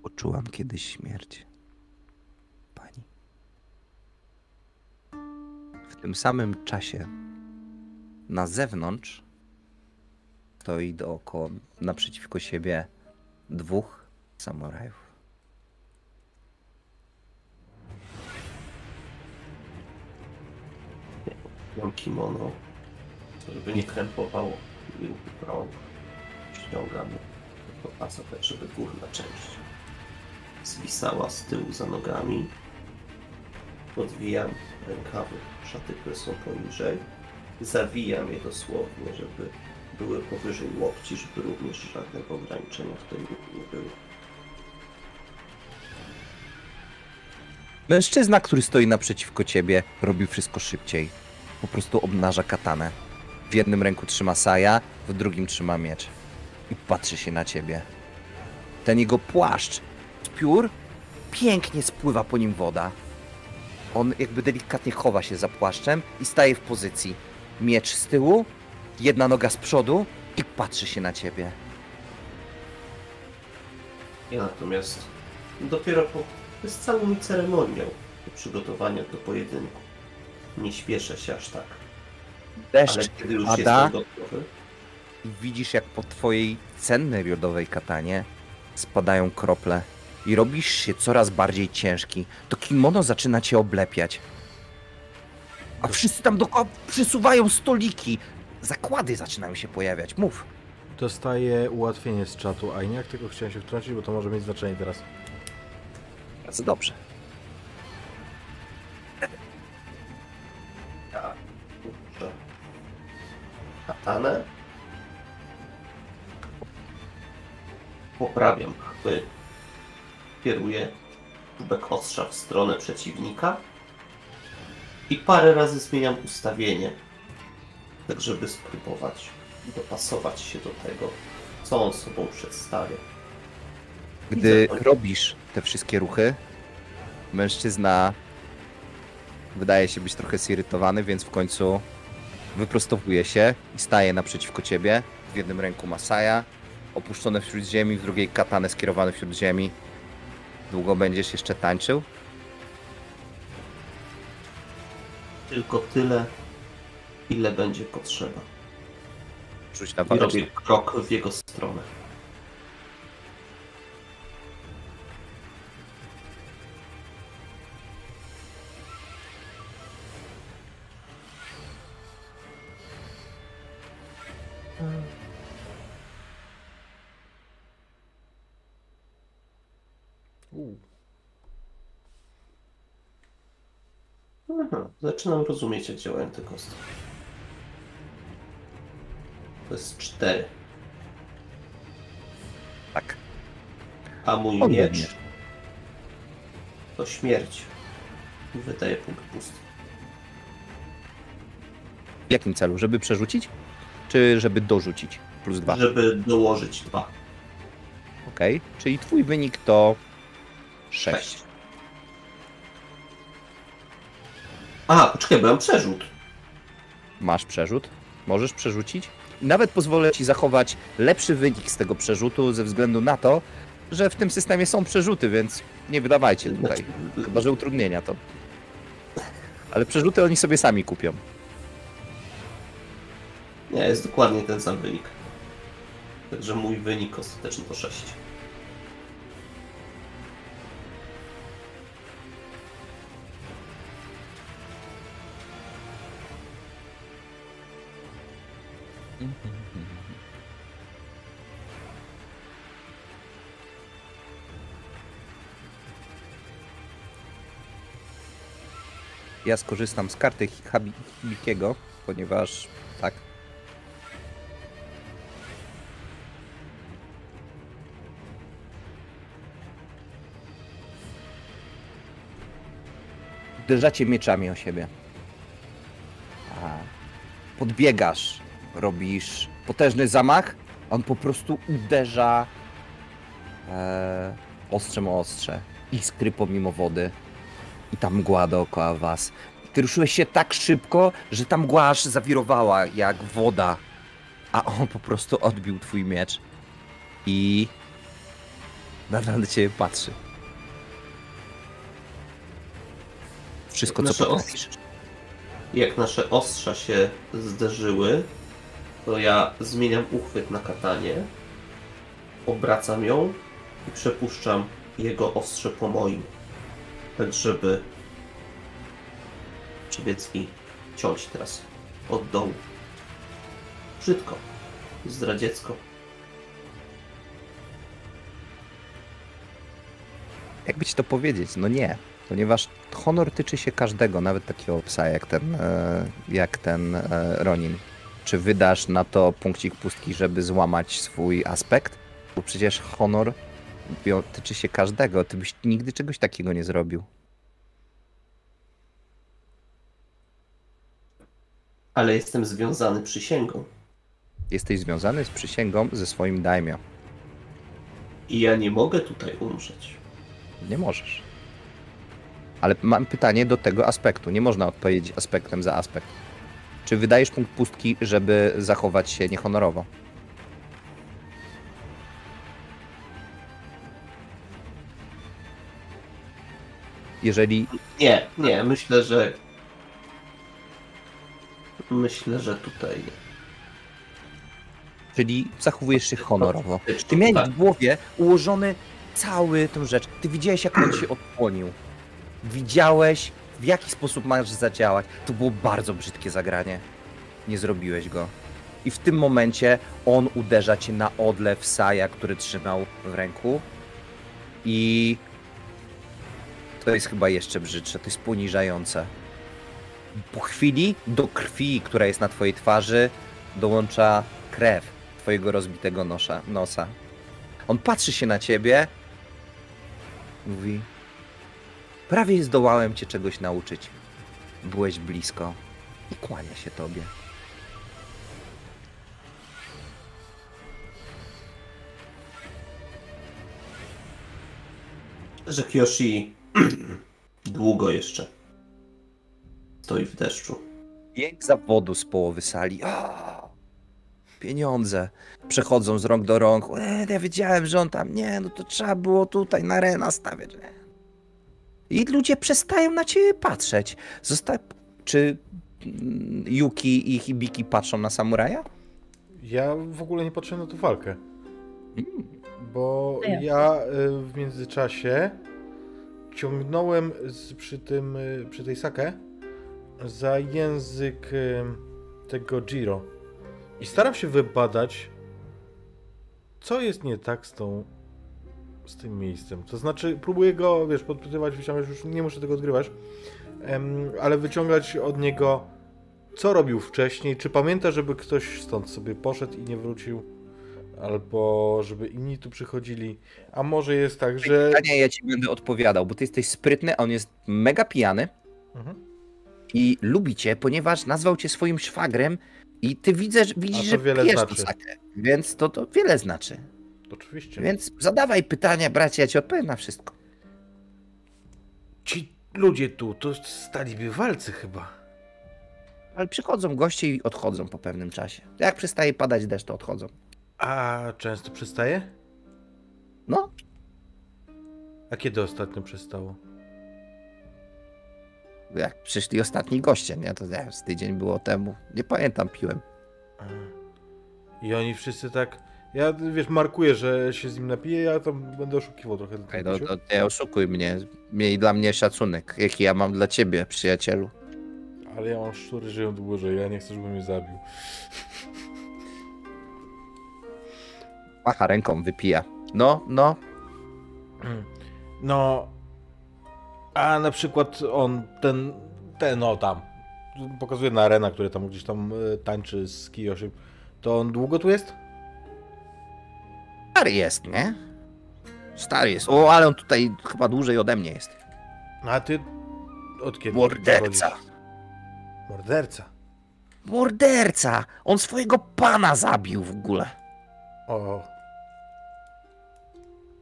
Poczułam kiedyś śmierć. Tym samym czasie na zewnątrz stoi dookoła, naprzeciwko siebie dwóch samurajów. Mam kimono, żeby nie krępowało i uprało. Ściągam do pasa tak, żeby górna część zwisała z tyłu za nogami. Podwijam rękawy szaty, które są poniżej. Zawijam je dosłownie, żeby były powyżej łokci, żeby również żadnego ograniczenia w tym nie było. Mężczyzna, który stoi naprzeciwko ciebie, robi wszystko szybciej. Po prostu obnaża katanę. W jednym ręku trzyma saja, w drugim trzyma miecz. I patrzy się na ciebie. Ten jego płaszcz z piór pięknie spływa po nim woda. On jakby delikatnie chowa się za płaszczem i staje w pozycji. Miecz z tyłu, jedna noga z przodu i patrzy się na ciebie. Ja natomiast dopiero po z całą ceremonią przygotowania do pojedynku. Nie śpieszę się aż tak. Ale Deszcz kiedy już pada gotowy, i widzisz jak po twojej cennej riodowej katanie spadają krople i robisz się coraz bardziej ciężki. To kimono zaczyna cię oblepiać. A wszyscy tam dookoła przysuwają stoliki. Zakłady zaczynają się pojawiać. Mów. Dostaję ułatwienie z czatu Ainiak, tylko chciałem się wtrącić, bo to może mieć znaczenie teraz. Bardzo dobrze. katanę. Poprawiam chwy. Kieruję czubek ostrza w stronę przeciwnika. I parę razy zmieniam ustawienie. Tak, żeby spróbować dopasować się do tego, co on sobą przedstawia. Gdy robisz te wszystkie ruchy, mężczyzna wydaje się być trochę zirytowany, więc w końcu wyprostowuje się i staje naprzeciwko ciebie. W jednym ręku Masaja, opuszczone wśród ziemi, w drugiej katanę skierowane wśród ziemi. Długo będziesz jeszcze tańczył? Tylko tyle, ile będzie potrzeba. Rzuć na I waleczność. robię krok w jego stronę. Aha, zaczynam rozumieć, jak działają te kostki. To jest cztery. Tak. A mój miecz mnie. to śmierć. Wydaje punkt pusty. W jakim celu? Żeby przerzucić? Czy żeby dorzucić? Plus dwa. Żeby dołożyć dwa. Okej. Czyli twój wynik to 6. A, poczekaj, bo ja mam przerzut. Masz przerzut, możesz przerzucić. Nawet pozwolę ci zachować lepszy wynik z tego przerzutu ze względu na to, że w tym systemie są przerzuty, więc nie wydawajcie tutaj. Chyba, że utrudnienia to. Ale przerzuty oni sobie sami kupią. Nie, jest dokładnie ten sam wynik. Także mój wynik ostateczny to 6. Ja skorzystam z karty Habi- Hibikiego, ponieważ tak. Uderzacie mieczami o siebie. A podbiegasz, robisz potężny zamach, on po prostu uderza e, ostrzem o ostrze. Iskry pomimo wody i ta mgła dookoła was. Ty ruszyłeś się tak szybko, że ta mgła aż zawirowała jak woda. A on po prostu odbił twój miecz i nadal na ciebie patrzy. Wszystko, co Nasze potrafisz. Jak nasze ostrza się zderzyły, to ja zmieniam uchwyt na katanie, obracam ją i przepuszczam jego ostrze po moim. Tak, żeby przebiec i ciąć teraz od dołu. Brzydko, zdradziecko. Jakby ci to powiedzieć? No nie. Ponieważ honor tyczy się każdego, nawet takiego psa jak ten, e, jak ten e, Ronin. Czy wydasz na to punkcik pustki, żeby złamać swój aspekt? Bo przecież honor tyczy się każdego. Ty byś nigdy czegoś takiego nie zrobił. Ale jestem związany przysięgą. Jesteś związany z przysięgą ze swoim daimio. I ja nie mogę tutaj umrzeć. Nie możesz. Ale mam pytanie do tego aspektu. Nie można odpowiedzieć aspektem za aspekt. Czy wydajesz punkt pustki, żeby zachować się niehonorowo? Jeżeli Nie, nie, myślę, że. Myślę, że tutaj. Czyli zachowujesz się honorowo. Ty miałeś Tak. w głowie ułożony cały tą rzecz. Ty widziałeś, jak on się odpłonił. Widziałeś, w jaki sposób masz zadziałać. To było bardzo brzydkie zagranie. Nie zrobiłeś go. I w tym momencie on uderza cię na odlew Saja, który trzymał w ręku. I to jest chyba jeszcze brzydsze, to jest poniżające. Po chwili do krwi, która jest na twojej twarzy, dołącza krew twojego rozbitego nosa. On patrzy się na ciebie, mówi: Prawie zdołałem cię czegoś nauczyć. Byłeś blisko i kłania się tobie. Że Kyoshi długo jeszcze stoi w deszczu. Jęk zawodu z połowy sali. O, pieniądze przechodzą z rąk do rąk. E, ja wiedziałem, że on tam. Nie, no to trzeba było tutaj na Rena stawiać. I ludzie przestają na ciebie patrzeć. Zosta... Czy mm, Yuki i Hibiki patrzą na samuraja? Ja w ogóle nie patrzę na tą walkę. Mm. Bo ja. y, w międzyczasie ciągnąłem z, przy, tym, y, przy tej sakę za język y, tego Giro. I staram się wybadać, co jest nie tak z tą z tym miejscem. To znaczy, próbuję go, wiesz, podpytywać, wyciągać, już nie muszę tego odgrywać, em, ale wyciągać od niego, co robił wcześniej, czy pamięta, żeby ktoś stąd sobie poszedł i nie wrócił, albo żeby inni tu przychodzili, a może jest tak, że... Pytania ja ci będę odpowiadał, bo ty jesteś sprytny, a on jest mega pijany Mhm. i lubi cię, ponieważ nazwał cię swoim szwagrem i ty widzę, widzisz, to że wiele pijesz znaczy. tą sakę. Więc to, to wiele znaczy. Oczywiście. Więc zadawaj pytania, bracie, ja ci odpowiem na wszystko. Ci ludzie tu, to stali bywalcy chyba. Ale przychodzą goście i odchodzą po pewnym czasie. Jak przestaje padać deszcz, to odchodzą. A często przestaje? No, A kiedy ostatnio przestało? jak przyszli ostatni goście, nie? To nie, z tydzień było temu. Nie pamiętam, piłem. I oni wszyscy tak. Ja wiesz, markuję, że się z nim napiję, ja tam będę oszukiwał trochę. Ej, no, to nie oszukuj mnie. Miej dla mnie szacunek, jaki ja mam dla ciebie, przyjacielu. Ale ja mam szczury, żyją dłużej, ja nie chcę, żeby mnie zabił. Macha ręką, wypija. No, no. No. A na przykład on, ten, ten, o tam. Pokazuje na arena, który tam gdzieś tam e, tańczy z Kiyoshim. To on długo tu jest? Stary jest, nie? Stary jest. O, ale on tutaj chyba dłużej ode mnie jest. A ty od kiedy? Morderca. Morderca. Morderca! On swojego pana zabił w ogóle. O.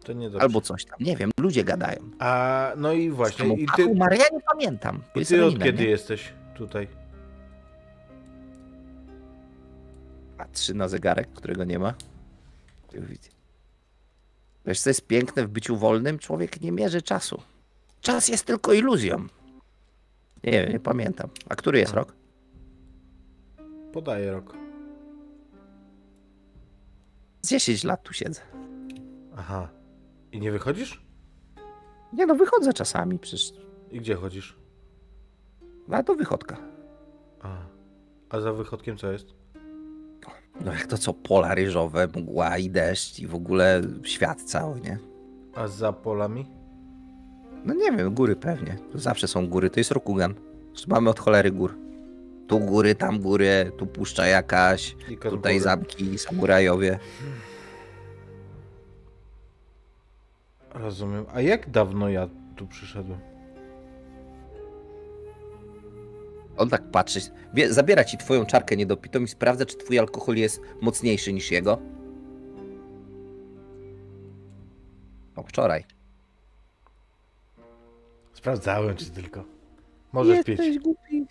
To nie dobrze. Albo coś tam. Nie wiem, ludzie gadają. A no i właśnie. I ty, Maria nie pamiętam. i ty od kiedy nie? jesteś tutaj? Patrzy na zegarek, którego nie ma. Wiesz, co jest piękne w byciu wolnym? Człowiek nie mierzy czasu. Czas jest tylko iluzją. Nie wiem, nie pamiętam. A który jest rok? Podaję rok. Z 10 lat tu siedzę. Aha. I nie wychodzisz? Nie no, wychodzę czasami, przecież. I gdzie chodzisz? A to wychodka. A. A za wychodkiem co jest? No jak to co, pola ryżowe, mgła i deszcz i w ogóle świat cały, nie? A za polami? No nie wiem, góry pewnie. To zawsze są góry, to jest Rokugan. Mamy od cholery gór. Tu góry, tam góry, tu puszcza jakaś, tutaj góry. zamki, samurajowie. Rozumiem. A jak dawno ja tu przyszedłem? On tak patrzy, wie, zabiera ci twoją czarkę niedopitą i sprawdza, czy twój alkohol jest mocniejszy niż jego. O, wczoraj. Sprawdzałem czy tylko. Możesz pić. głupi.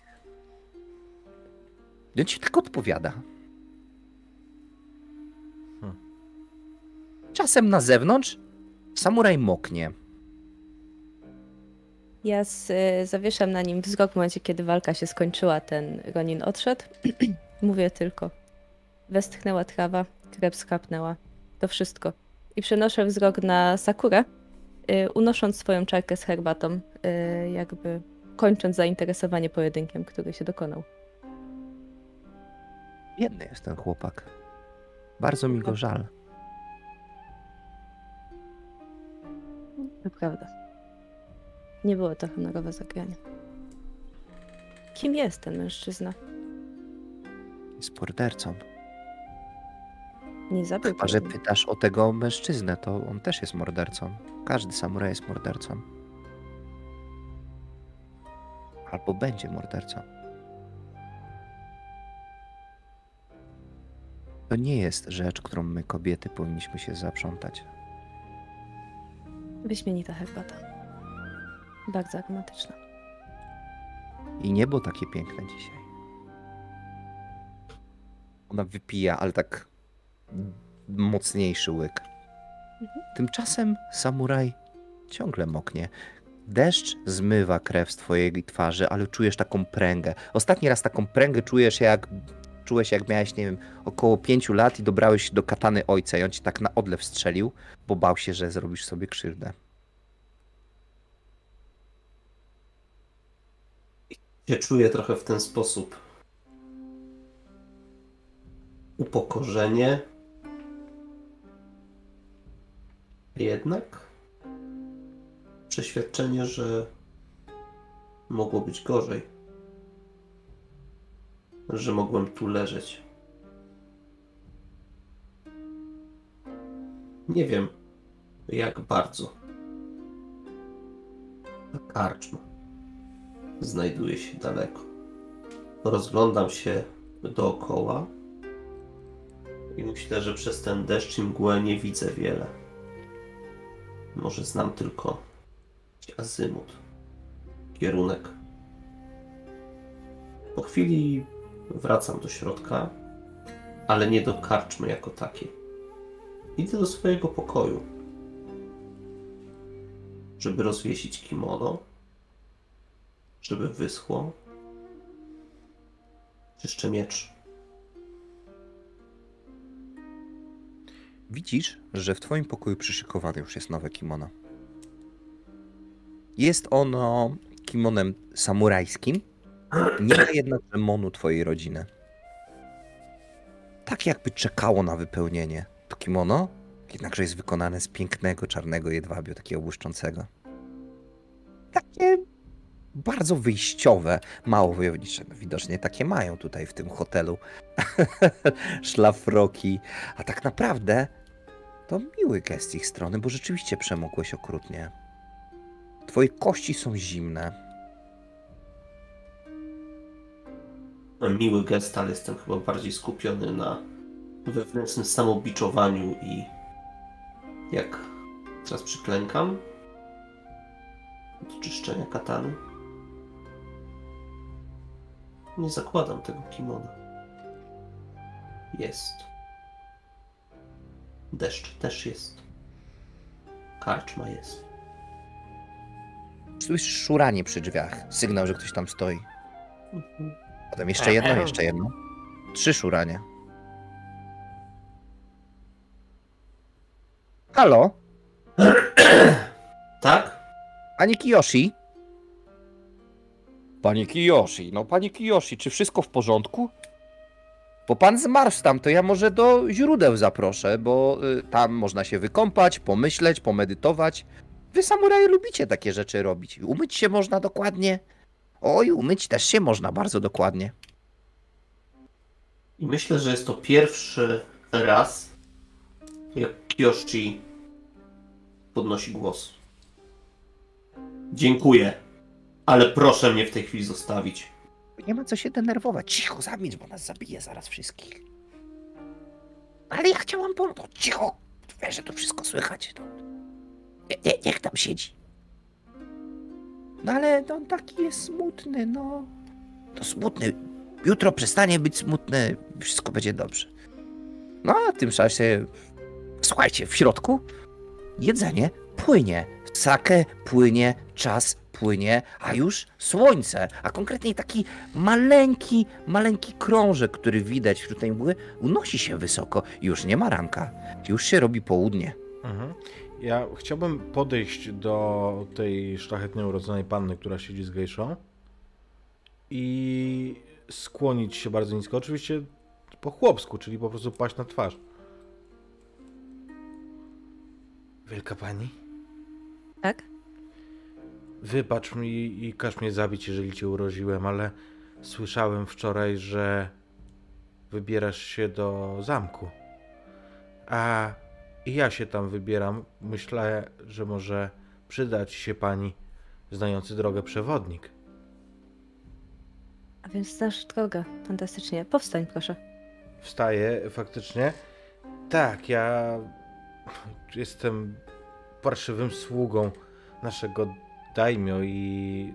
On ci tylko odpowiada. Hmm. Czasem na zewnątrz samuraj moknie. Ja z, y, zawieszam na nim wzrok w momencie, kiedy walka się skończyła, ten Ronin odszedł. Mówię tylko. Westchnęła trawa, krew skapnęła. To wszystko. I przenoszę wzrok na Sakurę, y, unosząc swoją czarkę z herbatą, y, jakby kończąc zainteresowanie pojedynkiem, który się dokonał. Biedny jest ten chłopak. Bardzo mi go żal. To prawda. Nie było to honorowe zagranie. Kim jest ten mężczyzna? Jest mordercą. Nie zabił Chyba, że pytasz o tego mężczyznę, to on też jest mordercą. Każdy samuraj jest mordercą. Albo będzie mordercą. To nie jest rzecz, którą my kobiety powinniśmy się zaprzątać. Wyśmienita herbata. Bardzo aromatyczna. I niebo takie piękne dzisiaj. Ona wypija, ale tak mocniejszy łyk. Tymczasem samuraj ciągle moknie. Deszcz zmywa krew z twojej twarzy, ale czujesz taką pręgę. Ostatni raz taką pręgę czujesz jak czułeś jak miałeś, nie wiem, około pięciu lat i dobrałeś się do katany ojca i on ci tak na odlew strzelił, bo bał się, że zrobisz sobie krzywdę. Się czuję trochę w ten sposób. Upokorzenie. Jednak przeświadczenie, że mogło być gorzej. Że mogłem tu leżeć. Nie wiem, jak bardzo. Ta karczma znajduje się daleko. Rozglądam się dookoła i myślę, że przez ten deszcz i mgłę nie widzę wiele. Może znam tylko azymut, kierunek. Po chwili wracam do środka, ale nie do karczmy jako takiej. Idę do swojego pokoju, żeby rozwiesić kimono, żeby wyschło. Czyszczę miecz. Widzisz, że w twoim pokoju przyszykowane już jest nowe kimono. Jest ono kimonem samurajskim, nie ma jednak demonu twojej rodziny. Tak jakby czekało na wypełnienie. To kimono jednakże jest wykonane z pięknego czarnego jedwabiu, takiego błyszczącego. Takie bardzo wyjściowe, mało wojownicze. No, widocznie takie mają tutaj w tym hotelu. Szlafroki. A tak naprawdę to miły gest z ich strony, bo rzeczywiście przemokłeś okrutnie. Twoje kości są zimne. Miły gest, ale jestem chyba bardziej skupiony na wewnętrznym samobiczowaniu i jak teraz przyklękam do czyszczenia katany. Nie zakładam tego kimona. Jest. Deszcz też jest. Karczma jest. Słyszysz szuranie przy drzwiach. Sygnał, że ktoś tam stoi. Potem jeszcze jedno, jeszcze jedno. Trzy szuranie. Halo? Tak? Pani Kiyoshi? Pani Kiyoshi, no pani Kiyoshi, czy wszystko w porządku? Bo pan zmarł tam, to ja może do źródeł zaproszę, bo y, tam można się wykąpać, pomyśleć, pomedytować. Wy samuraje lubicie takie rzeczy robić. Umyć się można dokładnie. Oj, umyć też się można bardzo dokładnie. I myślę, że jest to pierwszy raz, jak Kiyoshi podnosi głos. Dziękuję, ale proszę mnie w tej chwili zostawić. Nie ma co się denerwować. Cicho, zamilcz, bo nas zabije zaraz wszystkich. Ale ja chciałam pomóc. Cicho. Wiesz, że to wszystko słychać. No. Nie, nie, niech tam siedzi. No ale on taki jest smutny, no. To smutny. Jutro przestanie być smutny. Wszystko będzie dobrze. No a w tym czasie, słuchajcie, w środku jedzenie płynie. Sake płynie, czas płynie, a już słońce, a konkretnie taki maleńki, maleńki krążek, który widać wśród tej mgły, unosi się wysoko. Już nie ma ranka, już się robi południe. Mhm. Ja chciałbym podejść do tej szlachetnie urodzonej panny, która siedzi z gejszą i skłonić się bardzo nisko. Oczywiście po chłopsku, czyli po prostu paść na twarz. Wielka pani, Tak? Wybacz mi i każ mnie zabić, jeżeli cię uroziłem, ale słyszałem wczoraj, że wybierasz się do zamku. A i ja się tam wybieram. Myślę, że może przydać się pani znający drogę przewodnik. A więc znasz drogę. Fantastycznie. Powstań, proszę. Wstaję faktycznie. Tak, ja jestem parszywym sługą naszego daimio i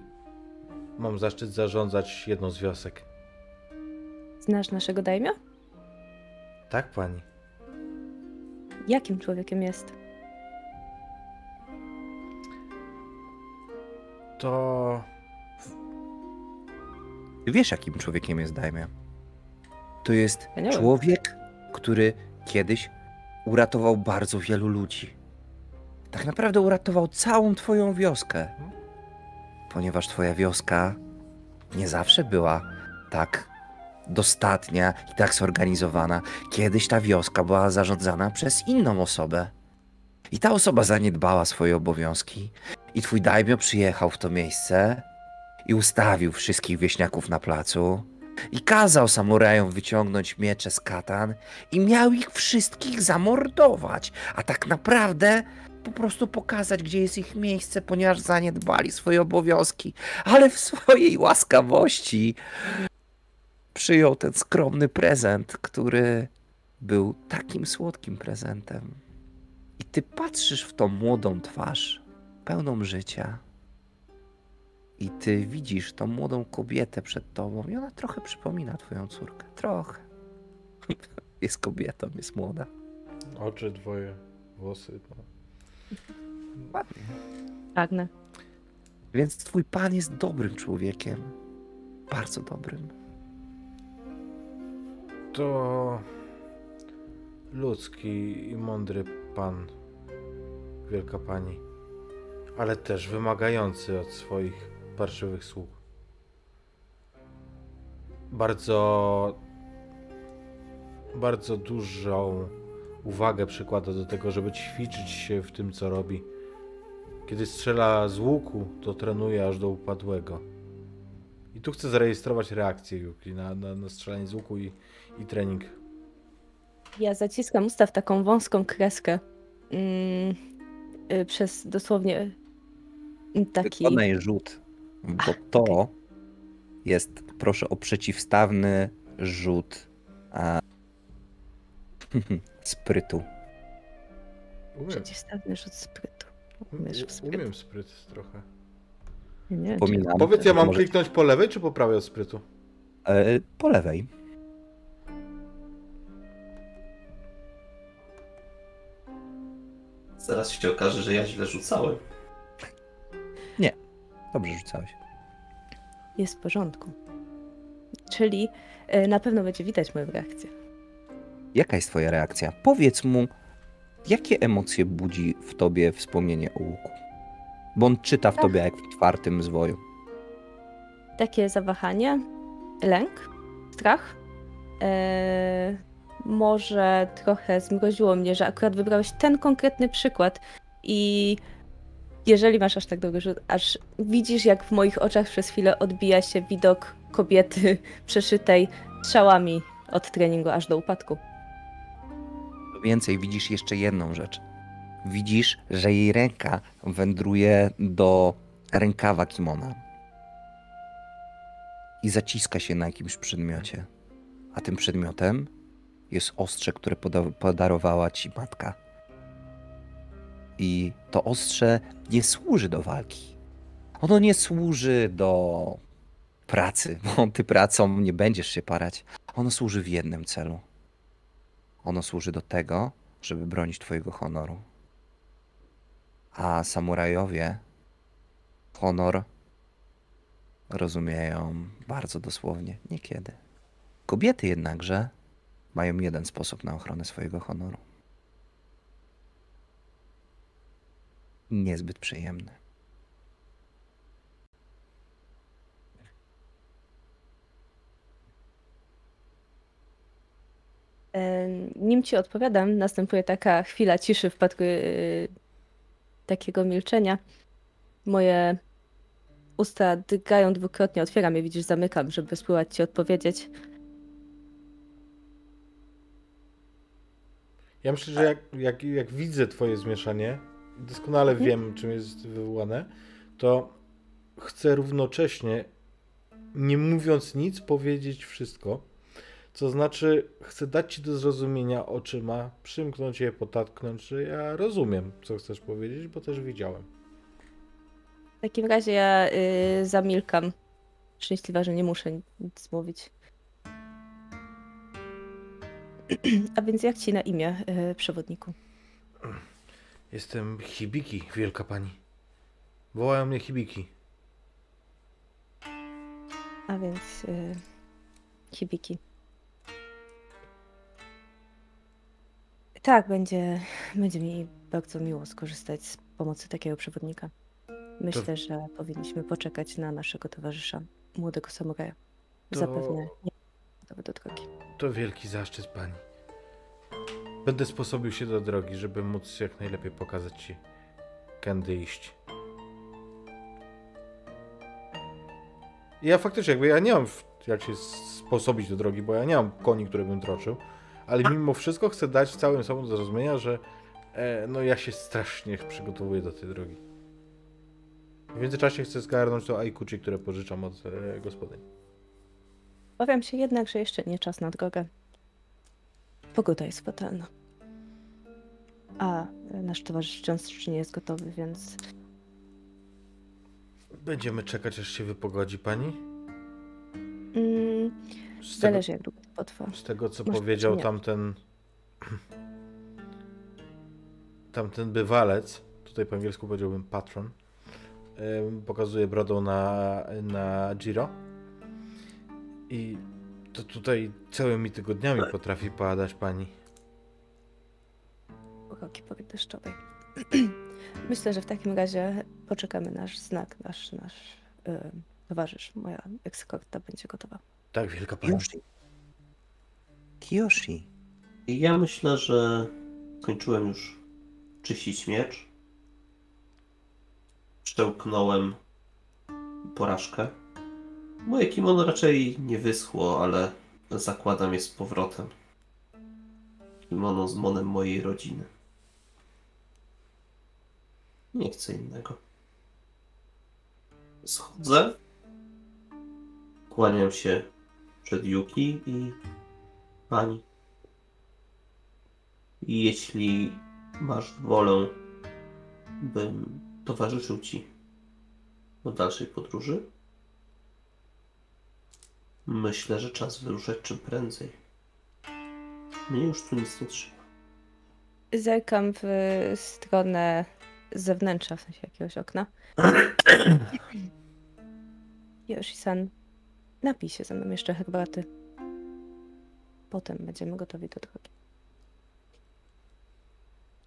mam zaszczyt zarządzać jedną z wiosek. Znasz naszego daimio? Tak, pani. Jakim człowiekiem jest? To Wiesz, jakim człowiekiem jest Daimyo? To jest człowiek, który kiedyś uratował bardzo wielu ludzi. Tak naprawdę uratował całą twoją wioskę. Ponieważ twoja wioska nie zawsze była tak dostatnia i tak zorganizowana. Kiedyś ta wioska była zarządzana przez inną osobę. I ta osoba zaniedbała swoje obowiązki. I twój daimyo przyjechał w to miejsce i ustawił wszystkich wieśniaków na placu i kazał samurajom wyciągnąć miecze z katan i miał ich wszystkich zamordować, a tak naprawdę po prostu pokazać, gdzie jest ich miejsce, ponieważ zaniedbali swoje obowiązki, ale w swojej łaskawości przyjął ten skromny prezent, który był takim słodkim prezentem. I ty patrzysz w tą młodą twarz, pełną życia, i ty widzisz tą młodą kobietę przed tobą i ona trochę przypomina twoją córkę. Trochę. Jest kobietą, jest młoda. oczy dwoje, włosy. No. Ładnie. Pragnę. Więc twój pan jest dobrym człowiekiem. Bardzo dobrym. To ludzki i mądry pan, wielka pani, ale też wymagający od swoich parszywych sług. Bardzo, bardzo dużą uwagę przykłada do tego, żeby ćwiczyć się w tym, co robi. Kiedy strzela z łuku, to trenuje aż do upadłego. I tu chcę zarejestrować reakcję Yuki na, na, na strzelanie z łuku i, i trening. Ja zaciskam usta w taką wąską kreskę. Mm, y, przez dosłownie taki. Wykonaj rzut, bo to jest, proszę o przeciwstawny rzut a, sprytu. Umiem, Przeciwstawny rzut sprytu. Umiesz w u- spryt. umiem spryt trochę. Nie Pominam. Powiedz, ja mam Może- kliknąć po lewej czy po prawej od sprytu? E, po lewej. Zaraz się okaże, że ja źle rzucałem. Dobrze rzucałeś. Jest w porządku. Czyli y, na pewno będzie widać moją reakcję. Jaka jest twoja reakcja? Powiedz mu, jakie emocje budzi w tobie wspomnienie o łuku. Bo on czyta w tobie jak w czwartym zwoju. Takie zawahanie, lęk, strach. E, może trochę zmroziło mnie, że akurat wybrałeś ten konkretny przykład i jeżeli masz aż tak dobry rzut, aż widzisz jak w moich oczach przez chwilę odbija się widok kobiety przeszytej strzałami od treningu aż do upadku. Więcej, widzisz jeszcze jedną rzecz. Widzisz, że jej ręka wędruje do rękawa kimona i zaciska się na jakimś przedmiocie. A tym przedmiotem jest ostrze, które poda- podarowała ci matka. I to ostrze nie służy do walki. Ono nie służy do pracy, bo ty pracą nie będziesz się parać. Ono służy w jednym celu. Ono służy do tego, żeby bronić twojego honoru. A samurajowie honor rozumieją bardzo dosłownie, niekiedy. Kobiety jednakże mają jeden sposób na ochronę swojego honoru. Niezbyt przyjemny. Nim ci odpowiadam, następuje taka chwila ciszy w przypadku e, takiego milczenia. Moje usta drgają dwukrotnie, otwieram je, widzisz, zamykam, żeby spróbować ci odpowiedzieć. Ja myślę, że jak, jak, jak widzę twoje zmieszanie, doskonale Mhm. wiem, czym jest wywołane, to chcę równocześnie, nie mówiąc nic, powiedzieć wszystko. Co znaczy, chcę dać ci do zrozumienia oczyma, przymknąć je, potatknąć, że ja rozumiem, co chcesz powiedzieć, bo też widziałem. W takim razie ja y, zamilkam. Szczęśliwa, że nie muszę nic mówić. A więc jak ci na imię, y, przewodniku? Jestem Hibiki, wielka pani. Wołają mnie Hibiki. A więc y, Hibiki. Tak, będzie, będzie mi bardzo miło skorzystać z pomocy takiego przewodnika. Myślę, że powinniśmy poczekać na naszego towarzysza, młodego samuraja. To- Zapewne nie do drogi. To wielki zaszczyt pani. Będę sposobił się do drogi, żeby móc jak najlepiej pokazać ci, kędy iść. Ja faktycznie, jakby ja nie mam jak się sposobić do drogi, bo ja nie mam koni, które bym troczył, ale mimo wszystko chcę dać całym sobą do zrozumienia, że e, no ja się strasznie przygotowuję do tej drogi. W międzyczasie chcę zgarnąć to Aikuchi, które pożyczam od e, gospodyń. Obawiam się jednak, że jeszcze nie czas na drogę. Pogoda jest fatalna. A nasz towarzysz wciąż nie jest gotowy, więc Będziemy czekać, aż się wypogodzi pani? mm, Z tego, zależy jak długo to potrwa. z tego co Masz powiedział tamten. Tamten bywalec, tutaj po angielsku powiedziałbym patron, pokazuje brodą na, na Giro. I to tutaj całymi tygodniami potrafi padać pani. uroki pory deszczowej. Myślę, że w takim razie poczekamy nasz znak, nasz, nasz yy, towarzysz, moja ekskorta będzie gotowa. Tak, wielka pani. Kiyoshi. Kiyoshi. I ja myślę, że skończyłem już czyścić miecz. Przełknąłem porażkę. Moje kimono raczej nie wyschło, ale zakładam je z powrotem. Kimono z monem mojej rodziny. Nie chcę innego. Schodzę. Kłaniam się przed Yuki i pani. I jeśli masz wolę, bym towarzyszył ci w dalszej podróży, myślę, że czas wyruszać czym prędzej. Mnie już tu nic nie trzyma. Zerkam w stronę zewnętrza, w sensie jakiegoś okna. Yoshi-san, napij się ze mną jeszcze herbaty. Potem będziemy gotowi do drogi.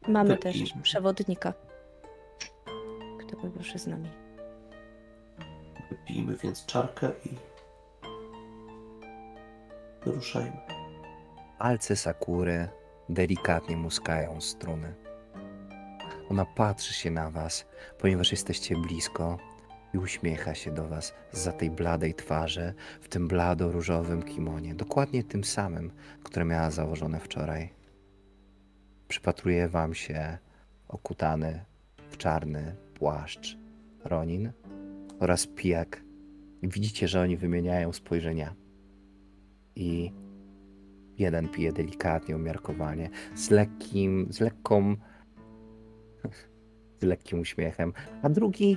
Mamy też przewodnika, który ruszy z nami. Wypijmy więc czarkę i ruszajmy. Palce Sakury delikatnie muskają struny. Ona patrzy się na was, ponieważ jesteście blisko i uśmiecha się do was za tej bladej twarzy w tym blado-różowym kimonie, dokładnie tym samym, które miała założone wczoraj. Przypatruje wam się okutany w czarny płaszcz Ronin oraz pijak. Widzicie, że oni wymieniają spojrzenia. I Jeden pije delikatnie, umiarkowanie, z lekkim, z lekką, z lekkim uśmiechem, a drugi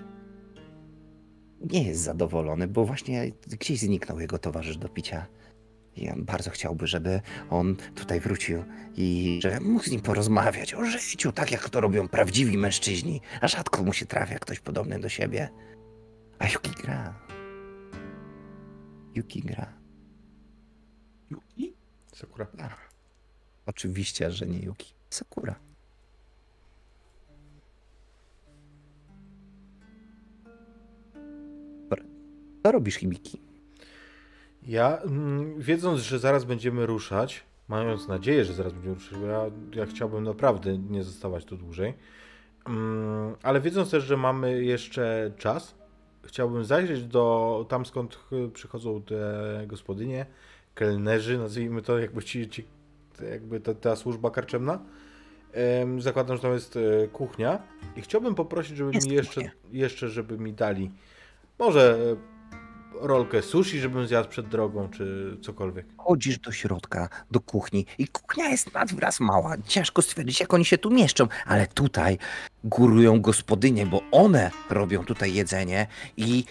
nie jest zadowolony, bo właśnie gdzieś zniknął jego towarzysz do picia. I on bardzo chciałby, żeby on tutaj wrócił i że mógł z nim porozmawiać o życiu, tak jak to robią prawdziwi mężczyźni, a rzadko mu się trafia ktoś podobny do siebie. A Yuki gra. Yuki gra. Yuki? Sakura. Oczywiście, że nie Yuki. Sakura. Co robisz, Hibiki? Ja, mm, wiedząc, że zaraz będziemy ruszać, mając nadzieję, że zaraz będziemy ruszać, bo ja, ja chciałbym naprawdę nie zostawać tu dłużej, mm, ale wiedząc też, że mamy jeszcze czas, chciałbym zajrzeć do tam, skąd ch- przychodzą te gospodynie, kelnerzy, nazwijmy to, jakby ci, ci jakby ta, ta służba karczemna. Em, Zakładam, że tam jest e, kuchnia i chciałbym poprosić, żeby Jest mi jeszcze, kuchnia. jeszcze, żeby mi dali może e, rolkę sushi, żebym zjadł przed drogą, czy cokolwiek. Chodzisz do środka, do kuchni i kuchnia jest nad mała. Ciężko stwierdzić, jak oni się tu mieszczą, ale tutaj górują gospodynie, bo one robią tutaj jedzenie i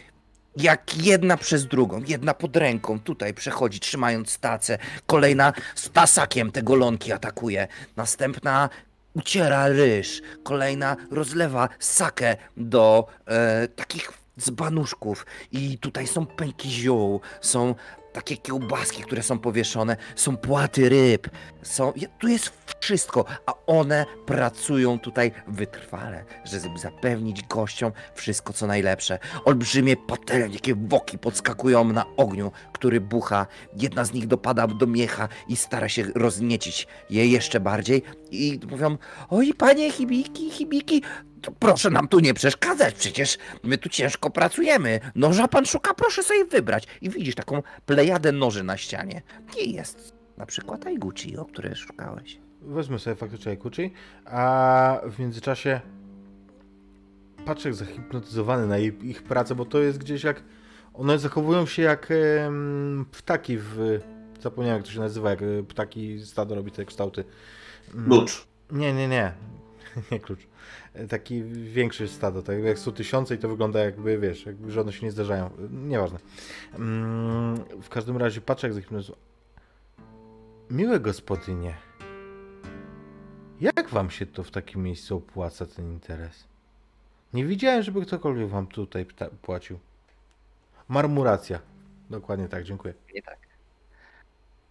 jak jedna przez drugą, jedna pod ręką tutaj przechodzi, trzymając tacę, kolejna z tasakiem te golonki atakuje, następna uciera ryż, kolejna rozlewa sakę do e, takich dzbanuszków i tutaj są pęki ziół, są takie kiełbaski, które są powieszone, są płaty ryb, są, tu jest wszystko, a one pracują tutaj wytrwale, żeby zapewnić gościom wszystko co najlepsze. Olbrzymie patelnie, jakie woki podskakują na ogniu, który bucha. Jedna z nich dopada do miecha i stara się rozniecić je jeszcze bardziej i mówią, oj panie Hibiki, Hibiki, to proszę nam tu nie przeszkadzać, przecież my tu ciężko pracujemy. Noża pan szuka, proszę sobie wybrać. I widzisz taką plejadę noży na ścianie. I jest na przykład Aiguchi, o której szukałeś. Wezmę sobie faktycznie kuczy, a w międzyczasie patrzę jak zahipnotyzowany na jej, ich pracę, bo to jest gdzieś jak... One zachowują się jak em, ptaki w... Zapomniałem jak to się nazywa, jak e, ptaki stado robi te kształty. Mm, Klucz. Nie, nie, nie. nie klucz. E, Taki większy stado, tak jak są tysiące i to wygląda jakby, wiesz, jakby żadne się nie zdarzają. Nieważne. Mm, w każdym razie patrzę jak zahipnotyzowany. Miłe gospodynie. Jak wam się to w takim miejscu opłaca, ten interes? Nie widziałem, żeby ktokolwiek wam tutaj płacił. Marmuracja. Dokładnie tak, dziękuję. Nie tak.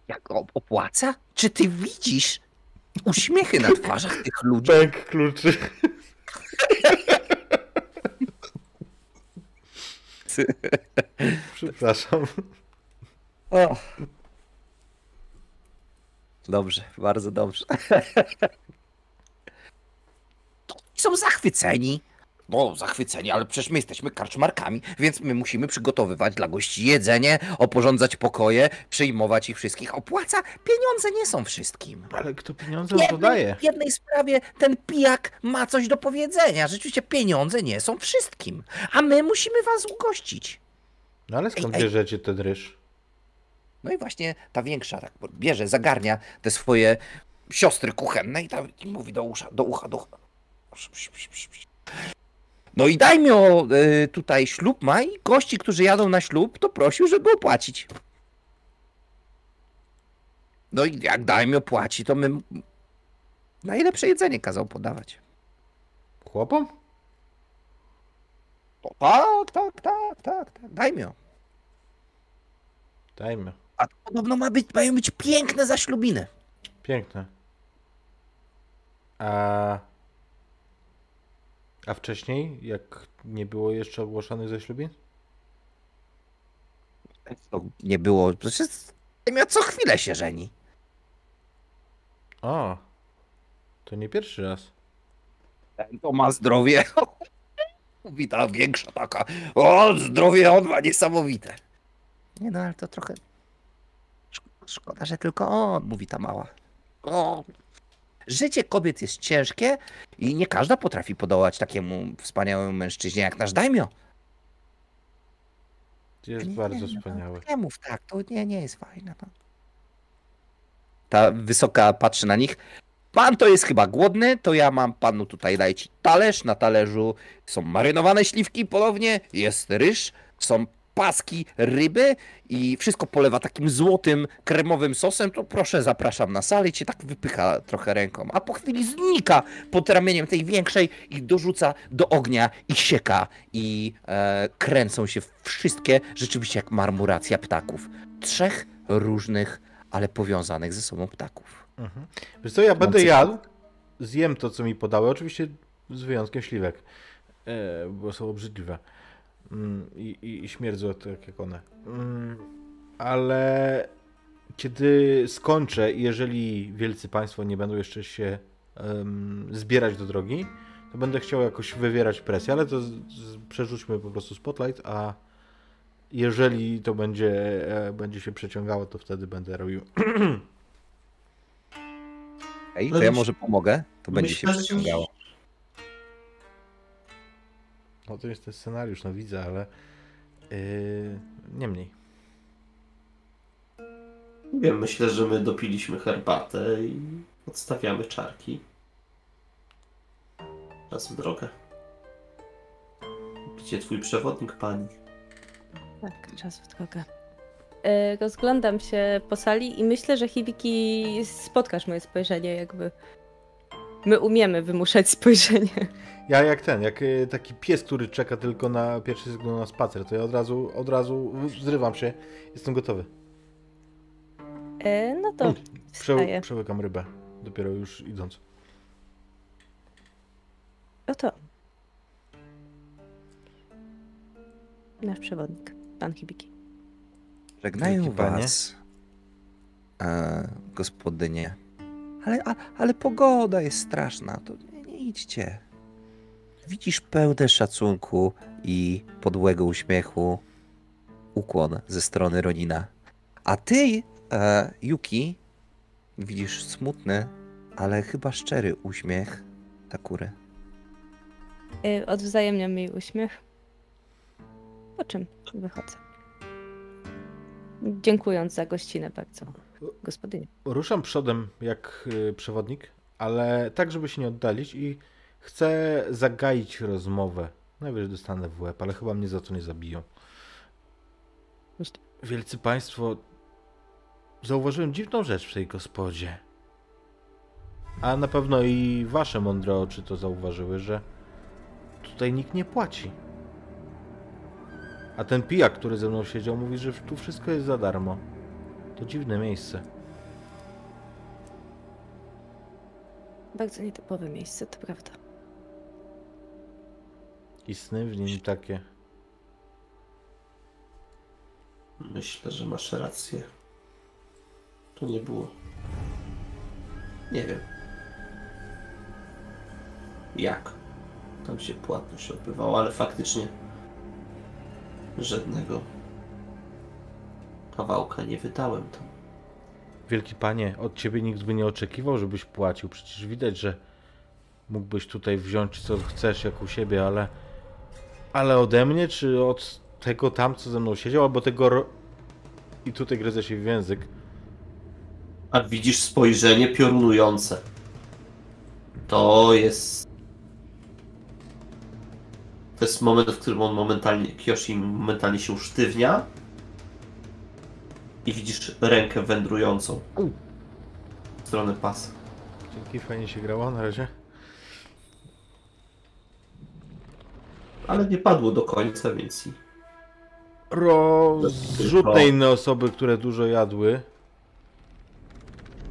Jak opłaca? Czy ty widzisz, Uśmiechy na twarzach tych ludzi. Pęk kluczy. Przepraszam. O. Dobrze, bardzo dobrze. Są zachwyceni. No, zachwyceni, ale przecież my jesteśmy karczmarkami, więc my musimy przygotowywać dla gości jedzenie, oporządzać pokoje, przyjmować ich wszystkich. Opłaca, pieniądze nie są wszystkim. Ale kto pieniądze to jednej, daje? w jednej sprawie ten pijak ma coś do powiedzenia. Rzeczywiście pieniądze nie są wszystkim, a my musimy was ugościć. No ale skąd Ej, ej. bierzecie ten ryż? No i właśnie ta większa tak bierze, zagarnia te swoje siostry kuchenne i, tam, i mówi do usza, do ucha, do ucha. No i daj mi o, y, tutaj ślub ma i gości, którzy jadą na ślub, to prosił, żeby opłacić. No i jak daj mi opłaci, to my najlepsze jedzenie kazał podawać. Chłopom? O, tak, tak, tak, tak, tak, daj mi o. Dajmy. A to podobno ma być, mają być piękne zaślubiny. Piękne. A... A wcześniej, jak nie było jeszcze ogłoszonych zaślubin? To nie było, przecież miał co chwilę się żeni. O, to nie pierwszy raz. Ten to ma zdrowie. Mówi ta większa taka. O, zdrowie on ma niesamowite. Nie no, ale to trochę. szk- Szkoda, że tylko on, mówi ta mała. O. Życie kobiet jest ciężkie i nie każda potrafi podołać takiemu wspaniałemu mężczyźnie jak nasz dajmio. Jest Nie, bardzo no, wspaniały. Nie mów tak, to nie, nie jest fajne. No. Ta wysoka patrzy na nich. Pan to jest chyba głodny, to ja mam panu tutaj dać talerz. Na talerzu są marynowane śliwki ponownie, jest ryż, są paski ryby i wszystko polewa takim złotym, kremowym sosem, to proszę, zapraszam na salę i cię tak wypycha trochę ręką. A po chwili znika pod ramieniem tej większej i dorzuca do ognia i sieka i e, kręcą się wszystkie, rzeczywiście jak marmuracja ptaków. Trzech różnych, ale powiązanych ze sobą ptaków. Mhm. Wiesz co, ja będę jadł, zjem to, co mi podały, oczywiście z wyjątkiem śliwek, e, bo są obrzydliwe i, i, i śmierdzą tak jak one. Mm, ale kiedy skończę, i jeżeli wielcy państwo nie będą jeszcze się em, zbierać do drogi, to będę chciał jakoś wywierać presję, ale to z, z, przerzućmy po prostu spotlight, a jeżeli to będzie, e, będzie się przeciągało, to wtedy będę robił Ej, No to ja wiesz- może pomogę, to będzie się Myślę, przyciągało. No to jest ten scenariusz, no widzę, ale yy, niemniej. Nie wiem, myślę, że my dopiliśmy herbatę i odstawiamy czarki. Czas w drogę. Gdzie twój przewodnik, pani? Tak, czas w drogę. E, Rozglądam się po sali i myślę, że Hibiki spotkasz moje spojrzenie, jakby. My umiemy wymuszać spojrzenie. Ja jak ten, jak y, taki pies, który czeka tylko na pierwszy sygnał na spacer, to ja od razu, od razu zrywam się, jestem gotowy. E, No to Prze przełykam rybę, dopiero już idąc. Oto. Nasz przewodnik, pan Hibiki. Żegnają Wielki was, e, gospodynie. Ale, a, ale pogoda jest straszna, to nie, nie idźcie. Widzisz pełne szacunku i podłego uśmiechu ukłon ze strony Ronina. A ty, e, Yuki, widzisz smutny, ale chyba szczery uśmiech Takury. E, Odwzajemniam jej uśmiech. Po czym wychodzę. Dziękując za gościnę bardzo, gospodyni. Ruszam przodem jak y, przewodnik, ale tak, żeby się nie oddalić i chcę zagaić rozmowę. Najwyżej dostanę w łeb, ale chyba mnie za to nie zabiją. Wielcy Państwo, zauważyłem dziwną rzecz w tej gospodzie. A na pewno i wasze mądre oczy to zauważyły, że tutaj nikt nie płaci. A ten pijak, który ze mną siedział, mówi, że tu wszystko jest za darmo. To dziwne miejsce. Bardzo nietypowe miejsce, to prawda. I sny w nim takie. Myślę, że masz rację. To nie było. Nie wiem. Jak tam się płatność odbywała, ale faktycznie żadnego kawałka nie wydałem tam. Wielki panie, od ciebie nikt by nie oczekiwał, żebyś płacił. Przecież widać, że mógłbyś tutaj wziąć co chcesz jak u siebie, ale. Ale ode mnie, czy od tego tam, co ze mną siedział, albo tego. I tutaj gryzę się w język. A widzisz spojrzenie piorunujące. To jest. To jest moment, w którym on momentalnie, Kyoshi momentalnie się usztywnia. I widzisz rękę wędrującą w stronę pasa. Dzięki, fajnie się grało na razie. Ale nie padło do końca, więc i Rozrzut Tylko- na inne osoby, które dużo jadły.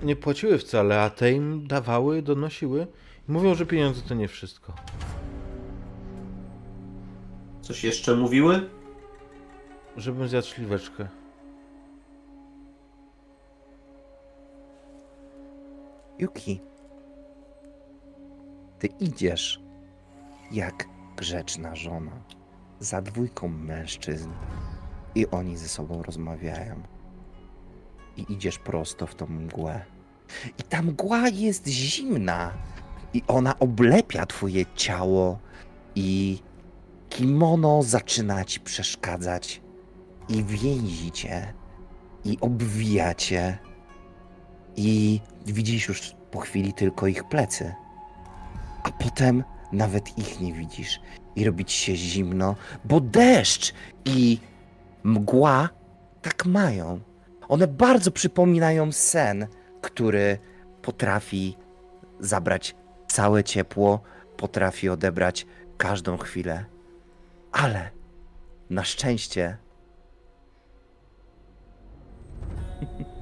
Nie płaciły wcale, a te im dawały, donosiły. Mówią, że pieniądze to nie wszystko. coś jeszcze mówiły? Żebym zjadł śliweczkę. Yuki, ty idziesz jak grzeczna żona za dwójką mężczyzn i oni ze sobą rozmawiają. I idziesz prosto w tą mgłę. I ta mgła jest zimna i ona oblepia twoje ciało i kimono zaczyna ci przeszkadzać i więzi cię i obwija cię i widzisz już po chwili tylko ich plecy. A potem nawet ich nie widzisz i robi ci się zimno, bo deszcz i mgła tak mają. One bardzo przypominają sen, który potrafi zabrać całe ciepło, potrafi odebrać każdą chwilę. Ale na szczęście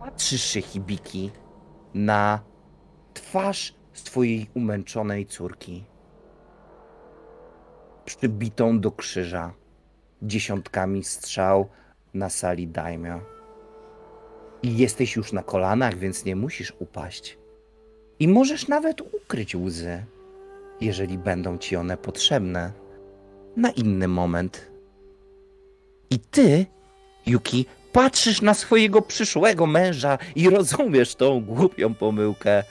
patrzysz się, Hibiki, na twarz swojej umęczonej córki. Przybitą do krzyża dziesiątkami strzał na sali daimyo. I jesteś już na kolanach, więc nie musisz upaść. I możesz nawet ukryć łzy, jeżeli będą ci one potrzebne, na inny moment. I ty, Yuki, patrzysz na swojego przyszłego męża i rozumiesz tą głupią pomyłkę,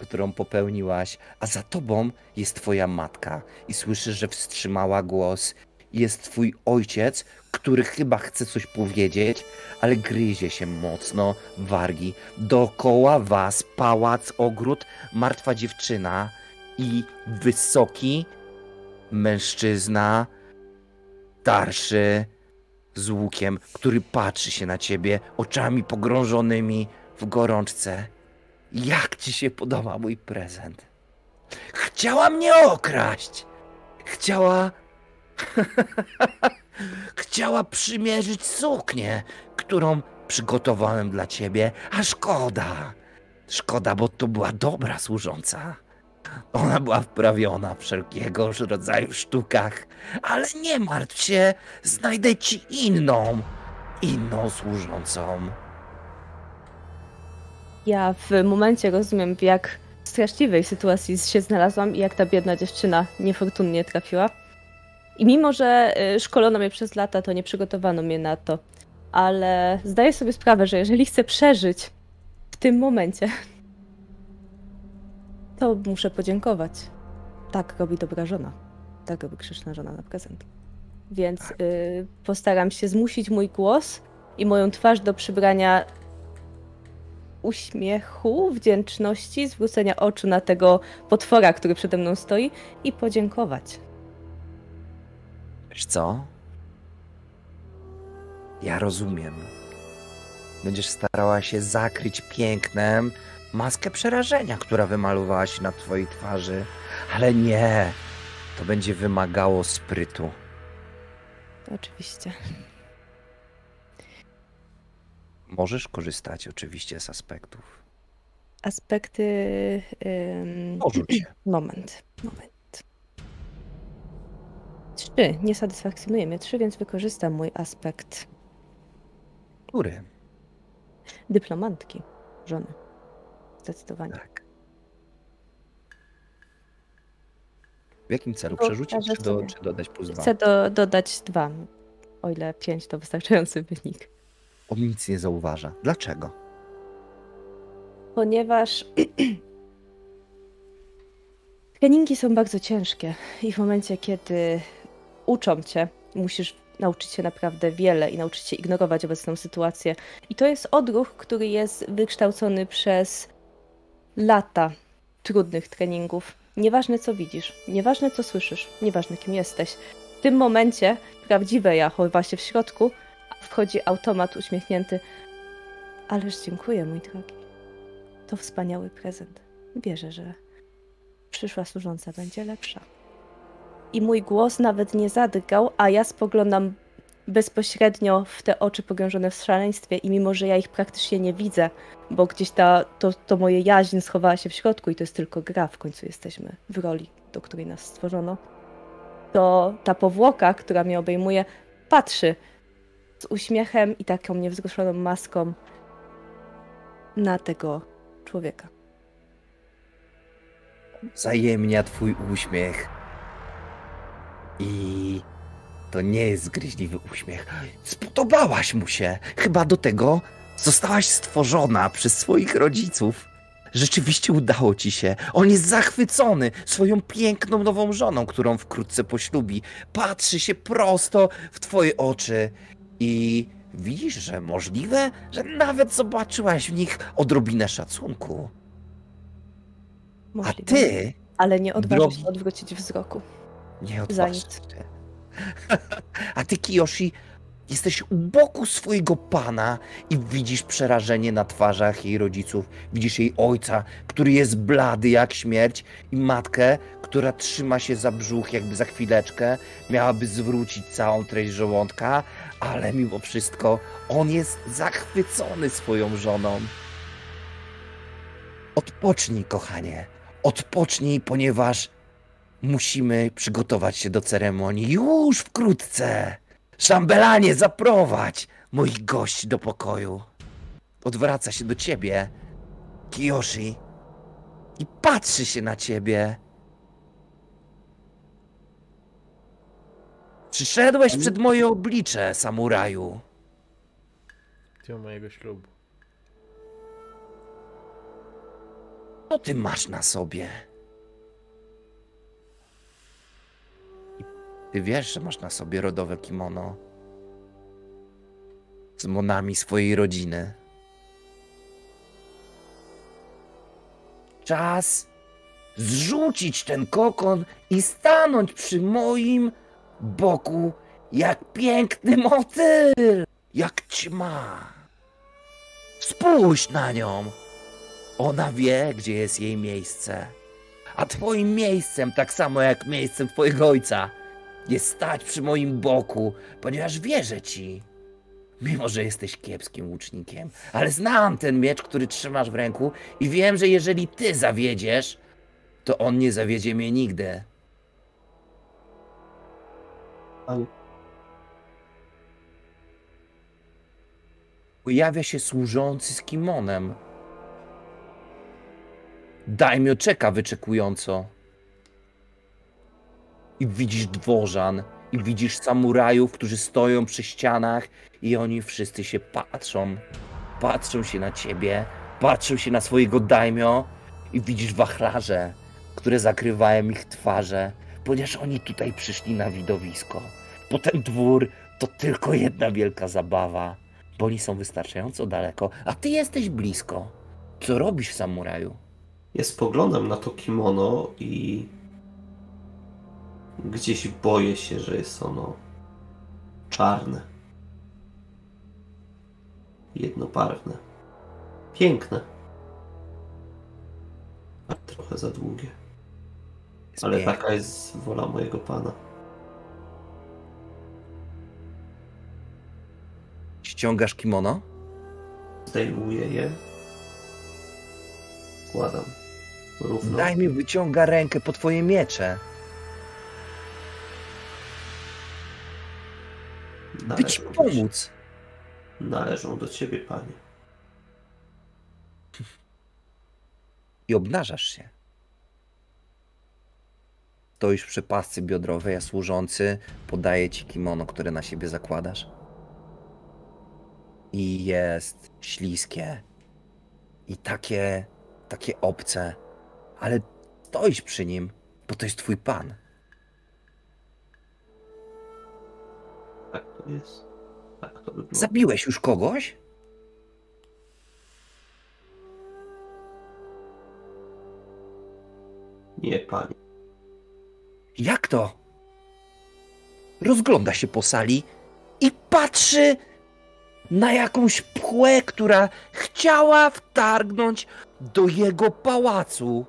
którą popełniłaś, a za tobą jest twoja matka i słyszysz, że wstrzymała głos. Jest twój ojciec, który chyba chce coś powiedzieć, ale gryzie się mocno wargi. Dookoła was pałac, ogród, martwa dziewczyna i wysoki mężczyzna, starszy, z łukiem, który patrzy się na ciebie oczami pogrążonymi w gorączce. Jak ci się podoba mój prezent? Chciała mnie okraść! Chciała. Chciała przymierzyć suknię, którą przygotowałem dla ciebie, a szkoda. Szkoda, bo to była dobra służąca. Ona była wprawiona w wszelkiego rodzaju sztukach, ale nie martw się, znajdę ci inną, inną służącą. Ja w momencie rozumiem, w jak straszliwej sytuacji się znalazłam i jak ta biedna dziewczyna niefortunnie trafiła. I mimo, że y, szkolono mnie przez lata, to nie przygotowano mnie na to. Ale zdaję sobie sprawę, że jeżeli chcę przeżyć w tym momencie, to muszę podziękować. Tak robi dobra żona. Tak robi grzeczna żona na prezent. Więc y, postaram się zmusić mój głos i moją twarz do przybrania uśmiechu, wdzięczności, zwrócenia oczu na tego potwora, który przede mną stoi i podziękować. Wiesz co? Ja rozumiem. Będziesz starała się zakryć pięknem maskę przerażenia, która wymalowałaś na twojej twarzy, ale nie. To będzie wymagało sprytu. Oczywiście. Możesz korzystać oczywiście z aspektów. Aspekty. ym, Porzuć się. Moment, moment. Trzy. Nie satysfakcjonuje mnie trzy, więc wykorzystam mój aspekt Który? dyplomantki, żony. Zdecydowanie. Tak. W jakim celu? Przerzucić czy, do, czy dodać plus dwa? Chcę do, dodać dwa. O ile pięć to wystarczający wynik. On nic nie zauważa. Dlaczego? Ponieważ treningi są bardzo ciężkie i w momencie, kiedy uczą cię, musisz nauczyć się naprawdę wiele i nauczyć się ignorować obecną sytuację. I to jest odruch, który jest wykształcony przez lata trudnych treningów. Nieważne co widzisz, nieważne co słyszysz, nieważne kim jesteś. W tym momencie prawdziwe ja chowa się w środku, a wchodzi automat uśmiechnięty. Ależ dziękuję, mój drogi. To wspaniały prezent. Wierzę, że przyszła służąca będzie lepsza. I mój głos nawet nie zadrgał, a ja spoglądam bezpośrednio w te oczy pogrążone w szaleństwie i mimo, że ja ich praktycznie nie widzę, bo gdzieś ta, to, to moje jaźń schowała się w środku i to jest tylko gra, w końcu jesteśmy w roli, do której nas stworzono, to ta powłoka, która mnie obejmuje, patrzy z uśmiechem i taką niewzruszoną maską na tego człowieka. Wzajemnia twój uśmiech. I to nie jest zgryźliwy uśmiech. Spodobałaś mu się. Chyba do tego zostałaś stworzona przez swoich rodziców. Rzeczywiście udało ci się. On jest zachwycony swoją piękną nową żoną, którą wkrótce poślubi. Patrzy się prosto w twoje oczy i widzisz, że możliwe, że nawet zobaczyłaś w nich odrobinę szacunku. A Możliwe. ty Ale nie odważę drogi- się odwrócić wzroku. Nie Za odważ nic. się. A ty, Kiyoshi, jesteś u boku swojego pana i widzisz przerażenie na twarzach jej rodziców. Widzisz jej ojca, który jest blady jak śmierć i matkę, która trzyma się za brzuch, jakby za chwileczkę miałaby zwrócić całą treść żołądka, ale mimo wszystko on jest zachwycony swoją żoną. Odpocznij, kochanie. Odpocznij, ponieważ musimy przygotować się do ceremonii już wkrótce. Szambelanie, zaprowadź moich gości do pokoju. Odwraca się do ciebie, Kiyoshi, i patrzy się na ciebie. Przyszedłeś przed moje oblicze, samuraju. Dnia mojego ślubu. Co ty masz na sobie? Ty wiesz, że masz na sobie rodowe kimono z monami swojej rodziny. Czas zrzucić ten kokon i stanąć przy moim boku jak piękny motyl, jak ćma. Spójrz na nią. Ona wie, gdzie jest jej miejsce. A twoim miejscem, tak samo jak miejscem twojego ojca, jest stać przy moim boku, ponieważ wierzę ci. Mimo, że jesteś kiepskim łucznikiem, ale znam ten miecz, który trzymasz w ręku i wiem, że jeżeli ty zawiedziesz, to on nie zawiedzie mnie nigdy. Ale Pojawia się służący z kimonem. Daimyo czeka wyczekująco. I widzisz dworzan, i widzisz samurajów, którzy stoją przy ścianach i oni wszyscy się patrzą. Patrzą się na ciebie, patrzą się na swojego daimyo i widzisz wachlarze, które zakrywają ich twarze, ponieważ oni tutaj przyszli na widowisko. Bo ten dwór to tylko jedna wielka zabawa, bo oni są wystarczająco daleko, a ty jesteś blisko. Co robisz, samuraju? ja spoglądam na to kimono i gdzieś boję się, że jest ono czarne. Jednobarwne. Piękne. A trochę za długie. Ale taka jest wola mojego pana. Ściągasz kimono? Zdejmuję je. Kładam równo. Daj mi wyciąga rękę po twoje miecze. By ci pomóc. należą do ciebie, panie. I obnażasz się. Stoisz przy pasce biodrowej, a służący podaje ci kimono, które na siebie zakładasz. I jest śliskie. I takie, takie obce. Ale stoisz przy nim, bo to jest twój pan. To jest. Tak to wygląda. Zabiłeś już kogoś? Nie, panie. Jak to? Rozgląda się po sali i patrzy na jakąś pchłę, która chciała wtargnąć do jego pałacu.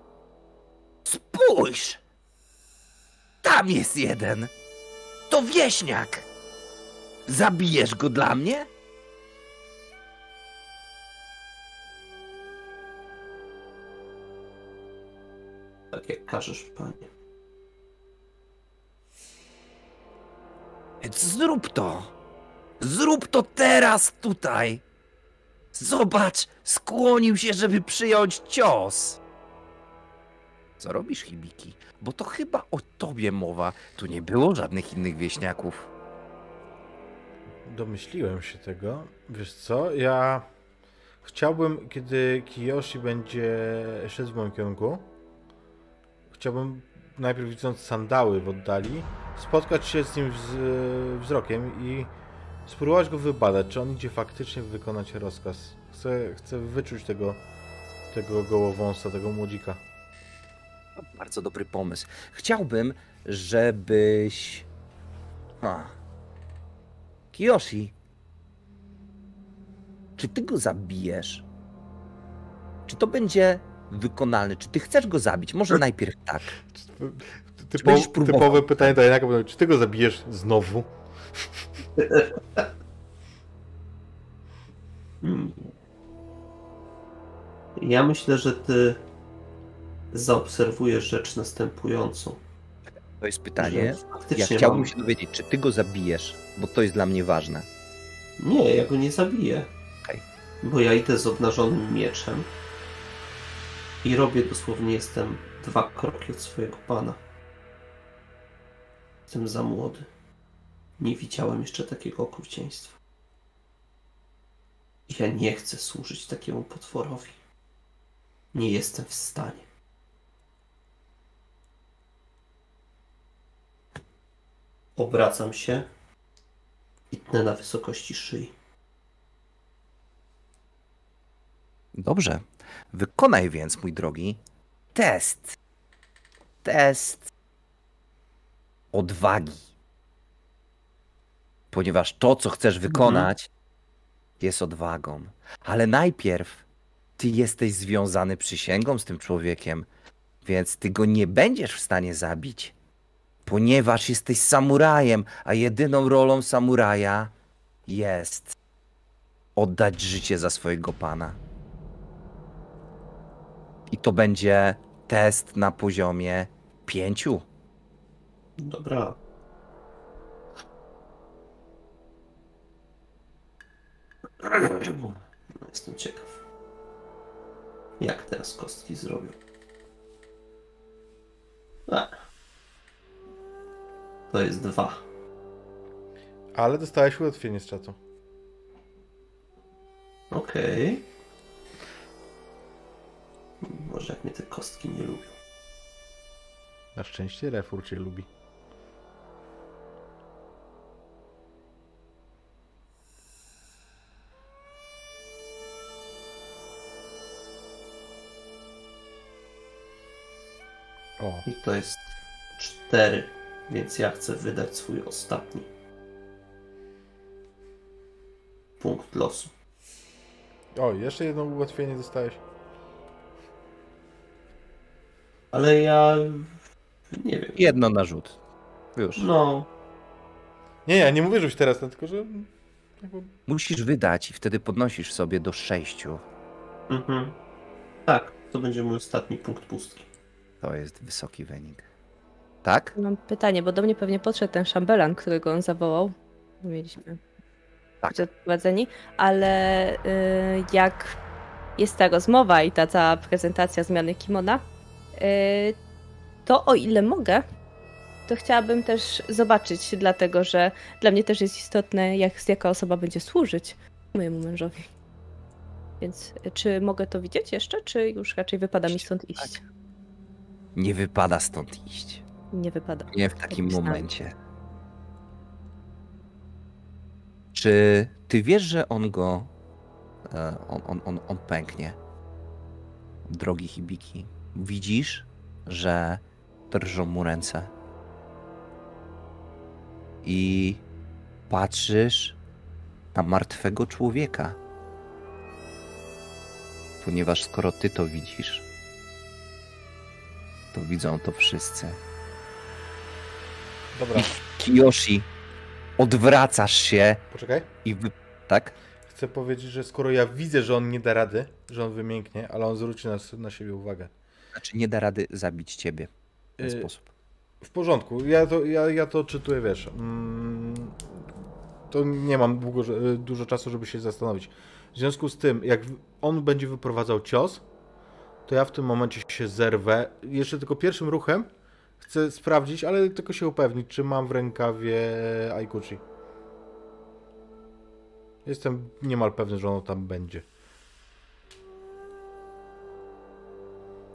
Spójrz! Tam jest jeden. To wieśniak. Zabijesz go dla mnie? Tak jak każesz, panie. Więc zrób to. Zrób to teraz tutaj. Zobacz, skłonił się, żeby przyjąć cios. Co robisz, Hibiki? Bo to chyba o tobie mowa. Tu nie było żadnych innych wieśniaków. Domyśliłem się tego. Wiesz co, ja chciałbym, kiedy Kiyoshi będzie szedł w moim kierunku, chciałbym najpierw widząc sandały w oddali, spotkać się z nim wz- wzrokiem i spróbować go wybadać, czy on idzie faktycznie wykonać rozkaz. Chcę, chcę wyczuć tego, tego gołowąsa, tego młodzika. Bardzo dobry pomysł. Chciałbym, żebyś. Kiyoshi. Czy ty go zabijesz? Czy to będzie wykonalne? Czy ty chcesz go zabić? Może najpierw tak. Typo, typowe pytanie do Janaka, będą, czy ty go zabijesz znowu? Hmm. Ja myślę, że ty zaobserwujesz rzecz następującą. To jest pytanie. Ja chciałbym mam... się dowiedzieć, czy ty go zabijesz, bo to jest dla mnie ważne. Nie, ja go nie zabiję. Okej. Bo ja idę z obnażonym mieczem i robię dosłownie, jestem dwa kroki od swojego pana. Jestem za młody. Nie widziałem jeszcze takiego okrucieństwa. Ja nie chcę służyć takiemu potworowi. Nie jestem w stanie. Obracam się i tnę na wysokości szyi. Dobrze. Wykonaj więc, mój drogi, test. Test odwagi. Ponieważ to, co chcesz wykonać, jest odwagą. Ale najpierw ty jesteś związany przysięgą z tym człowiekiem, więc ty go nie będziesz w stanie zabić. Ponieważ jesteś samurajem, a jedyną rolą samuraja jest oddać życie za swojego pana. I to będzie test na poziomie pięciu. Dobra. Jestem ciekaw. Jak teraz kostki zrobią? To jest dwa. Ale dostałeś ułatwienie z czatu. Okej. Może jak mnie te kostki nie lubią. Na szczęście Refur cię lubi. O, I to jest cztery, więc ja chcę wydać swój ostatni punkt losu. o, jeszcze jedno ułatwienie dostałeś. Ale ja nie wiem. Jedno na rzut. Już. No, Nie, ja nie mówię, żebyś teraz, no, tylko że Musisz wydać i wtedy podnosisz sobie do sześciu. Mhm. Tak, to będzie mój ostatni punkt pustki. To jest wysoki wynik. Tak? Mam pytanie, bo do mnie pewnie podszedł ten szambelan, którego on zawołał. Mieliśmy Tak. być odprowadzeni, ale y, jak jest ta rozmowa i ta cała prezentacja zmiany kimona, y, to o ile mogę, to chciałabym też zobaczyć, dlatego że dla mnie też jest istotne, jak jaka osoba będzie służyć mojemu mężowi. Więc czy mogę to widzieć jeszcze, czy już raczej wypada mi stąd iść? Nie wypada stąd iść. Nie wypada. Nie w takim myślałem. momencie. Czy ty wiesz, że on go. e, On, on, on, on pęknie? Drogi Hibiki. Widzisz, że drżą mu ręce. I patrzysz na martwego człowieka. Ponieważ skoro ty to widzisz, to widzą to wszyscy. Dobra, Kiyoshi, odwracasz się poczekaj. i wy... Tak? Chcę powiedzieć, że skoro ja widzę, że on nie da rady, że on wymięknie, ale on zwróci na, na siebie uwagę. Znaczy nie da rady zabić ciebie w ten Y, sposób. W porządku, ja to, ja, ja to czytuję, wiesz. Mm, to nie mam długo, że- dużo czasu, żeby się zastanowić. W związku z tym, jak on będzie wyprowadzał cios, to ja w tym momencie się zerwę. Jeszcze tylko pierwszym ruchem chcę sprawdzić, ale tylko się upewnić, czy mam w rękawie Aikuchi. Jestem niemal pewny, że ono tam będzie.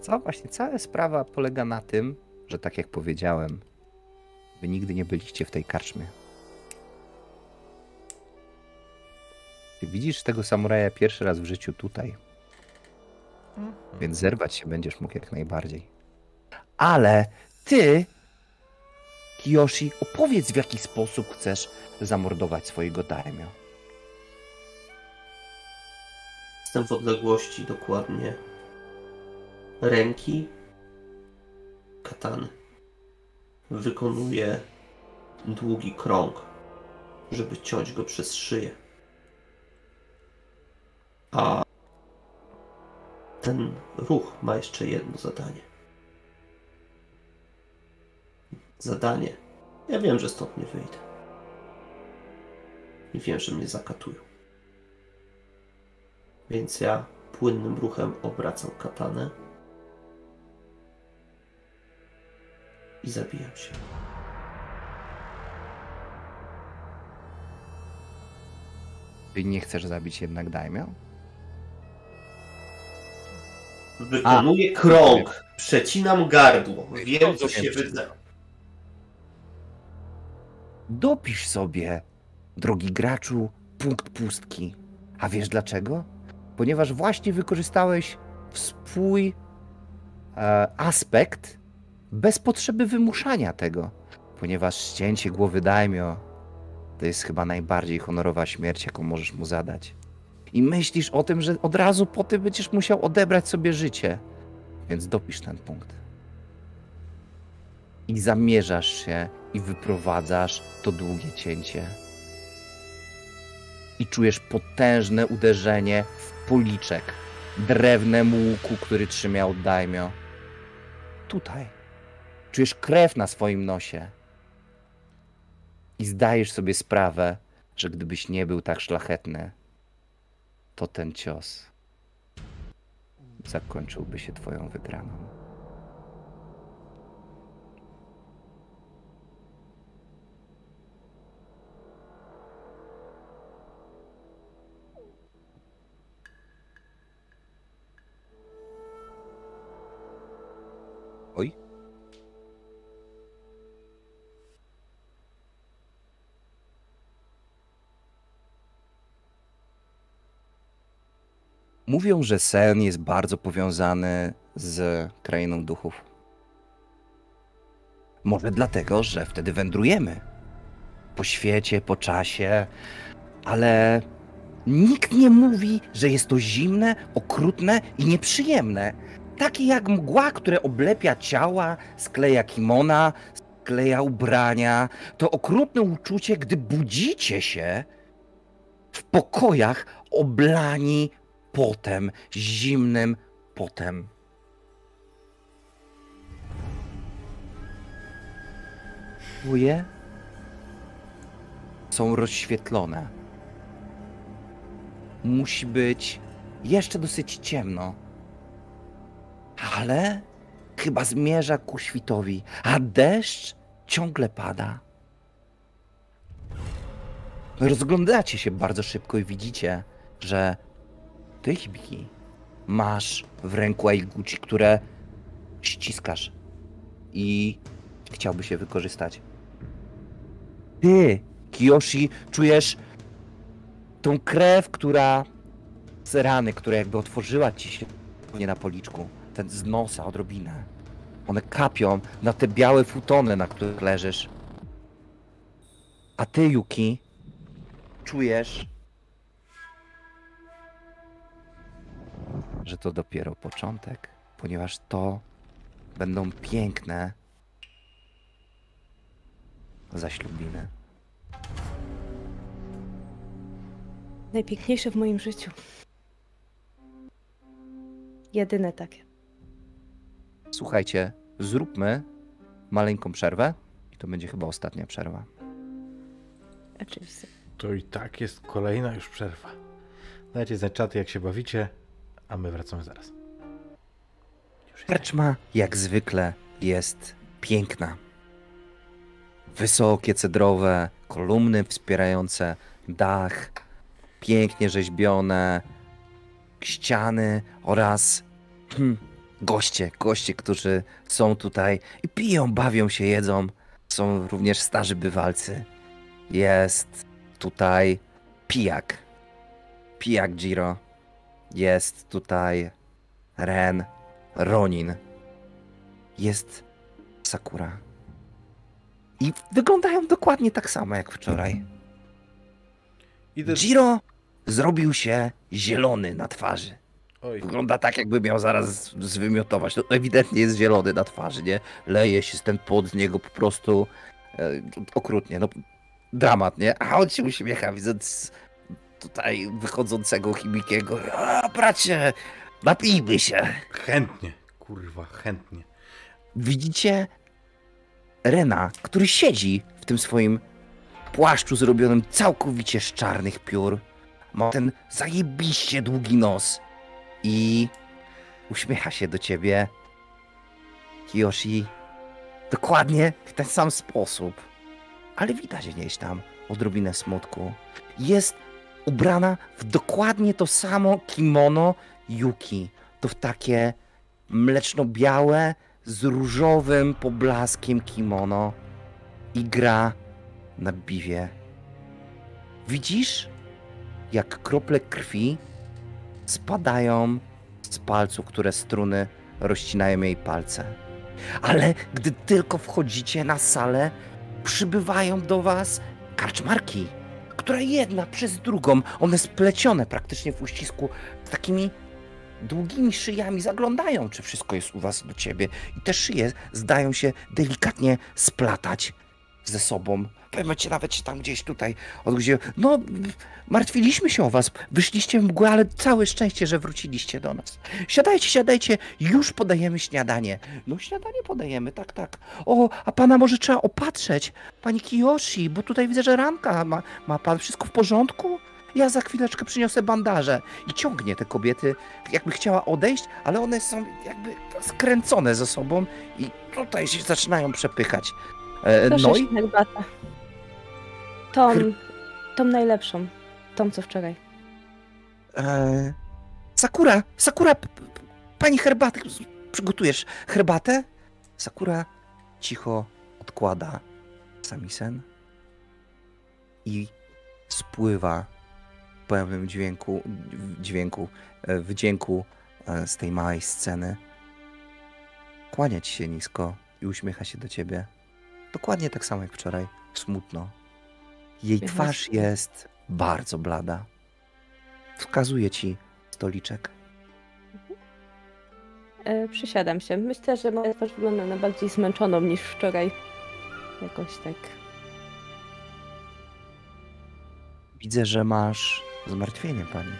Cała właśnie cała sprawa polega na tym, że tak jak powiedziałem, wy nigdy nie byliście w tej karczmie. Ty widzisz tego samuraja pierwszy raz w życiu tutaj, więc zerwać się będziesz mógł jak najbardziej. Ale ty, Kiyoshi, opowiedz w jaki sposób chcesz zamordować swojego daimyo. Jestem w odległości dokładnie ręki katany. Wykonuję długi krąg, żeby ciąć go przez szyję. A ten ruch ma jeszcze jedno zadanie. Zadanie. Ja wiem, że stąd nie wyjdę. I wiem, że mnie zakatują. Więc ja płynnym ruchem obracam katanę i zabijam się. Ty nie chcesz zabić jednak daimyo? Wykonuję krąg, przecinam gardło, wiem co się wiem, wyda. Dopisz sobie, drogi graczu, punkt pustki. A wiesz dlaczego? Ponieważ właśnie wykorzystałeś swój e, aspekt bez potrzeby wymuszania tego. Ponieważ ścięcie głowy daimyo to jest chyba najbardziej honorowa śmierć, jaką możesz mu zadać. I myślisz o tym, że od razu po tym będziesz musiał odebrać sobie życie. Więc dopisz ten punkt. I zamierzasz się i wyprowadzasz to długie cięcie. I czujesz potężne uderzenie w policzek drewnem łuku, który trzymał daimyo. Tutaj. Czujesz krew na swoim nosie. I zdajesz sobie sprawę, że gdybyś nie był tak szlachetny, to ten cios zakończyłby się twoją wygraną. Mówią, że sen jest bardzo powiązany z krainą duchów. Może dlatego, że wtedy wędrujemy po świecie, po czasie, ale nikt nie mówi, że jest to zimne, okrutne i nieprzyjemne. Takie jak mgła, które oblepia ciała, skleja kimona, skleja ubrania. To okrutne uczucie, gdy budzicie się w pokojach oblani potem, zimnym potem. Czuje są rozświetlone. Musi być jeszcze dosyć ciemno. Ale chyba zmierza ku świtowi, a deszcz ciągle pada. Rozglądacie się bardzo szybko i widzicie, że ty, Hibiki, masz w ręku Aiguchi, które ściskasz i chciałby się wykorzystać. Ty, Kiyoshi, czujesz tą krew, która z rany, która jakby otworzyła ci się nie na policzku, ten z nosa odrobinę. One kapią na te białe futony, na których leżysz. A ty, Yuki, czujesz, że to dopiero początek, ponieważ to będą piękne zaślubiny. Najpiękniejsze w moim życiu. Jedyne takie. Słuchajcie, zróbmy maleńką przerwę i to będzie chyba ostatnia przerwa. Oczywiście. To i tak jest kolejna już przerwa. Dajcie znać czaty, jak się bawicie, a my wracamy zaraz. Karczma, jak zwykle, jest piękna. Wysokie, cedrowe kolumny wspierające dach, pięknie rzeźbione ściany oraz hmm, goście, goście, którzy są tutaj i piją, bawią się, jedzą. Są również starzy bywalcy. Jest tutaj pijak. Pijak Giro. Jest tutaj Ren, Ronin. Jest Sakura. I wyglądają dokładnie tak samo jak wczoraj. Idę... Giro zrobił się zielony na twarzy. Oj, Wygląda tak, jakby miał zaraz zwymiotować. To ewidentnie jest zielony na twarzy, nie? Leje się ten pod niego po prostu e, okrutnie. No, dramat, nie? A on się uśmiecha, widząc tutaj wychodzącego Chimikiego. A, bracie, napijmy się. chętnie, kurwa, chętnie. Widzicie Rena, który siedzi w tym swoim płaszczu zrobionym całkowicie z czarnych piór. Ma ten zajebiście długi nos i uśmiecha się do ciebie. Kiyoshi, dokładnie w ten sam sposób. Ale widać gdzieś tam odrobinę smutku. Jest ubrana w dokładnie to samo kimono Yuki. To w takie mleczno-białe z różowym poblaskiem kimono i gra na biwie. Widzisz, jak krople krwi spadają z palców, które struny rozcinają jej palce. Ale gdy tylko wchodzicie na salę, przybywają do was karczmarki, które jedna przez drugą, one splecione praktycznie w uścisku, z takimi długimi szyjami zaglądają, czy wszystko jest u was do ciebie. I te szyje zdają się delikatnie splatać ze sobą. W pewnym momencie nawet się tam gdzieś tutaj odgryzie. No, martwiliśmy się o was. Wyszliście w mgłę, ale całe szczęście, że wróciliście do nas. Siadajcie, siadajcie, już podajemy śniadanie. No, śniadanie podajemy, tak, tak. O, a pana może trzeba opatrzeć. Pani Kiyoshi, bo tutaj widzę, że ranka ma, ma pan wszystko w porządku? Ja za chwileczkę przyniosę bandaże i ciągnie te kobiety, jakby chciała odejść, ale one są jakby skręcone ze sobą i tutaj się zaczynają przepychać. E, Proszę no i się Tą, tą najlepszą. Tą, co wczoraj. e, Sakura, Sakura, pani herbatę, przygotujesz herbatę? Sakura cicho odkłada samisen i spływa w pełnym dźwięku, w dźwięku, e, wdzięku e, z tej małej sceny. Kłania ci się nisko i uśmiecha się do ciebie. Dokładnie tak samo jak wczoraj. Smutno. Jej twarz jest bardzo blada. Wskazuje ci stoliczek. E, przysiadam się. Myślę, że moja twarz wygląda na bardziej zmęczoną niż wczoraj. Jakoś tak. Widzę, że masz zmartwienie pani.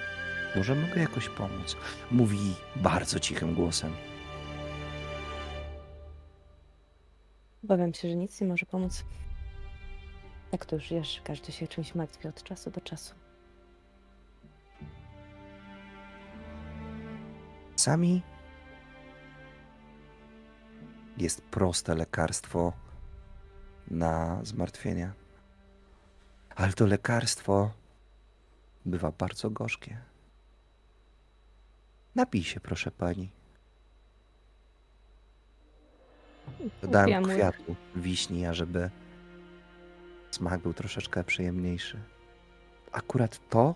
Może mogę jakoś pomóc? Mówi bardzo cichym głosem. Obawiam się, że nic nie może pomóc. Jak to już wiesz, każdy się czymś martwi od czasu do czasu. Sami jest proste lekarstwo na zmartwienia. Ale to lekarstwo bywa bardzo gorzkie. Napij się, proszę pani. Dodałem kwiatu, wiśni, ażeby smak był troszeczkę przyjemniejszy. Akurat to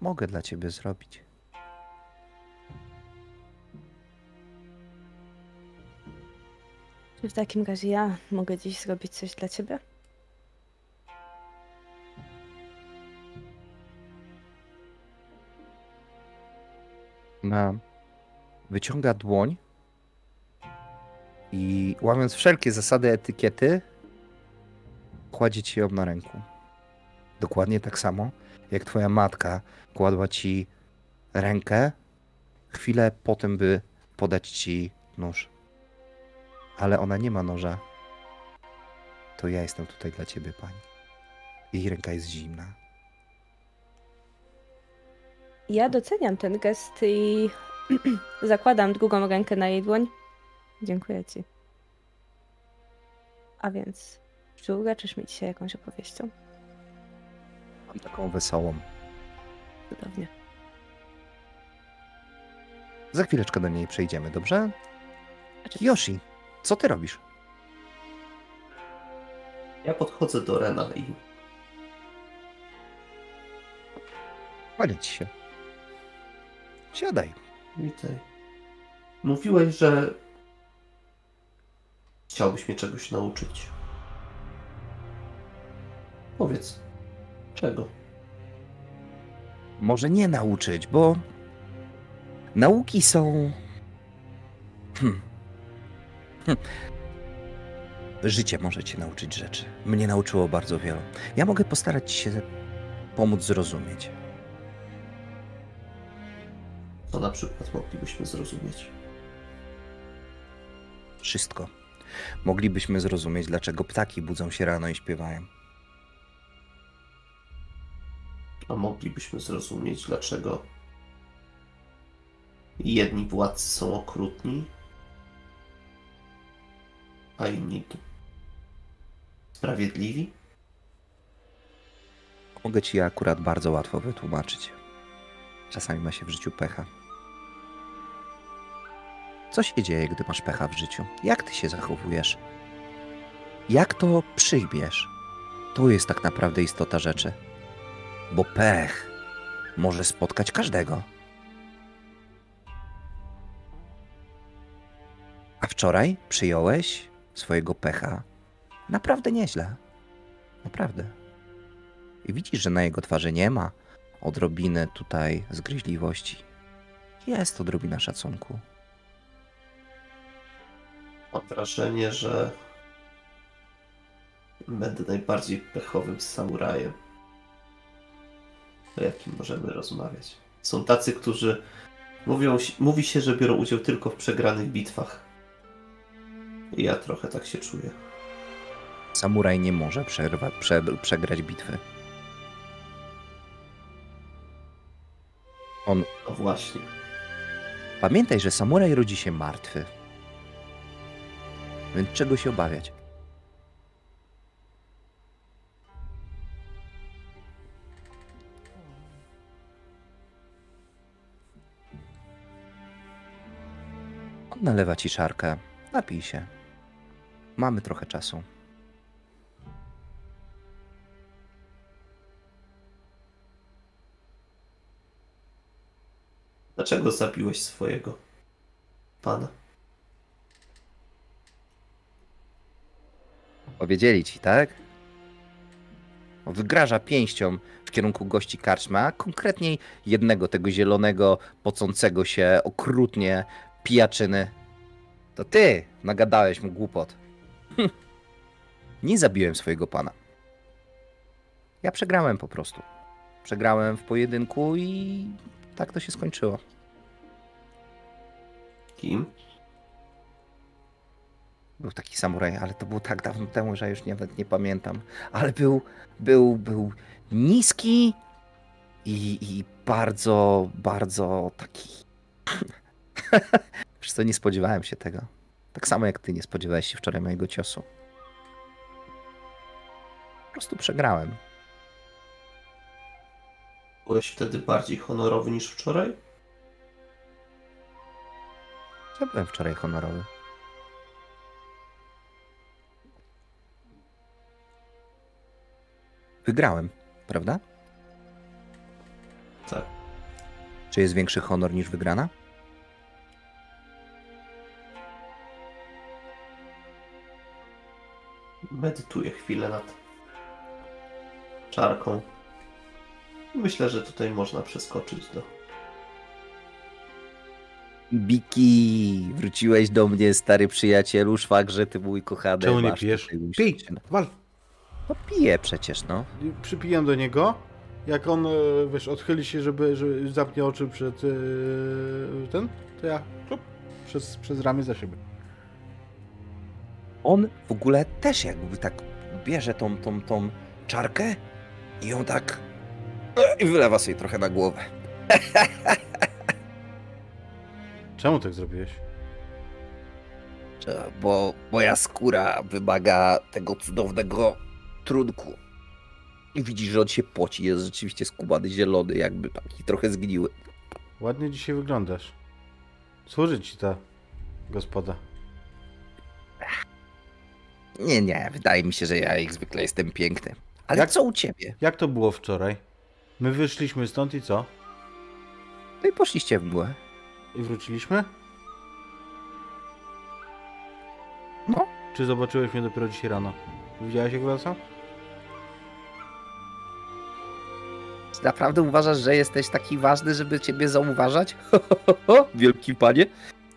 mogę dla ciebie zrobić. Czy w takim razie ja mogę dziś zrobić coś dla ciebie? na wyciąga dłoń i łamiąc wszelkie zasady etykiety, kładzie ci ją na ręku. Dokładnie tak samo, jak twoja matka kładła ci rękę chwilę po tym, by podać ci nóż. Ale ona nie ma noża. To ja jestem tutaj dla ciebie, pani. Jej ręka jest zimna. Ja doceniam ten gest i zakładam drugą rękę na jej dłoń. Dziękuję ci. A więc, czy uleczysz mi dzisiaj jakąś opowieścią? Mam taką wesołą. Cudownie. Za chwileczkę do niej przejdziemy, dobrze? Czy Yoshi, co ty robisz? Ja podchodzę do Rena i ci się. Siadaj. witaj. Mówiłeś, że chciałbyś mnie czegoś nauczyć. Powiedz, czego? Może nie nauczyć, bo nauki są. Hmm. Hmm. Życie może cię nauczyć rzeczy. Mnie nauczyło bardzo wielu. Ja mogę postarać się pomóc zrozumieć. Co na przykład moglibyśmy zrozumieć? Wszystko. Moglibyśmy zrozumieć, dlaczego ptaki budzą się rano i śpiewają. A moglibyśmy zrozumieć, dlaczego jedni władcy są okrutni, a inni sprawiedliwi? Mogę ci je akurat bardzo łatwo wytłumaczyć. Czasami ma się w życiu pecha. Co się dzieje, gdy masz pecha w życiu? Jak ty się zachowujesz? Jak to przyjmiesz? To jest tak naprawdę istota rzeczy. Bo pech może spotkać każdego. A wczoraj przyjąłeś swojego pecha naprawdę nieźle. Naprawdę. I widzisz, że na jego twarzy nie ma odrobiny tutaj zgryźliwości. Jest odrobina szacunku. Mam wrażenie, że będę najbardziej pechowym samurajem, o jakim możemy rozmawiać. Są tacy, którzy mówią, mówi się, że biorą udział tylko w przegranych bitwach. I ja trochę tak się czuję. Samuraj nie może przerwa, prze, przegrać bitwy. On. No właśnie. Pamiętaj, że samuraj rodzi się martwy. Więc czego się obawiać? Nalewa ci szarkę. Napij się. Mamy trochę czasu. Dlaczego zabiłeś swojego pana? Powiedzieli ci, tak? Wygraża pięścią w kierunku gości karczma, konkretniej jednego tego zielonego, pocącego się okrutnie pijaczyny. To ty nagadałeś mu głupot. Hm. Nie zabiłem swojego pana. Ja przegrałem po prostu. Przegrałem w pojedynku i tak to się skończyło. Kim? Był taki samuraj, ale to było tak dawno temu, że już nawet nie pamiętam. Ale był, był, był niski i, i bardzo, bardzo taki. Wiesz co, nie spodziewałem się tego. Tak samo jak ty nie spodziewałeś się wczoraj mojego ciosu. Po prostu przegrałem. Byłeś wtedy bardziej honorowy niż wczoraj? Ja byłem wczoraj honorowy. Wygrałem, prawda? Tak. Czy jest większy honor niż wygrana? Medytuję chwilę nad czarką. Myślę, że tutaj można przeskoczyć do. Biki, wróciłeś do mnie, stary przyjacielu, szwagrze, ty mój kochany. Czemu nie masz pijesz? Pij! Wal! No piję przecież, no. Przypijam do niego. Jak on, e, wiesz, odchyli się, żeby, żeby zamknie oczy przed e, ten, to ja plup, przez, przez ramię za siebie. On w ogóle też jakby tak bierze tą, tą, tą czarkę i ją tak e, i wylewa sobie trochę na głowę. Czemu tak zrobiłeś? Bo moja skóra wymaga tego cudownego trunku. I widzisz, że on się poci, jest rzeczywiście skubany, zielony, jakby taki trochę zgniły. Ładnie dzisiaj wyglądasz. Służy ci ta gospoda. Nie, nie, wydaje mi się, że ja jak zwykle jestem piękny. Ale Jak- co u ciebie? Jak to było wczoraj? My wyszliśmy stąd i co? No i poszliście w mgłę. I wróciliśmy? No. Czy zobaczyłeś mnie dopiero dzisiaj rano? Widziałeś jak wracam? Naprawdę uważasz, że jesteś taki ważny, żeby ciebie zauważać? Wielki panie.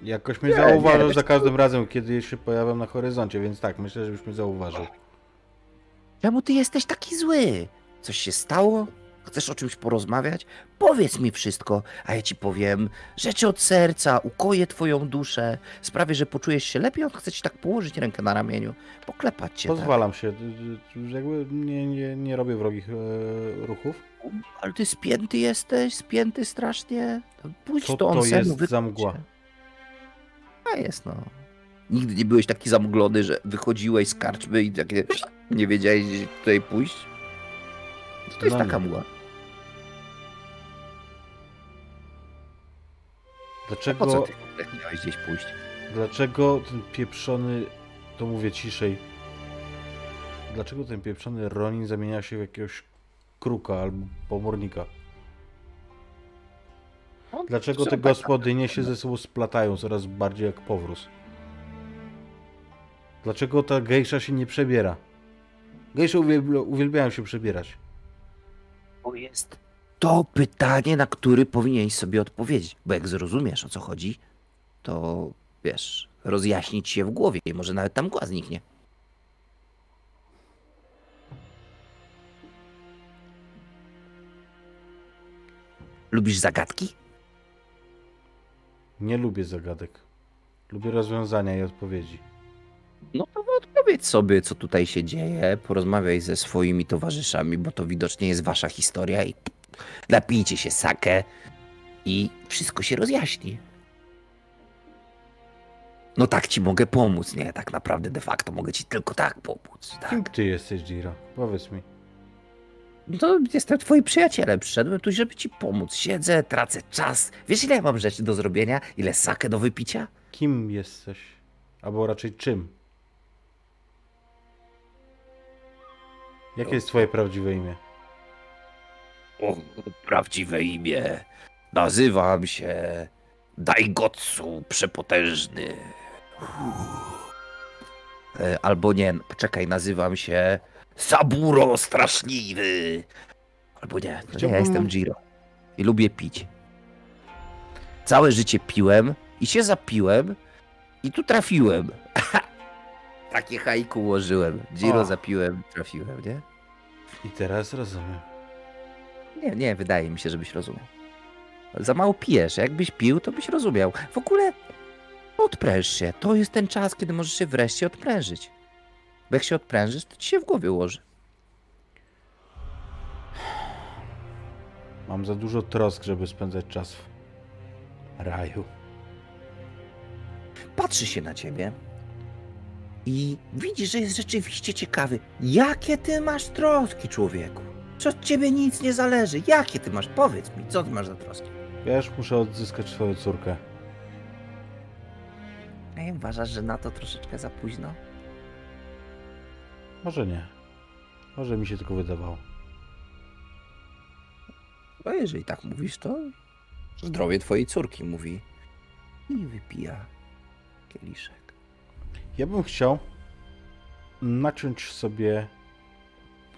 Jakoś mnie Nie, zauważył nie, za każdym razem, kiedy się pojawiam na horyzoncie, więc tak, myślę, żebyś mnie zauważył. Czemu ty jesteś taki zły? Coś się stało? Chcesz o czymś porozmawiać? Powiedz mi wszystko, a ja ci powiem rzeczy od serca, ukoję twoją duszę, sprawię, że poczujesz się lepiej, on chce ci tak położyć rękę na ramieniu, poklepać cię. Tak? Pozwalam się, y, y, jakby nie, nie, nie robię wrogich e, ruchów. Ale ty spięty jesteś, spięty strasznie. To Pójdź Co to on to jest za mgła? się. Jest no. Nigdy nie byłeś taki zamglony, że wychodziłeś z karczmy i takie nie wiedziałeś gdzie tutaj pójść? To jest No taka mgła. A po co Dlaczego, ty miałeś gdzieś pójść? dlaczego ten pieprzony, to mówię ciszej, dlaczego ten pieprzony Ronin zamienia się w jakiegoś kruka albo pomornika? Dlaczego te Zobacz, gospodynie się ze sobą splatają coraz bardziej jak powróz? Dlaczego ta gejsza się nie przebiera? Gejsze uwielbia, uwielbiają się przebierać. To jest to pytanie, na które powinieneś sobie odpowiedzieć. Bo jak zrozumiesz o co chodzi, to wiesz, rozjaśnić się w głowie i może nawet tam mgła zniknie. Lubisz zagadki? Nie lubię zagadek. Lubię rozwiązania i odpowiedzi. No to odpowiedz sobie, co tutaj się dzieje, porozmawiaj ze swoimi towarzyszami, bo to widocznie jest wasza historia i napijcie się sakę i wszystko się rozjaśni. No tak ci mogę pomóc, nie? Tak naprawdę de facto mogę ci tylko tak pomóc. Kim Tak. ty jesteś, Jiro? Powiedz mi. No to jestem twoim przyjacielem, przyszedłem tu, żeby ci pomóc. Siedzę, tracę czas. Wiesz ile ja mam rzeczy do zrobienia? Ile sakę do wypicia? Kim jesteś? Albo raczej czym? Jakie jest twoje prawdziwe imię? O, prawdziwe imię. Nazywam się Daigotsu Przepotężny. E, Albo nie, poczekaj, nazywam się Saburo Straszliwy. Albo nie, to nie Chciałbym- ja jestem Jiro. I lubię pić. Całe życie piłem i się zapiłem i tu trafiłem. Takie haiku ułożyłem. Jiro O. zapiłem, trafiłem, nie? I teraz rozumiem. Nie, nie, wydaje mi się, żebyś rozumiał. Za mało pijesz. Jakbyś pił, to byś rozumiał. W ogóle odpręż się. To jest ten czas, kiedy możesz się wreszcie odprężyć. Bo jak się odprężysz, to ci się w głowie ułoży. Mam za dużo trosk, żeby spędzać czas w raju. Patrzy się na ciebie i widzi, że jest rzeczywiście ciekawy. Jakie ty masz troski, człowieku? Co od ciebie nic nie zależy? Jakie ty masz? Powiedz mi, co ty masz za troski? Wiesz, muszę odzyskać swoją córkę. Ej, uważasz, że na to troszeczkę za późno? Może nie. Może mi się tylko wydawało. No jeżeli tak mówisz, to zdrowie twojej córki mówi i wypija kieliszek. Ja bym chciał naciąć sobie.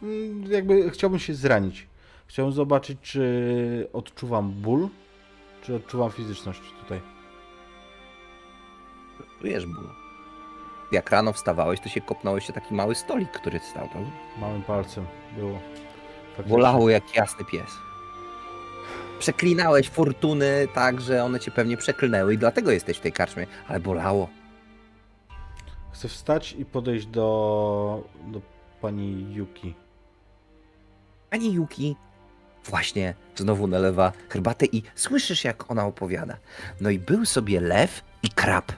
mm, Jakby chciałbym się zranić. Chciałbym zobaczyć, czy odczuwam ból, czy odczuwam fizyczność tutaj. Czujesz ból. Jak rano wstawałeś, to się kopnąłeś się taki mały stolik, który stał tam. Małym palcem było. Faktycznie. Bolało jak jasny pies. Przeklinałeś fortuny tak, że one cię pewnie przeklnęły i dlatego jesteś w tej karczmie, ale bolało. Chcę wstać i podejść do, do pani Yuki. Pani Yuki właśnie znowu nalewa herbatę i słyszysz, jak ona opowiada. No i był sobie lew i krab.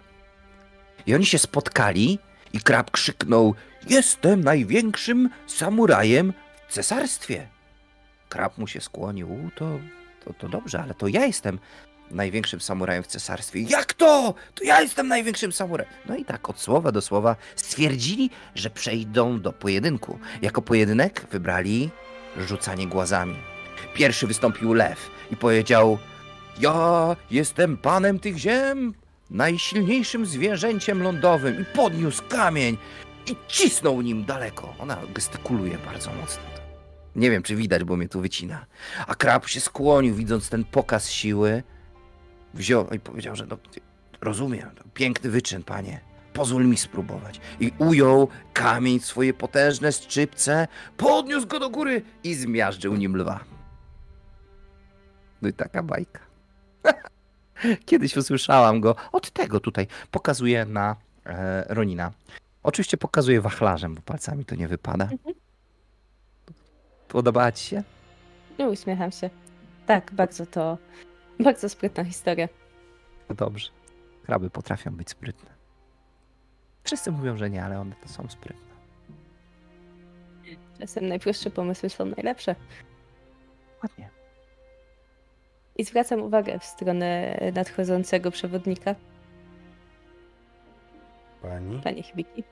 I oni się spotkali i krab krzyknął: Jestem największym samurajem w cesarstwie. Krab mu się skłonił: "U, to, to, to dobrze, ale to ja jestem największym samurajem w cesarstwie. Jak to? To ja jestem największym samurajem. No i tak od słowa do słowa stwierdzili, że przejdą do pojedynku. Jako pojedynek wybrali rzucanie głazami. Pierwszy wystąpił lew i powiedział: Ja jestem panem tych ziem, najsilniejszym zwierzęciem lądowym. I podniósł kamień i cisnął nim daleko. Ona gestykuluje bardzo mocno. Nie wiem, czy widać, bo mnie tu wycina. A krab się skłonił, widząc ten pokaz siły. Wziął i powiedział, że no, rozumiem, piękny wyczyn, panie. Pozwól mi spróbować. I ujął kamień w swoje potężne szczypce, podniósł go do góry i zmiażdżył nim lwa. No i taka bajka. Kiedyś usłyszałam go. Od tego tutaj pokazuję na e, Ronina. Oczywiście pokazuję wachlarzem, bo palcami to nie wypada. Podobała ci się? No, uśmiecham się. Tak, bardzo to. Bardzo sprytna historia. Dobrze. Kraby potrafią być sprytne. Wszyscy mówią, że nie, ale one to są sprytne. Czasem najprostsze pomysły są najlepsze. Ładnie. I zwracam uwagę w stronę nadchodzącego przewodnika, Pani? panie Hibiki.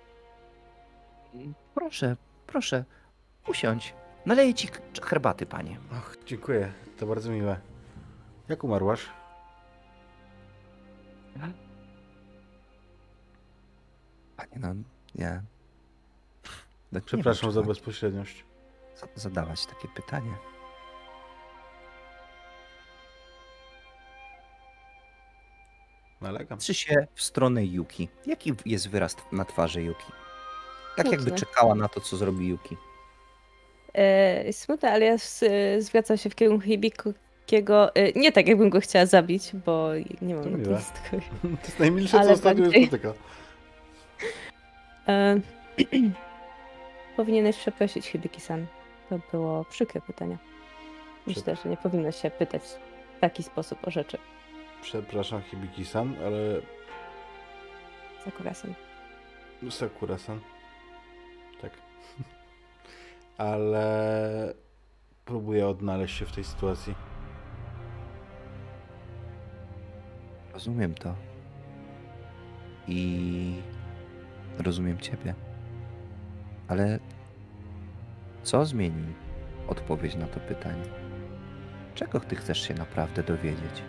Proszę, proszę, usiądź. Naleję ci herbaty, panie. Och, dziękuję. To bardzo miłe. Jak umarłaś? Panie, no nie. No, nie Przepraszam wiem, za bezpośredniość. za- zadawać takie pytanie. Nalegam. Patrzy się w stronę Yuki. Jaki jest wyraz na twarzy Yuki? Tak jakby Smutny. czekała na to, co zrobi Yuki. E, smutne, ale ja s- zwracam się w kierunku Hibikiego. E, nie tak, jakbym go chciała zabić, bo nie mam To na to. To jest najmilsze, co Ale ostatnio mnie bardziej- spotyka. E, powinieneś przeprosić Hibiki-san. To było przykre pytanie. Myślę, że nie powinno się pytać w taki sposób o rzeczy. Przepraszam Hibiki-san, ale Sakura-san. Sakura-san. Tak. Ale próbuję odnaleźć się w tej sytuacji. Rozumiem to. I rozumiem ciebie. Ale co zmieni odpowiedź na to pytanie? Czego ty chcesz się naprawdę dowiedzieć?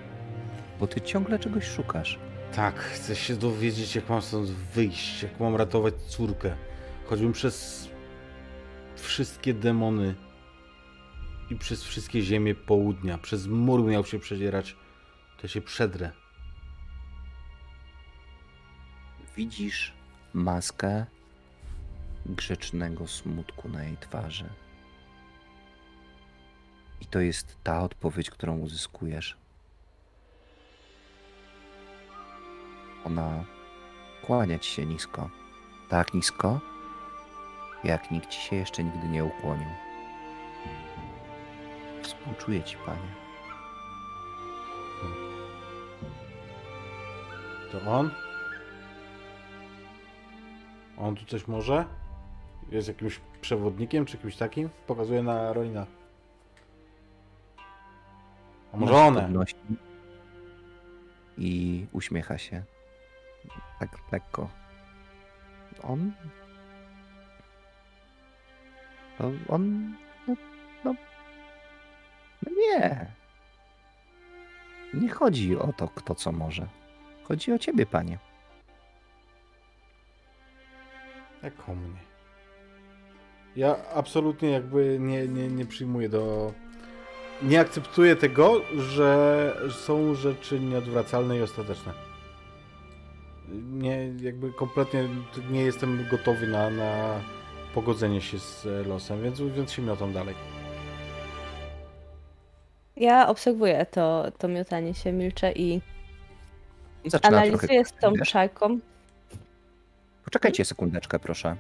Bo ty ciągle czegoś szukasz. Tak, chcę się dowiedzieć, jak mam stąd wyjść, jak mam ratować córkę. Choćbym przez wszystkie demony i przez wszystkie ziemie południa, przez mur miał się przedzierać, to się przedrę. Widzisz maskę grzecznego smutku na jej twarzy. I to jest ta odpowiedź, którą uzyskujesz. Ona kłania ci się nisko. Tak nisko, jak nikt ci się jeszcze nigdy nie ukłonił. Współczuję ci, panie. To on? On tu coś może? Jest jakimś przewodnikiem czy kimś takim? Pokazuje na Rolina. A może one? I uśmiecha się. Tak lekko. On. No, on. No, no, no nie. Nie chodzi o to, kto co może. Chodzi o ciebie, panie. Jak o mnie. Ja absolutnie jakby nie, nie, nie przyjmuję do... Nie akceptuję tego, że są rzeczy nieodwracalne i ostateczne. Nie, jakby kompletnie nie jestem gotowy na, na pogodzenie się z losem, więc, więc się miotą dalej. Ja obserwuję to, to miotanie się, milczę i Zaczyna analizuję z tą czarką. Poczekajcie sekundeczkę, proszę.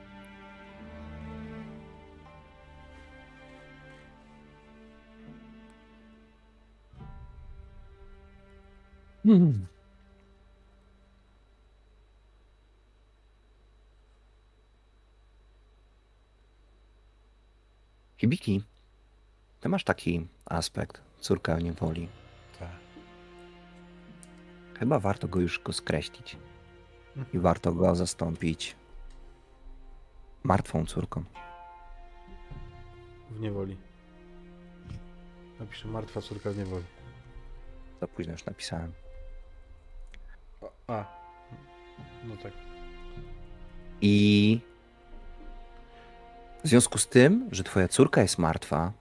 Hmm. Hibiki, ty masz taki aspekt, córka niewoli. Tak. Chyba warto go już go skreślić. I warto go zastąpić martwą córką. W niewoli. Napiszę martwa córka w niewoli. Za późno już napisałem. A. no tak. I w związku z tym, że twoja córka jest martwa,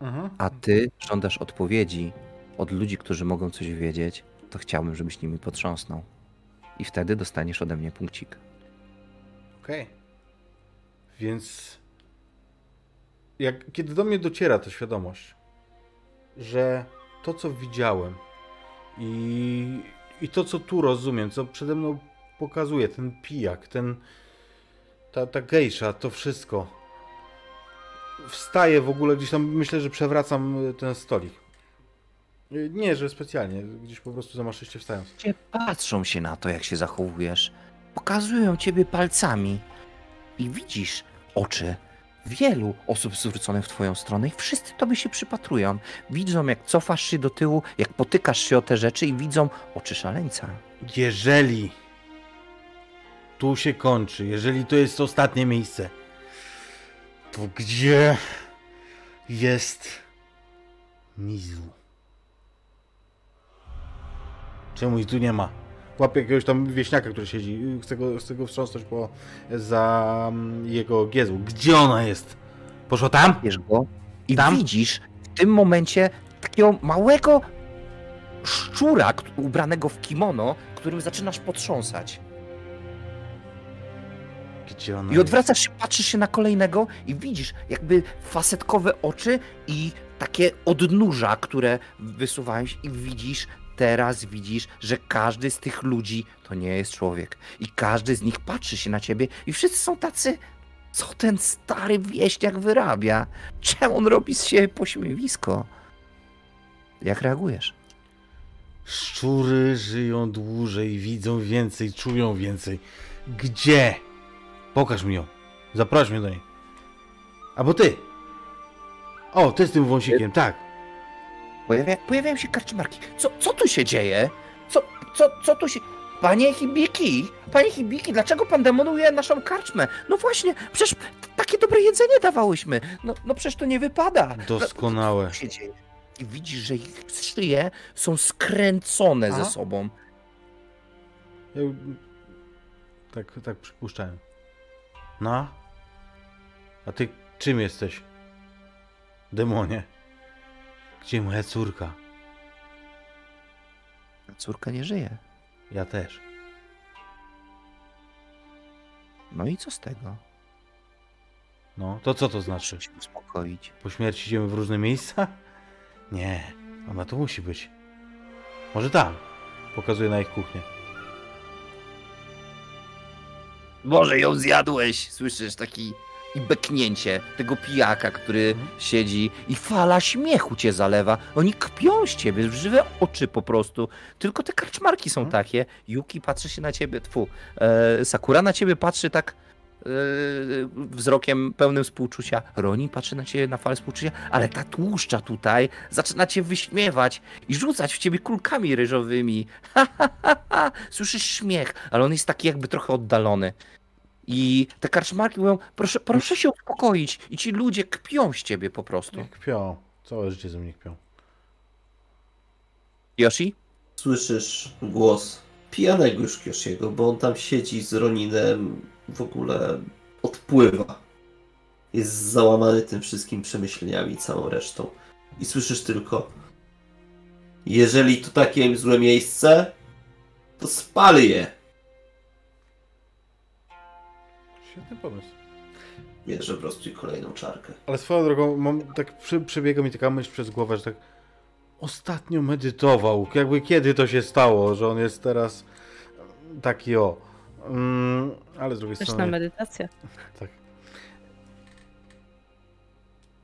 Mhm. a ty żądasz odpowiedzi od ludzi, którzy mogą coś wiedzieć, to chciałbym, żebyś nimi potrząsnął. I wtedy dostaniesz ode mnie punkcik. Okej. Więc jak, kiedy do mnie dociera ta świadomość, że to, co widziałem i, i to, co tu rozumiem, co przede mną pokazuje ten pijak, ten, ta, ta gejsza, to wszystko, wstaję w ogóle gdzieś tam, myślę, że przewracam y, ten stolik. Y, Nie, że specjalnie, gdzieś po prostu zamaszyście wstając. Cię patrzą się na to, jak się zachowujesz. Pokazują ciebie palcami. I widzisz oczy wielu osób zwróconych w twoją stronę i wszyscy tobie się przypatrują. Widzą, jak cofasz się do tyłu, jak potykasz się o te rzeczy i widzą oczy szaleńca. Jeżeli tu się kończy, jeżeli to jest ostatnie miejsce, to gdzie jest Mizu? Czemu ich tu nie ma? Łapię jakiegoś tam wieśniaka, który siedzi. Chcę go, chcę go wstrząsnąć po, za mm, jego giezł. Gdzie ona jest? Poszła tam? Wiesz go i Tam? widzisz w tym momencie takiego małego szczura ubranego w kimono, którym zaczynasz potrząsać. Gdzie ona I odwracasz się, patrzysz się na kolejnego i widzisz jakby fasetkowe oczy i takie odnóża, które wysuwają się i widzisz, teraz widzisz, że każdy z tych ludzi to nie jest człowiek. I każdy z nich patrzy się na ciebie i wszyscy są tacy, co ten stary wieśniak wyrabia? Czemu on robi z siebie pośmiewisko? Jak reagujesz? Szczury żyją dłużej, widzą więcej, czują więcej. Gdzie? Pokaż mi ją. Zaproś mnie do niej. Albo ty. O, ty z tym wąsikiem, tak. Pojawia, pojawiają się karczmarki. Co, co tu się dzieje? Co, co, co tu się... Panie Hibiki, panie Hibiki, dlaczego pan demonuje naszą karczmę? No właśnie, przecież takie dobre jedzenie dawałyśmy. No, no przecież to nie wypada. Doskonałe. Co się dzieje? I widzisz, że ich szyje są skręcone Aha. ze sobą. Ja... Tak, tak przypuszczałem. No? A ty czym jesteś? Demonie. Gdzie moja córka? Córka nie żyje. Ja też. No i co z tego? No, to co to znaczy? Muszę się uspokoić. Po śmierci idziemy w różne miejsca? Nie, ona tu musi być. Może tam. Pokazuje na ich kuchnię. Może ją zjadłeś, słyszysz taki i beknięcie tego pijaka, który Mhm. siedzi i fala śmiechu cię zalewa. Oni kpią z ciebie, w żywe oczy po prostu. Tylko te karczmarki są Mhm. takie. Yuki patrzy się na ciebie, tfu, e, Sakura na ciebie patrzy tak e, wzrokiem pełnym współczucia. Roni patrzy na ciebie na falę współczucia, ale ta tłuszcza tutaj zaczyna cię wyśmiewać i rzucać w ciebie kulkami ryżowymi. Ha, ha, ha, ha. Słyszysz śmiech, ale on jest taki jakby trochę oddalony. I te karczmarki mówią, proszę, proszę się uspokoić. I ci ludzie kpią z ciebie po prostu. Niech kpią. Całe życie ze mnie kpią. Yoshi? Słyszysz głos pijanego już Kioshiego, bo on tam siedzi z Roninem, w ogóle odpływa. Jest załamany tym wszystkim przemyśleniami i całą resztą. I słyszysz tylko jeżeli to takie złe miejsce, to spal je. Świetny pomysł. Bierze po prostu kolejną czarkę. Ale swoją drogą, mam, tak przy, przebiega mi taka myśl przez głowę, że tak ostatnio medytował. Jakby kiedy to się stało, że on jest teraz taki o. Mm, ale z drugiej Też na strony. medytację. Tak.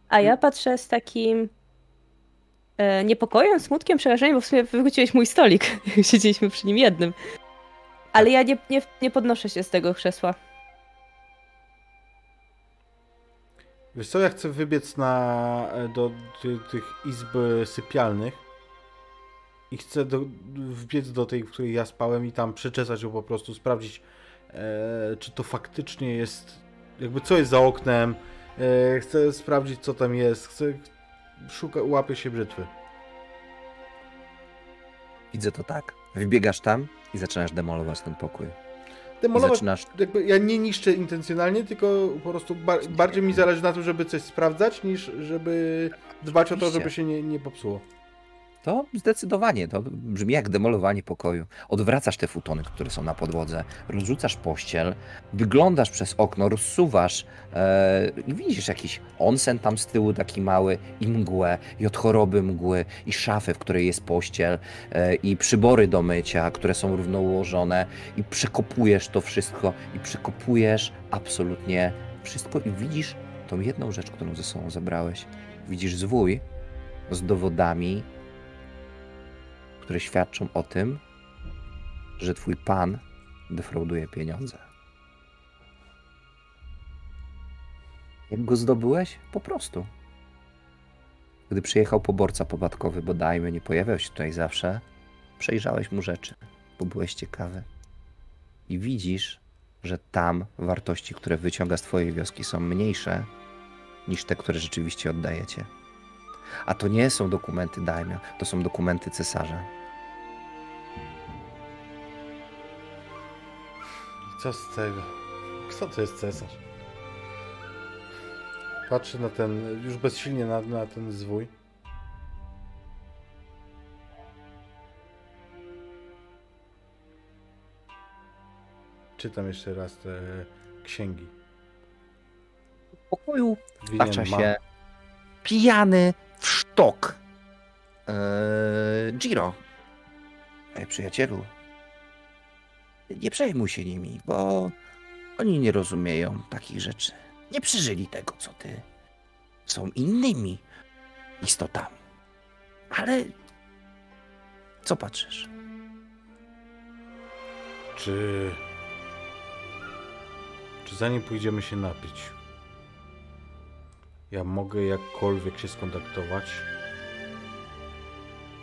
A ja patrzę z takim e, niepokojem, smutkiem, przerażeniem, bo w sumie wywróciłeś mój stolik. Siedzieliśmy przy nim jednym. Ale ja nie, nie, nie podnoszę się z tego krzesła. Wiesz co, ja chcę wybiec na, do ty, tych izb sypialnych i chcę do, wbiec do tej, w której ja spałem i tam przeczesać ją po prostu, sprawdzić, e, czy to faktycznie jest, jakby co jest za oknem. E, chcę sprawdzić, co tam jest. Chcę, szuka, łapię się brzytwy. Widzę to tak. Wybiegasz tam i zaczynasz demolować ten pokój. Demolować, zaczynasz jakby ja nie niszczę intencjonalnie, tylko po prostu ba bardziej mi zależy na tym, żeby coś sprawdzać, niż żeby dbać o to, Oczywiście. żeby się nie, nie popsuło. To zdecydowanie, to brzmi jak demolowanie pokoju. Odwracasz te futony, które są na podłodze, rozrzucasz pościel, wyglądasz przez okno, rozsuwasz e, i widzisz jakiś onsen tam z tyłu taki mały i mgłę, i od choroby mgły, i szafę, w której jest pościel, e, i przybory do mycia, które są równo ułożone i przekopujesz to wszystko i przekopujesz absolutnie wszystko i widzisz tą jedną rzecz, którą ze sobą zabrałeś. Widzisz zwój z dowodami które świadczą o tym, że twój pan defrauduje pieniądze. Jak go zdobyłeś? Po prostu. Gdy przyjechał poborca podatkowy, bodajmy, nie pojawiał się tutaj zawsze, przejrzałeś mu rzeczy, bo byłeś ciekawy. I widzisz, że tam wartości, które wyciąga z twojej wioski, są mniejsze niż te, które rzeczywiście oddajecie. A to nie są dokumenty daimio, to są dokumenty cesarza. I co z tego? Kto to jest cesarz? Patrzę na ten, już bezsilnie na, na ten zwój. Czytam jeszcze raz te księgi. W pokoju Winien się pijany w sztok. Eee, Giro. Ej, przyjacielu. Nie przejmuj się nimi, bo oni nie rozumieją takich rzeczy. Nie przeżyli tego, co ty. Są innymi istotami. Ale co patrzysz? Czy... Czy zanim pójdziemy się napić, ja mogę jakkolwiek się skontaktować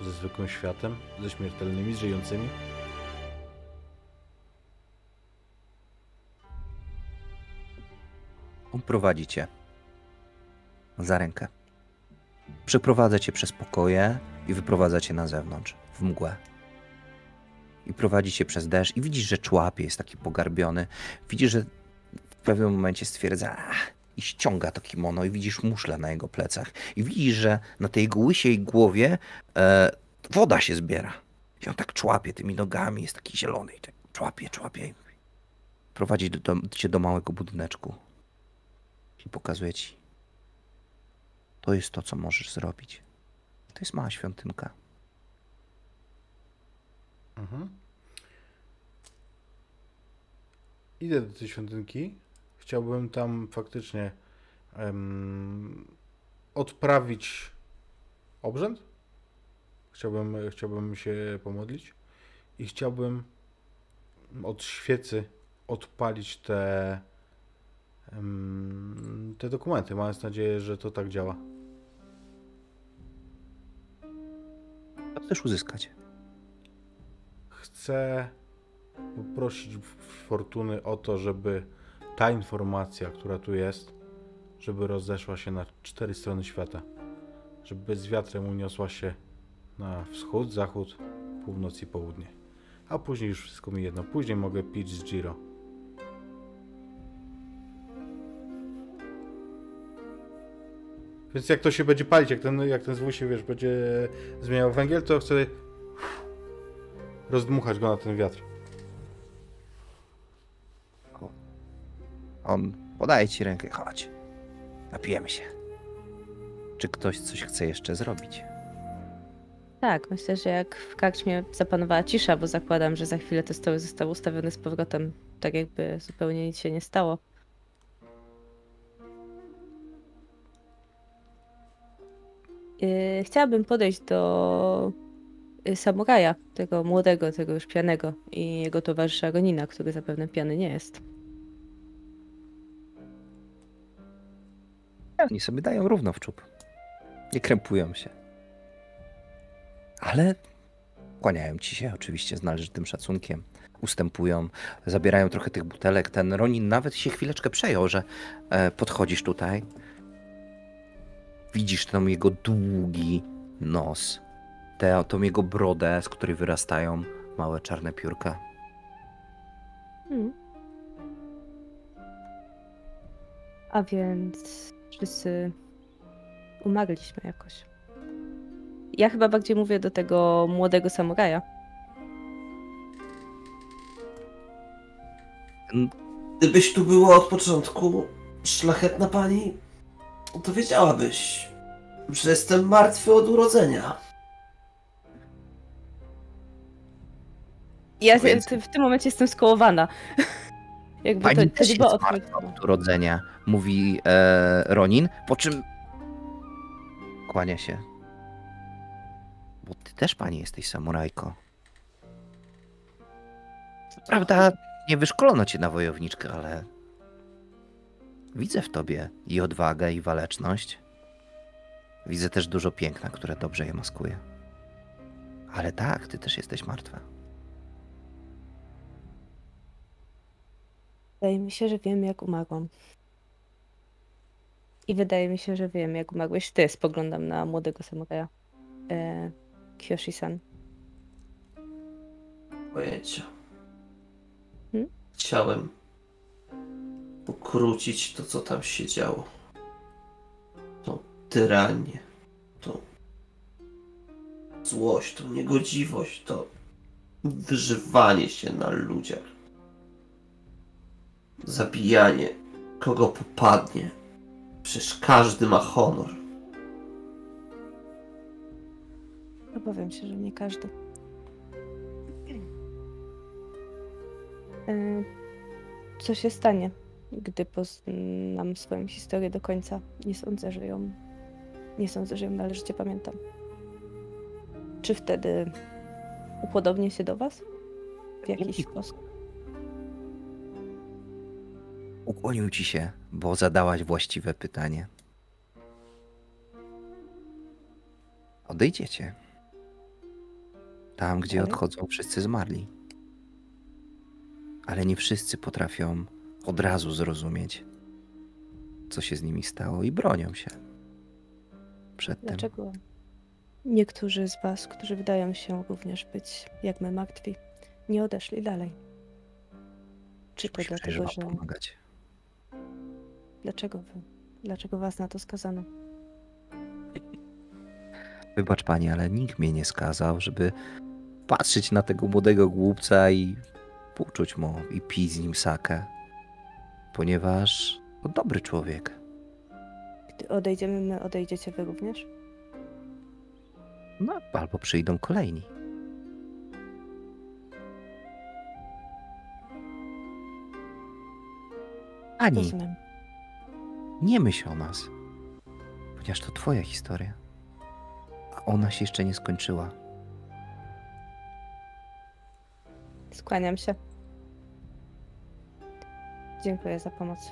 ze zwykłym światem, ze śmiertelnymi, z żyjącymi? On prowadzi cię za rękę. Przeprowadza cię przez pokoje i wyprowadza cię na zewnątrz, w mgłę. I prowadzi cię przez deszcz i widzisz, że człapie, jest taki pogarbiony. Widzisz, że w pewnym momencie stwierdza "Ach", i ściąga to kimono i widzisz muszle na jego plecach. I widzisz, że na tej jego łysiej głowie e, woda się zbiera. I on tak człapie tymi nogami, jest taki zielony i tak człapie, człapie. Prowadzi do, do, cię do małego budyneczku i pokazuje ci. To jest to, co możesz zrobić. To jest mała świątynka. Mhm. Idę do tej świątynki. Chciałbym tam faktycznie em, odprawić obrzęd. Chciałbym, chciałbym się pomodlić i chciałbym od świecy odpalić te, te dokumenty, mając nadzieję, że to tak działa. Co chcesz uzyskać? Chcę poprosić Fortuny o to, żeby ta informacja, która tu jest, żeby rozeszła się na cztery strony świata. Żeby z wiatrem uniosła się na wschód, zachód, północ i południe. A później już wszystko mi jedno. Później mogę pić z Giro. Więc jak to się będzie palić, jak ten, jak ten zwój się, wiesz, będzie zmieniał węgiel, to chcę rozdmuchać go na ten wiatr. On podaje ci rękę. Chodź. Napijemy się. Czy ktoś coś chce jeszcze zrobić? Tak, myślę, że jak w karczmie zapanowała cisza, bo zakładam, że za chwilę te stoły zostały ustawione z powrotem, tak jakby zupełnie nic się nie stało. Yy, Chciałabym podejść do y, samuraja, tego młodego, tego już pianego i jego towarzysza Ronina, który zapewne piany nie jest. Oni sobie dają równo w czub. Nie krępują się. Ale kłaniają ci się oczywiście z należytym szacunkiem. Ustępują, zabierają trochę tych butelek. Ten Ronin nawet się chwileczkę przejął, że e, podchodzisz tutaj. Widzisz ten jego długi nos, tę, tą jego brodę, z której wyrastają małe czarne piórka. Hmm. A więc wszyscy umarliśmy jakoś. Ja chyba bardziej mówię do tego młodego samuraja. Gdybyś tu była od początku, szlachetna pani, to wiedziałabyś, że jestem martwy od urodzenia. Ja Więc- w tym momencie jestem skołowana. Jakby Pani to, też jest martwa od urodzenia, mówi e, Ronin, po czym kłania się. Bo ty też, pani, jesteś samurajko. Co Prawda, nie wyszkolono cię na wojowniczkę, ale widzę w tobie i odwagę, i waleczność. Widzę też dużo piękna, które dobrze je maskuje. Ale tak, ty też jesteś martwa. Wydaje mi się, że wiem, jak umarłam. I wydaje mi się, że wiem, jak umarłeś ty. Spoglądam na młodego samuraja. E, Kyoshi-san. Pojęcia. Hmm? Chciałem ukrócić to, co tam się działo. Tą tyranię, tą złość, tą niegodziwość, to wyżywanie się na ludziach. Zabijanie kogo popadnie. Przecież każdy ma honor. Obawiam się, że nie każdy. E, Co się stanie, gdy poznam swoją historię do końca? Nie sądzę, że ją. Nie sądzę, że ją należycie pamiętam. Czy wtedy upodobnię się do was? W jakiś sposób? Ukłonił ci się, bo zadałaś właściwe pytanie. Odejdziecie. Tam, gdzie Ale? odchodzą wszyscy zmarli. Ale nie wszyscy potrafią od razu zrozumieć, co się z nimi stało i bronią się. Przed tym. Dlaczego niektórzy z was, którzy wydają się również być jak my martwi, nie odeszli dalej? Czy to dlatego, że... pomagać. Dlaczego wy? Dlaczego was na to skazano? Wybacz pani, ale nikt mnie nie skazał, żeby patrzeć na tego młodego głupca i półczuć mu i pić z nim sakę. Ponieważ to dobry człowiek. Gdy odejdziemy my, odejdziecie wy również? No, albo przyjdą kolejni. Ani, Rozumiem. nie myśl o nas, ponieważ to twoja historia, a ona się jeszcze nie skończyła. Skłaniam się. Dziękuję za pomoc.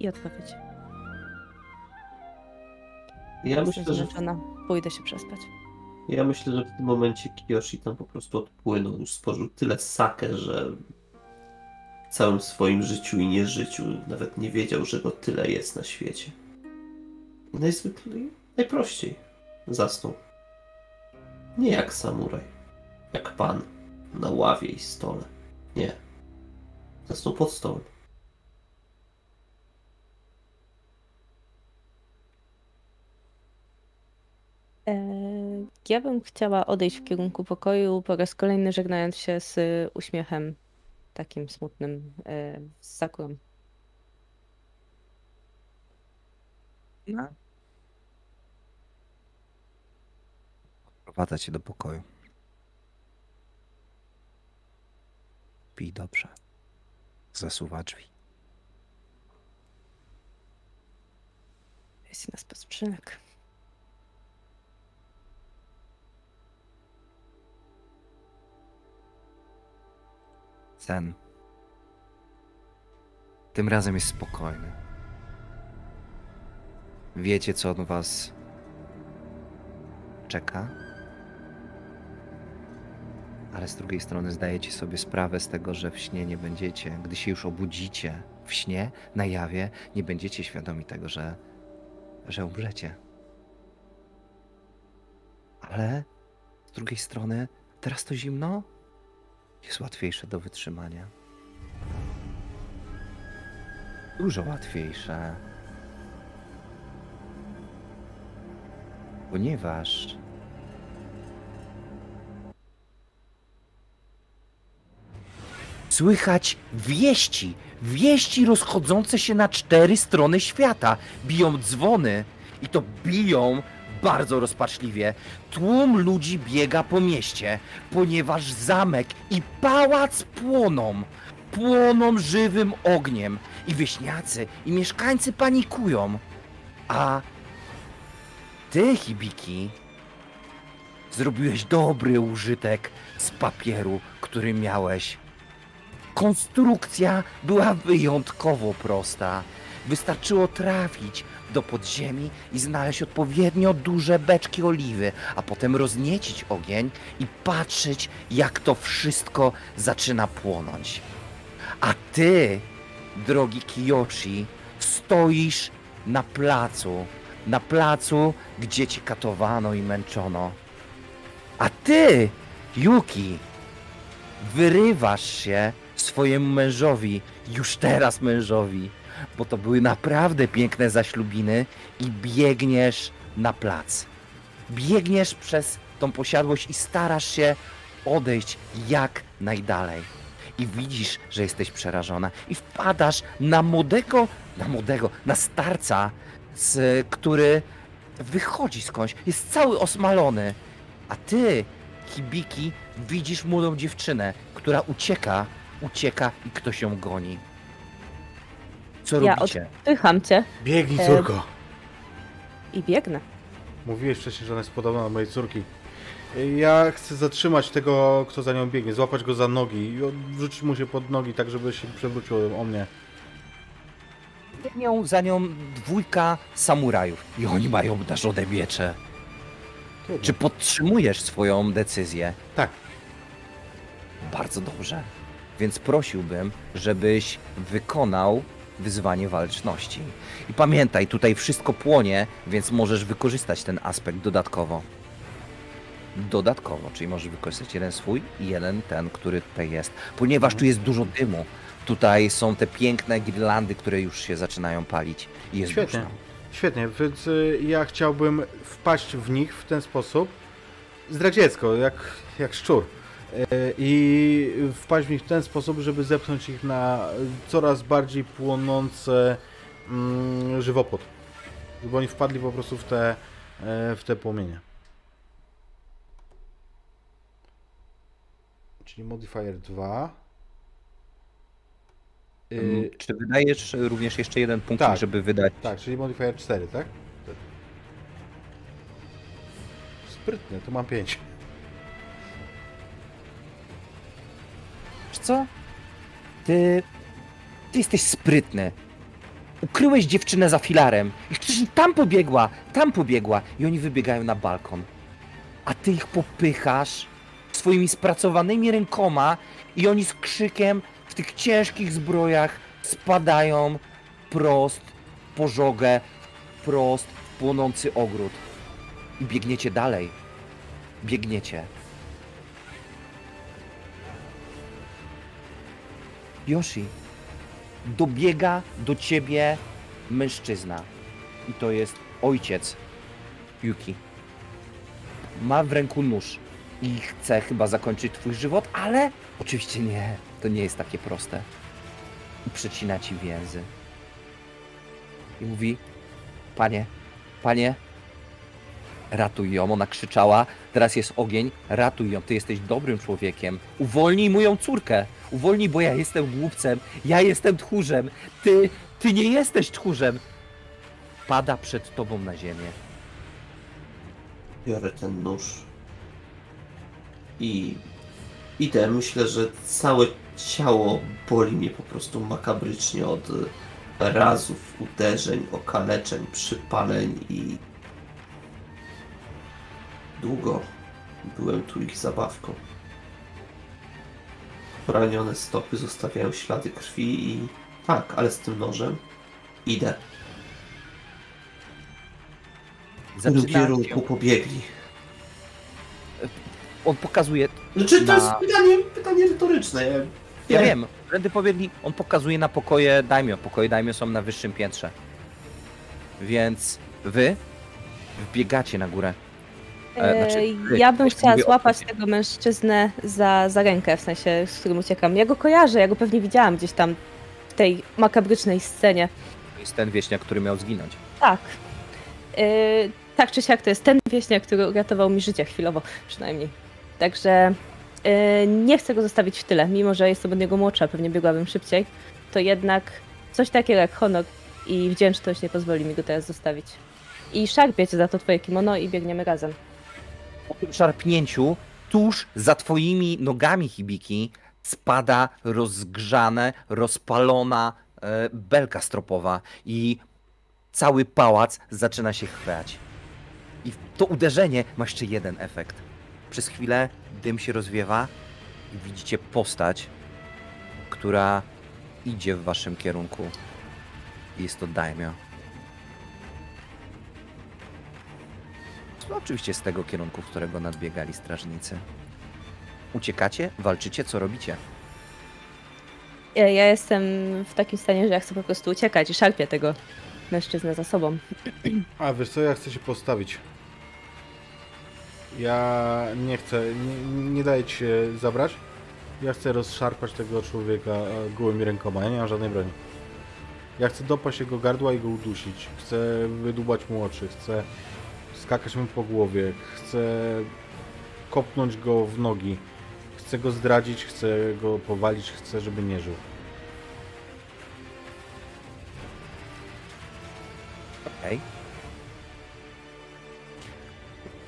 I odpowiedź. Ja Jestem myślę, że, zmęczona. Pójdę się przespać. ja myślę, że w tym momencie Kiyoshi tam po prostu odpłynął. Już spożył tyle sakę, że całym swoim życiu i nieżyciu nawet nie wiedział, że go tyle jest na świecie. I najzwyklej, najprościej zasnął. Nie jak samuraj, jak pan na ławie i stole. Nie. Zasnął pod stołem. Eee, ja bym chciała odejść w kierunku pokoju, po raz kolejny żegnając się z uśmiechem takim smutnym e, z Sakurą. No. Prowadzę cię do pokoju. Pij dobrze. Zasuwa drzwi. Jest na spoczynek. Sen. Tym razem jest spokojny. Wiecie, co on was czeka? Ale z drugiej strony zdajecie sobie sprawę z tego, że w śnie nie będziecie, gdy się już obudzicie w śnie, na jawie, nie będziecie świadomi tego, że, że umrzecie. Ale z drugiej strony, teraz to zimno jest łatwiejsze do wytrzymania. Dużo łatwiejsze. Ponieważ słychać wieści, wieści rozchodzące się na cztery strony świata. Biją dzwony i to biją bardzo rozpaczliwie. Tłum ludzi biega po mieście, ponieważ zamek i pałac płoną. Płoną żywym ogniem i wieśniacy i mieszkańcy panikują. A ty, Hibiki, zrobiłeś dobry użytek z papieru, który miałeś. Konstrukcja była wyjątkowo prosta. Wystarczyło trafić do podziemi i znaleźć odpowiednio duże beczki oliwy, a potem rozniecić ogień i patrzeć, jak to wszystko zaczyna płonąć. A ty, drogi Kiyoshi, stoisz na placu, na placu, gdzie cię katowano i męczono. A ty, Yuki, wyrywasz się swojemu mężowi, już teraz mężowi, bo to były naprawdę piękne zaślubiny i biegniesz na plac. Biegniesz przez tą posiadłość i starasz się odejść jak najdalej. I widzisz, że jesteś przerażona i wpadasz na młodego, na młodego, na starca, z, który wychodzi skądś, jest cały osmalony. A ty, Hibiki, widzisz młodą dziewczynę, która ucieka, ucieka i ktoś ją goni. Co Ja robicie? Pycham cię Biegnij, E, córko! i biegnę. Mówiłeś wcześniej, że ona jest podobna do mojej córki. Ja chcę zatrzymać tego, kto za nią biegnie, złapać go za nogi i wrzucić mu się pod nogi, tak żeby się przewrócił o mnie. Biegną za nią dwójka samurajów i oni mają darzone miecze. Czy podtrzymujesz swoją decyzję? Tak. Bardzo dobrze. Więc prosiłbym, żebyś wykonał wyzwanie walczności. I pamiętaj, tutaj wszystko płonie, więc możesz wykorzystać ten aspekt dodatkowo. Dodatkowo, czyli możesz wykorzystać jeden swój i jeden ten, który tutaj jest. Ponieważ tu jest dużo dymu. Tutaj są te piękne girlandy, które już się zaczynają palić i jest Świetnie. duszno. Świetnie, więc y, ja chciałbym wpaść w nich w ten sposób, zdradziecko, jak, jak szczur. Y, I wpaść w nich w ten sposób, żeby zepchnąć ich na coraz bardziej płonące mm, żywopłot. Żeby oni wpadli po prostu w te e, w te płomienie. Czyli modifier 2. Y, Mm, Czy wydajesz również jeszcze jeden punkt, tak. żeby wydać? tak, czyli modifier 4, tak? Tak. Sprytnie, tu mam 5. Wiesz co? Ty... Ty jesteś sprytny. Ukryłeś dziewczynę za filarem. I przecież tam pobiegła, tam pobiegła. I oni wybiegają na balkon. A ty ich popychasz swoimi spracowanymi rękoma i oni z krzykiem w tych ciężkich zbrojach spadają prost w pożogę, prost w płonący ogród. I biegniecie dalej. Biegniecie. Yoshi, dobiega do ciebie mężczyzna. I to jest ojciec Yuki. Ma w ręku nóż i chce chyba zakończyć twój żywot, ale oczywiście nie. To nie jest takie proste. I przecina ci więzy. I mówi: Panie, panie, ratuj ją. Ona krzyczała: Teraz jest ogień, ratuj ją. Ty jesteś dobrym człowiekiem. Uwolnij moją córkę. Uwolnij, bo ja jestem głupcem. Ja jestem tchórzem. Ty, ty nie jesteś tchórzem. Pada przed tobą na ziemię. Biorę ten nóż. I idę. Myślę, że całe ciało boli mnie po prostu makabrycznie od razów, uderzeń, okaleczeń, przypaleń i długo byłem tu ich zabawką. Poranione stopy zostawiają ślady krwi i tak, ale z tym nożem idę. W którym kierunku się, pobiegli? on pokazuje, Znaczy, to Na- jest pytanie, pytanie retoryczne. Ja, ja wiem, wtedy pobiegli, on pokazuje na pokoje daimyo. Pokoje daimyo są na wyższym piętrze. Więc wy wbiegacie na górę. E, znaczy, Ej, wy, ja bym chciała złapać tego mężczyznę za, za rękę, w sensie, z którym uciekam. Ja go kojarzę, ja go pewnie widziałam gdzieś tam w tej makabrycznej scenie. To jest ten wieśniak, który miał zginąć. Tak. Yy, tak czy siak, to jest ten wieśniak, który uratował mi życie chwilowo, przynajmniej. Także yy, nie chcę go zostawić w tyle, mimo że jestem od niego młodsza, pewnie biegłabym szybciej, to jednak coś takiego jak honor i wdzięczność nie pozwoli mi go teraz zostawić. I szarpię cię za to twoje kimono i biegniemy razem. Po tym szarpnięciu, tuż za twoimi nogami, Hibiki, spada rozgrzane, rozpalona e, belka stropowa i cały pałac zaczyna się chwiać. I to uderzenie ma jeszcze jeden efekt. Przez chwilę dym się rozwiewa i widzicie postać, która idzie w waszym kierunku. Jest to Daimyo. Oczywiście z tego kierunku, w którego nadbiegali strażnicy. Uciekacie? Walczycie? Co robicie? Ja, ja jestem w takim stanie, że ja chcę po prostu uciekać i szarpię tego mężczyznę za sobą. A wiesz co, ja chcę się postawić. Ja nie chcę, nie, nie daję ci się zabrać. Ja chcę rozszarpać tego człowieka e, gołymi rękoma. Ja nie mam żadnej broni. Ja chcę dopaść jego gardła i go udusić. Chcę wydubać mu oczy. Chcę skakać mu po głowie. Chcę kopnąć go w nogi. Chcę go zdradzić, chcę go powalić, chcę, żeby nie żył. Okej.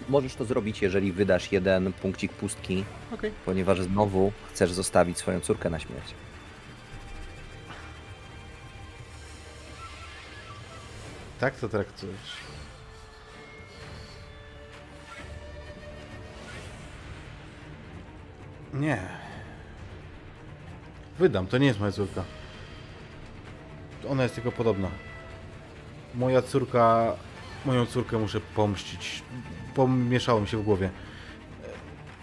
Możesz to zrobić, jeżeli wydasz jeden punkcik pustki, Okej. ponieważ znowu chcesz zostawić swoją córkę na śmierć. Tak to traktujesz. Nie. Wydam, to nie jest moja córka. Ona jest tylko podobna. Moja córka... Moją córkę muszę pomścić. Pomieszało mi się w głowie.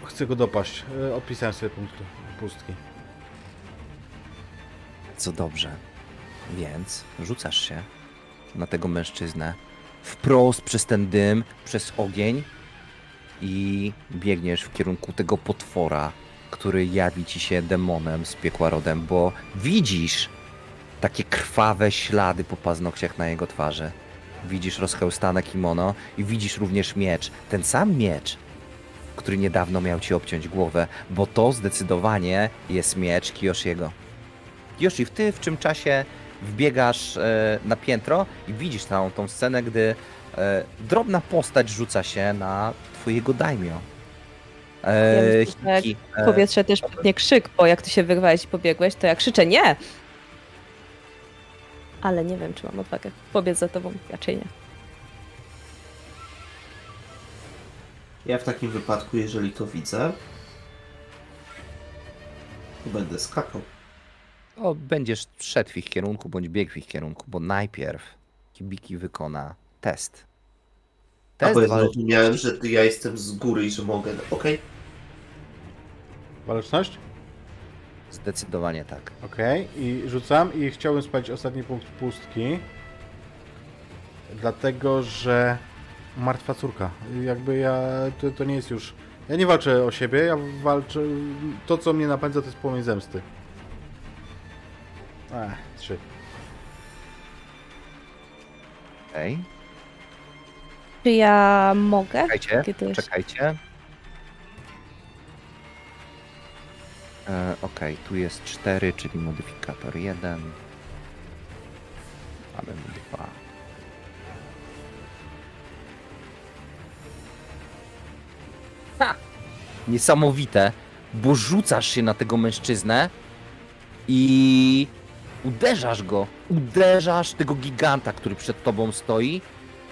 Chcę go dopaść. E, Odpisałem sobie punkt pustki. Co dobrze. Więc rzucasz się na tego mężczyznę wprost przez ten dym, przez ogień i biegniesz w kierunku tego potwora, który jawi ci się demonem z piekła rodem, bo widzisz takie krwawe ślady po paznokciach na jego twarzy. Widzisz rozchełstane kimono i widzisz również miecz. Ten sam miecz, który niedawno miał ci obciąć głowę, bo to zdecydowanie jest miecz Kiyoshiego. Kiyoshi, ty w czym czasie wbiegasz e, na piętro i widzisz całą tą scenę, gdy e, drobna postać rzuca się na twojego daimio. E, Ja Hiki, W powietrze też nie krzyk, bo jak ty się wyrwałeś i pobiegłeś, to ja krzyczę nie! Ale nie wiem, czy mam odwagę pobiec za tobą. Raczej nie. Ja w takim wypadku, jeżeli to widzę, to będę skakał. O, będziesz szedł w ich kierunku, bądź biegł w ich kierunku, bo najpierw Kibiki wykona test. A Test bo ja że ty- ja jestem z góry i że mogę... Okej. Waleczność? Zdecydowanie tak. Okej, i rzucam i chciałbym spalić ostatni punkt pustki. Dlatego, że martwa córka. Jakby ja, to, to nie jest już... Ja nie walczę o siebie, ja walczę... To, co mnie napędza, to jest płomień zemsty. Ech, trzy. Okej, Czy ja mogę? czekajcie, Kiedy czekajcie. E, Okej, tu jest 4, czyli modyfikator 1. Mamy 2. Ha! Niesamowite, bo rzucasz się na tego mężczyznę i uderzasz go. Uderzasz tego giganta, który przed tobą stoi.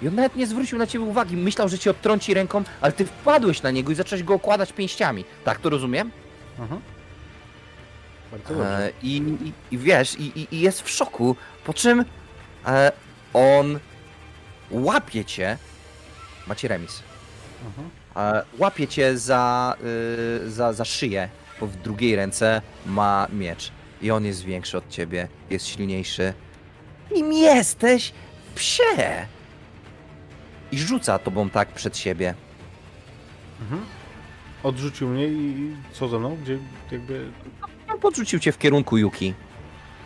I on nawet nie zwrócił na ciebie uwagi. Myślał, że cię odtrąci ręką, ale ty wpadłeś na niego i zacząłeś go okładać pięściami. Tak to rozumiem? Mhm. E, i, i, I wiesz, i, i, jest w szoku, po czym e, on łapie cię. Macie remis. Mhm. E, łapie cię za, y, za, za szyję, bo w drugiej ręce ma miecz. I on jest większy od ciebie, jest silniejszy. Nim jesteś, psie! I rzuca tobą tak przed siebie. Mhm. Odrzucił mnie i i co ze mną? Gdzie jakby... Podrzucił cię w kierunku Yuki.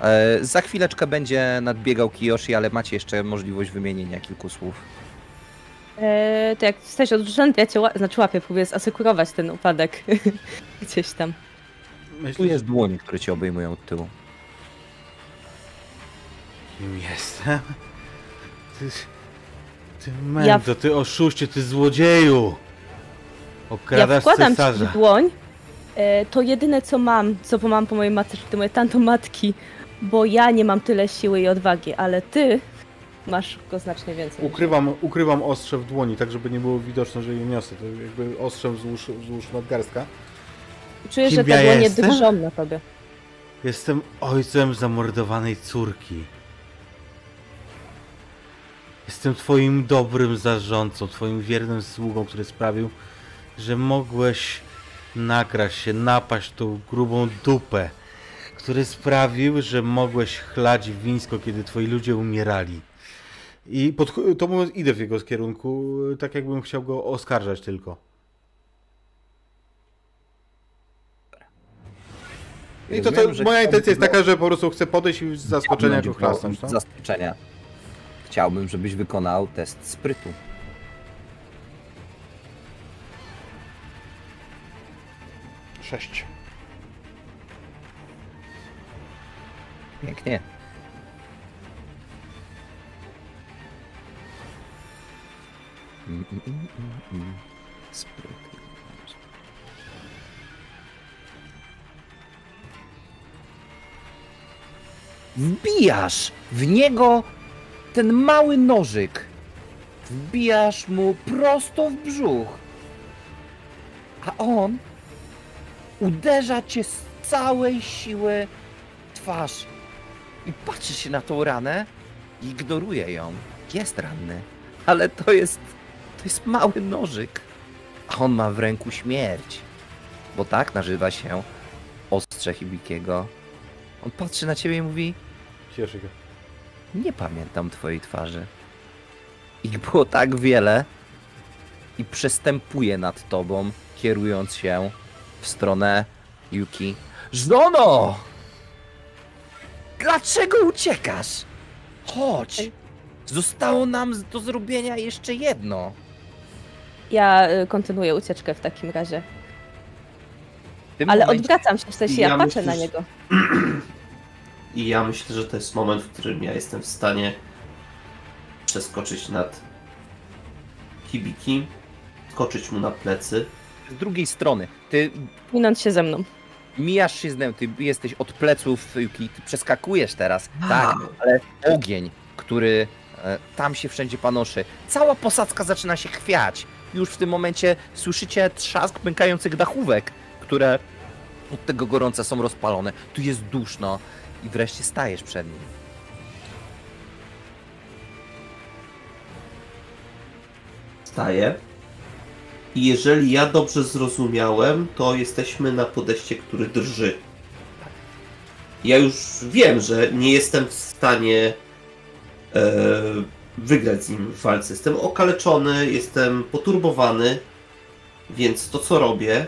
E, za chwileczkę będzie nadbiegał Kiyoshi, ale macie jeszcze możliwość wymienienia kilku słów. E, to jak jesteś odrzucony, to ja cię ła- znaczy łapię, próbuję zasekurować ten upadek gdzieś tam. Tu Myślisz, jest dłoń, które cię obejmują od tyłu. kim jestem? Ty... Ty mędo, ty oszuście, ty złodzieju! Ja Okradasz wkładam ci cesarza. w dłoń. E, to jedyne co mam, co mam po mojej matce, to moje tantomatki, bo ja nie mam tyle siły i odwagi, ale ty masz go znacznie więcej. Ukrywam, ukrywam ostrze w dłoni, tak żeby nie było widoczne, że je niosę. To jakby ostrzem wzdłuż, wzdłuż nadgarstka. Czuję, Kim że te ja dłonie jestem? drżą na tobie. Jestem ojcem zamordowanej córki. Jestem twoim dobrym zarządcą, twoim wiernym sługą, który sprawił, że mogłeś nakraść się, napaść tą grubą dupę, który sprawił, że mogłeś chlać wińsko, kiedy twoi ludzie umierali. I pod, to mówiąc, idę w jego kierunku, tak jakbym chciał go oskarżać tylko. I to, to moja intencja jest taka, że po prostu chcę podejść i z zaskoczenia go chlasnąć. No? Zaskoczenia. Chciałbym, żebyś wykonał test sprytu. Sześć. Pięknie. Mm, mm, mm, mm, mm. Spryt. Wbijasz w niego ten mały nożyk. Wbijasz mu prosto w brzuch. A on uderza cię z całej siły twarz. I patrzy się na tą ranę i ignoruje ją. Jest ranny, ale to jest. To jest mały nożyk. A on ma w ręku śmierć. Bo tak nazywa się ostrze Hibikiego. On patrzy na ciebie i mówi: Cieszę się. Nie pamiętam twojej twarzy. Ich było tak wiele i przestępuje nad tobą, kierując się w stronę Yuki. Żono! Dlaczego uciekasz? Chodź! Zostało nam do zrobienia jeszcze jedno. Ja y, kontynuuję ucieczkę w takim razie. W Ale momencie- odwracam się, w sensie ja, Ja patrzę myślę, na niego. I ja myślę, że to jest moment, w którym ja jestem w stanie przeskoczyć nad Hibiki, skoczyć mu na plecy. Z drugiej strony, ty Minąć się ze mną. mijasz się z nim, ty jesteś od pleców Yuki, ty przeskakujesz teraz, tak, ale ogień, który e, tam się wszędzie panoszy, cała posadzka zaczyna się chwiać. Już w tym momencie słyszycie trzask pękających dachówek, które od tego gorąca są rozpalone. Tu jest duszno i wreszcie stajesz przed nim. Staję. I jeżeli ja dobrze zrozumiałem, to jesteśmy na podejście, który drży. Ja już wiem, że nie jestem w stanie e, wygrać z nim w walce. Jestem okaleczony, jestem poturbowany, więc to co robię,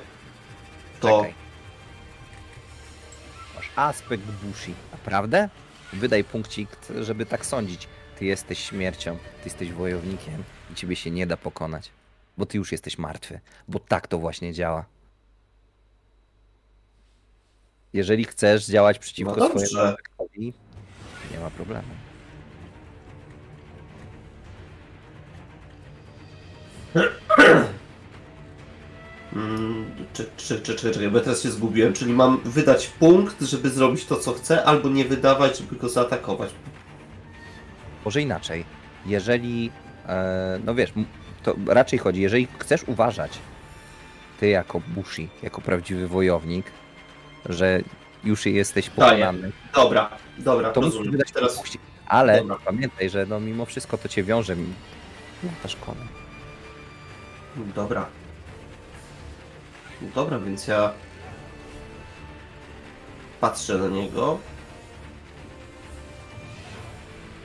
to. Masz aspekt Bushi, naprawdę? Wydaj punkcik, żeby tak sądzić. Ty jesteś śmiercią, ty jesteś wojownikiem i ciebie się nie da pokonać. Bo ty już jesteś martwy. Bo tak to właśnie działa. Jeżeli chcesz działać przeciwko No swojemu nie ma problemu. Mm, Czy, czy, czy, czy, czekaj, bo ja teraz się zgubiłem. Czyli mam wydać punkt, żeby zrobić to, co chcę, albo nie wydawać, żeby go zaatakować. Może inaczej. Jeżeli, e, no wiesz, to raczej chodzi, jeżeli chcesz uważać, ty jako Bushi, jako prawdziwy wojownik, że już jesteś pokonany, Dobra, dobra, to rozumiem. wydać Teraz. Ale Dobra. pamiętaj, że no mimo wszystko to cię wiąże. No to szkoda. Dobra. Dobra, więc ja patrzę na niego.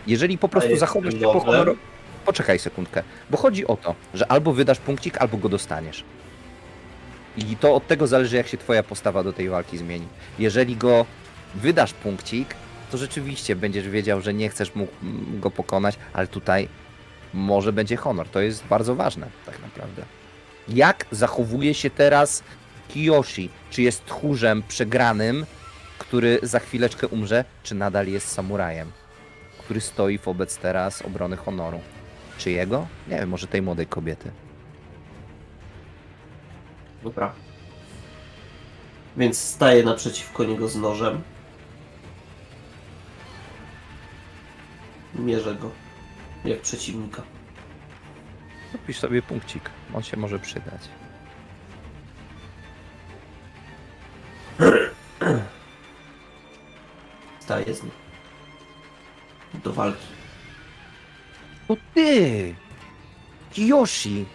Jeżeli po prostu zachowasz się po. Poczekaj sekundkę, bo chodzi o to, że albo wydasz punkcik, albo go dostaniesz. I to od tego zależy, jak się twoja postawa do tej walki zmieni. Jeżeli go wydasz punkcik, to rzeczywiście będziesz wiedział, że nie chcesz mu m, go pokonać, ale tutaj może będzie honor. To jest bardzo ważne, tak naprawdę. Jak zachowuje się teraz Kiyoshi? Czy jest tchórzem przegranym, który za chwileczkę umrze, czy nadal jest samurajem? który stoi wobec teraz obrony honoru. Czy jego? Nie wiem, może tej młodej kobiety. Dobra. Więc staję naprzeciwko niego z nożem. Mierzę go. Jak przeciwnika. Napisz sobie punkcik, on się może przydać. Staję z nim. Do walki. To ty! Kiyoshi!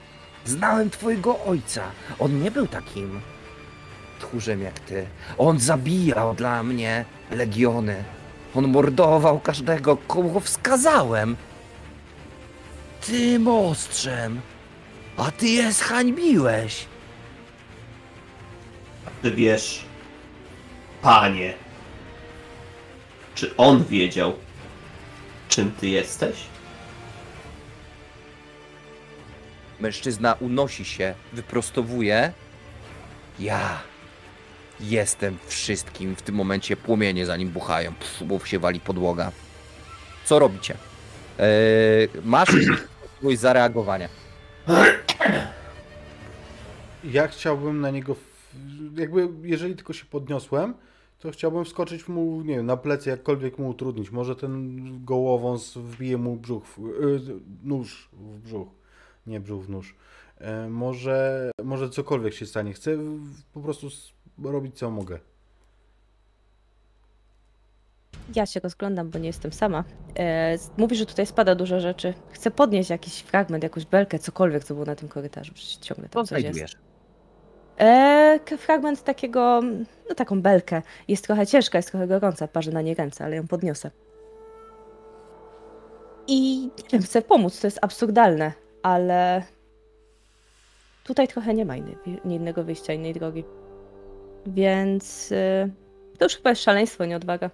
Znałem twojego ojca. On nie był takim tchórzem jak ty. On zabijał dla mnie legiony. On mordował każdego, kogo wskazałem. Tym ostrzem. A ty je zhańbiłeś. Ty wiesz, panie, czy on wiedział, czym ty jesteś? Mężczyzna unosi się, wyprostowuje. Ja jestem wszystkim. W tym momencie płomienie za nim buchają, pf, bo się wali podłoga. Co robicie? Eee, masz możliwość zareagowania. Ja chciałbym na niego, jakby jeżeli tylko się podniosłem, to chciałbym wskoczyć mu, nie wiem, na plecy, jakkolwiek mu utrudnić. Może ten gołowąs wbije mu brzuch, w, y, nóż w brzuch, nie brzuch w nóż. E, może, może cokolwiek się stanie. Chcę po prostu robić co mogę. Ja się rozglądam, bo nie jestem sama. E, mówi, że tutaj spada dużo rzeczy. Chcę podnieść jakiś fragment, jakąś belkę, cokolwiek, co było na tym korytarzu. Przecież ciągle Co tam coś jest. E, fragment takiego, no taką belkę. Jest trochę ciężka, jest trochę gorąca, parzę na niej ręce, ale ją podniosę. I nie wiem, chcę pomóc, to jest absurdalne, ale tutaj trochę nie ma innej, innego wyjścia, innej drogi. Więc y, to już chyba jest szaleństwo, nie odwaga.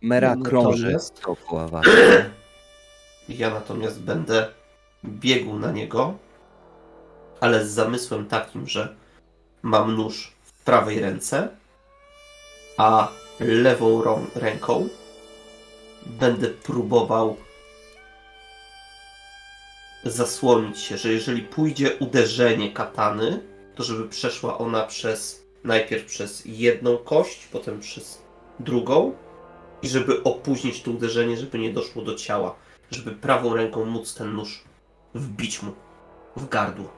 Mera No, krąży natomiast- dookoła was. Ja natomiast będę biegł na niego, ale z zamysłem takim, że mam nóż w prawej ręce, a lewą rą- ręką będę próbował zasłonić się, że jeżeli pójdzie uderzenie katany, to żeby przeszła ona przez najpierw przez jedną kość, potem przez drugą i żeby opóźnić to uderzenie, żeby nie doszło do ciała, żeby prawą ręką móc ten nóż wbić mu w gardło.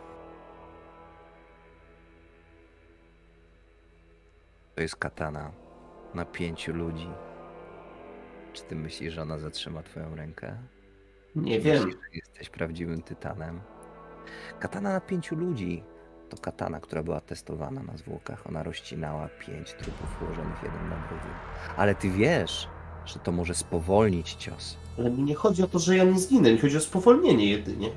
To jest katana na pięciu ludzi. Czy ty myślisz, że ona zatrzyma twoją rękę? Nie wiem. Myślisz, że jesteś prawdziwym tytanem. Katana na pięciu ludzi to katana, która była testowana na zwłokach. Ona rozcinała pięć trupów ułożonych jeden na drugim. Ale ty wiesz, że to może spowolnić cios. Ale mi nie chodzi o to, że ja nie zginę, mi chodzi o spowolnienie jedynie.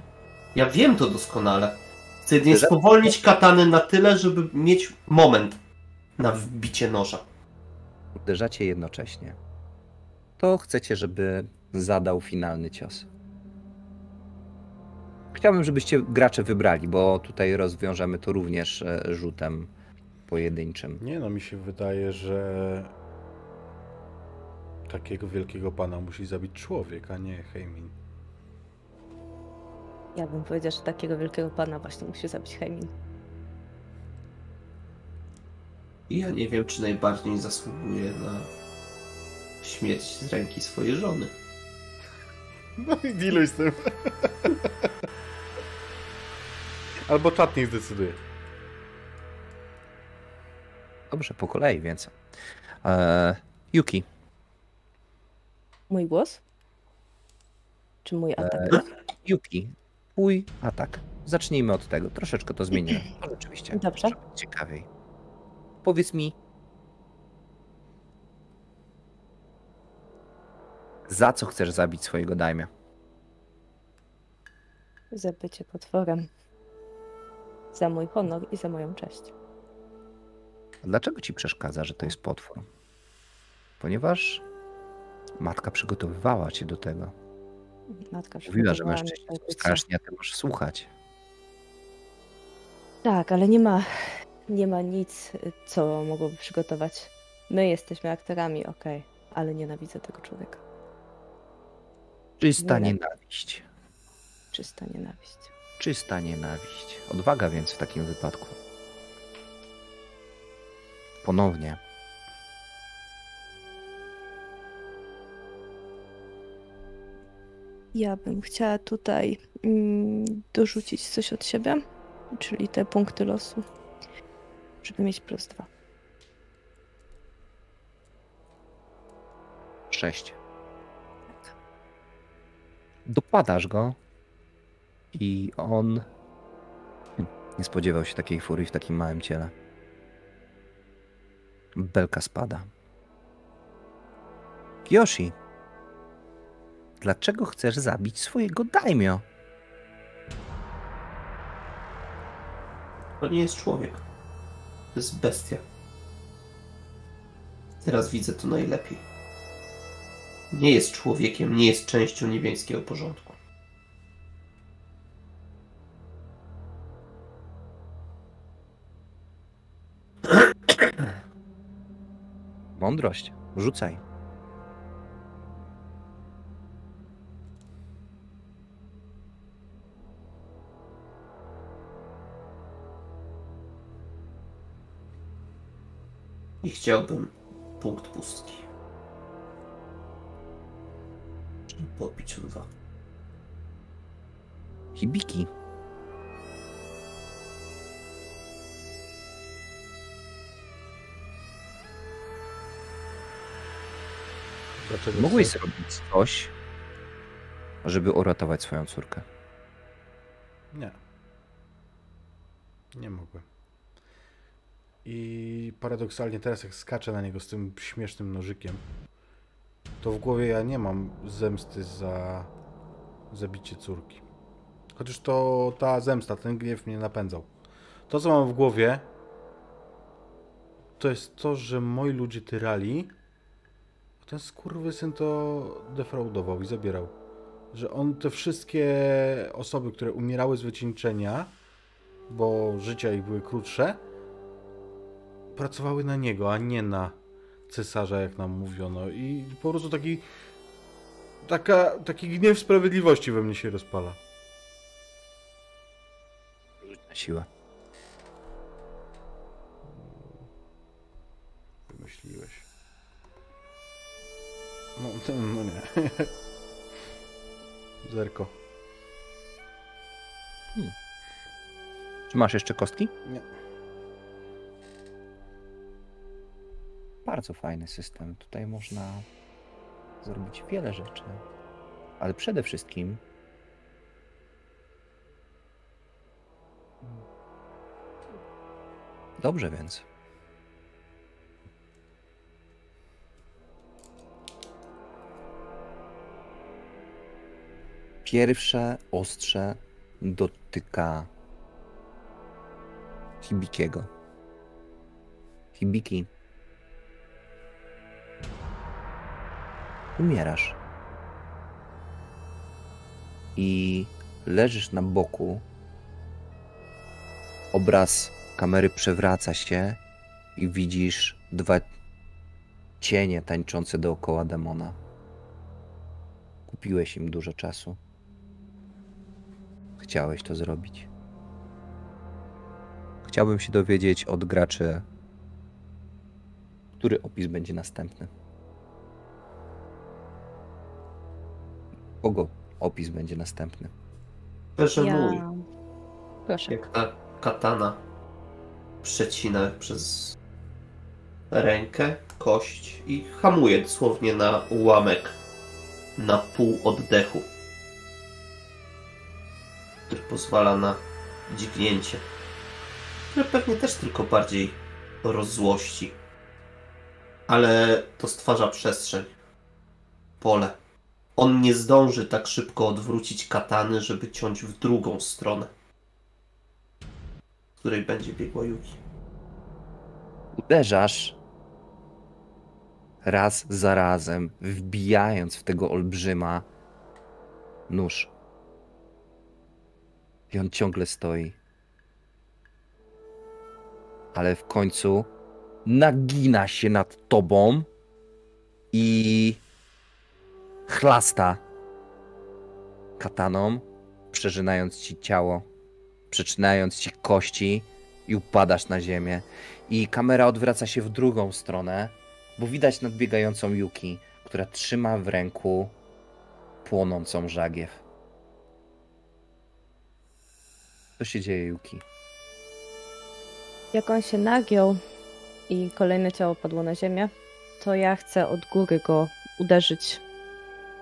Ja wiem to doskonale. Chcę jedynie spowolnić katany na tyle, żeby mieć moment na wbicie noża. Uderzacie jednocześnie. To chcecie, żeby zadał finalny cios. Chciałbym, żebyście gracze wybrali, bo tutaj rozwiążemy to również e, rzutem pojedynczym. Nie no, mi się wydaje, że takiego wielkiego pana musi zabić człowiek, a nie Heimin. Ja bym powiedział, że takiego wielkiego pana właśnie musi zabić Heimin. I ja nie wiem, czy najbardziej zasługuje na śmierć z ręki swojej żony. No i dealuj z tym. Albo czat niech zdecyduje. Dobrze, po kolei, więc. E, Yuki, Mój głos? Czy mój atak? Yuki, twój atak. Zacznijmy od tego. Troszeczkę to zmienimy. Ale oczywiście. Dobrze. Ciekawiej. Powiedz mi. Za co chcesz zabić swojego dajmia? Za bycie potworem. Za mój honor i za moją cześć. Dlaczego ci przeszkadza, że to jest potwór? Ponieważ matka przygotowywała cię do tego. Matka Mówiła, że mężczyźni są bycia. strasznie, a ty masz słuchać. Tak, ale nie ma, nie ma nic, co mogłoby przygotować. My jesteśmy aktorami, okej, ale nienawidzę tego człowieka. Czysta Nie. nienawiść. Czysta nienawiść. Czysta nienawiść. Odwaga więc w takim wypadku. Ponownie. Ja bym chciała tutaj mm, dorzucić coś od siebie, czyli te punkty losu, żeby mieć plus dwa. Sześć. Dopadasz go i on nie spodziewał się takiej furii w takim małym ciele. Belka spada. Kiyoshi, dlaczego chcesz zabić swojego daimyo? To nie jest człowiek. To jest bestia. Teraz widzę to najlepiej. Nie jest człowiekiem, nie jest częścią niebiańskiego porządku. Mądrość. Rzucaj. I chciałbym punkt pustki. Podbić dwa. Hibiki. Dlaczego Mogłeś chcesz? zrobić coś, żeby uratować swoją córkę. Nie. Nie mogłem. I paradoksalnie teraz jak skaczę na niego z tym śmiesznym nożykiem, to w głowie ja nie mam zemsty za zabicie córki. Chociaż to ta zemsta, ten gniew mnie napędzał. To co mam w głowie to jest to, że moi ludzie tyrali ten skurwysyn to defraudował i zabierał. Że on te wszystkie osoby, które umierały z wycieńczenia, bo życia ich były krótsze, pracowały na niego, a nie na cesarza, jak nam mówiono. I po prostu taki taka, taki gniew sprawiedliwości we mnie się rozpala. Rzuć No, no nie. Zerko. Czy masz jeszcze kostki? Nie. Bardzo fajny system. Tutaj można zrobić wiele rzeczy. Ale przede wszystkim Dobrze więc. Pierwsze ostrze dotyka Hibikiego. Hibiki. Umierasz. I leżysz na boku. Obraz kamery przewraca się i widzisz dwa cienie tańczące dookoła demona. Kupiłeś im dużo czasu. Chciałeś to zrobić. Chciałbym się dowiedzieć od graczy, który opis będzie następny. Kogo opis będzie następny? Mój. Ja... Proszę. Jak ta katana przecina przez rękę, kość i hamuje dosłownie na ułamek, na pół oddechu, który pozwala na dźgnięcie, które pewnie też tylko bardziej rozzłości, ale to stwarza przestrzeń, pole. On nie zdąży tak szybko odwrócić katany, żeby ciąć w drugą stronę z której będzie biegła Yuki. Uderzasz raz za razem, wbijając w tego olbrzyma nóż. I on ciągle stoi. Ale w końcu nagina się nad tobą i chlasta kataną, przerzynając ci ciało, przecinając ci kości i upadasz na ziemię. I kamera odwraca się w drugą stronę, bo widać nadbiegającą Yuki, która trzyma w ręku płonącą żagiew. Co się dzieje, Yuki? Jak on się nagiął i kolejne ciało padło na ziemię, to ja chcę od góry go uderzyć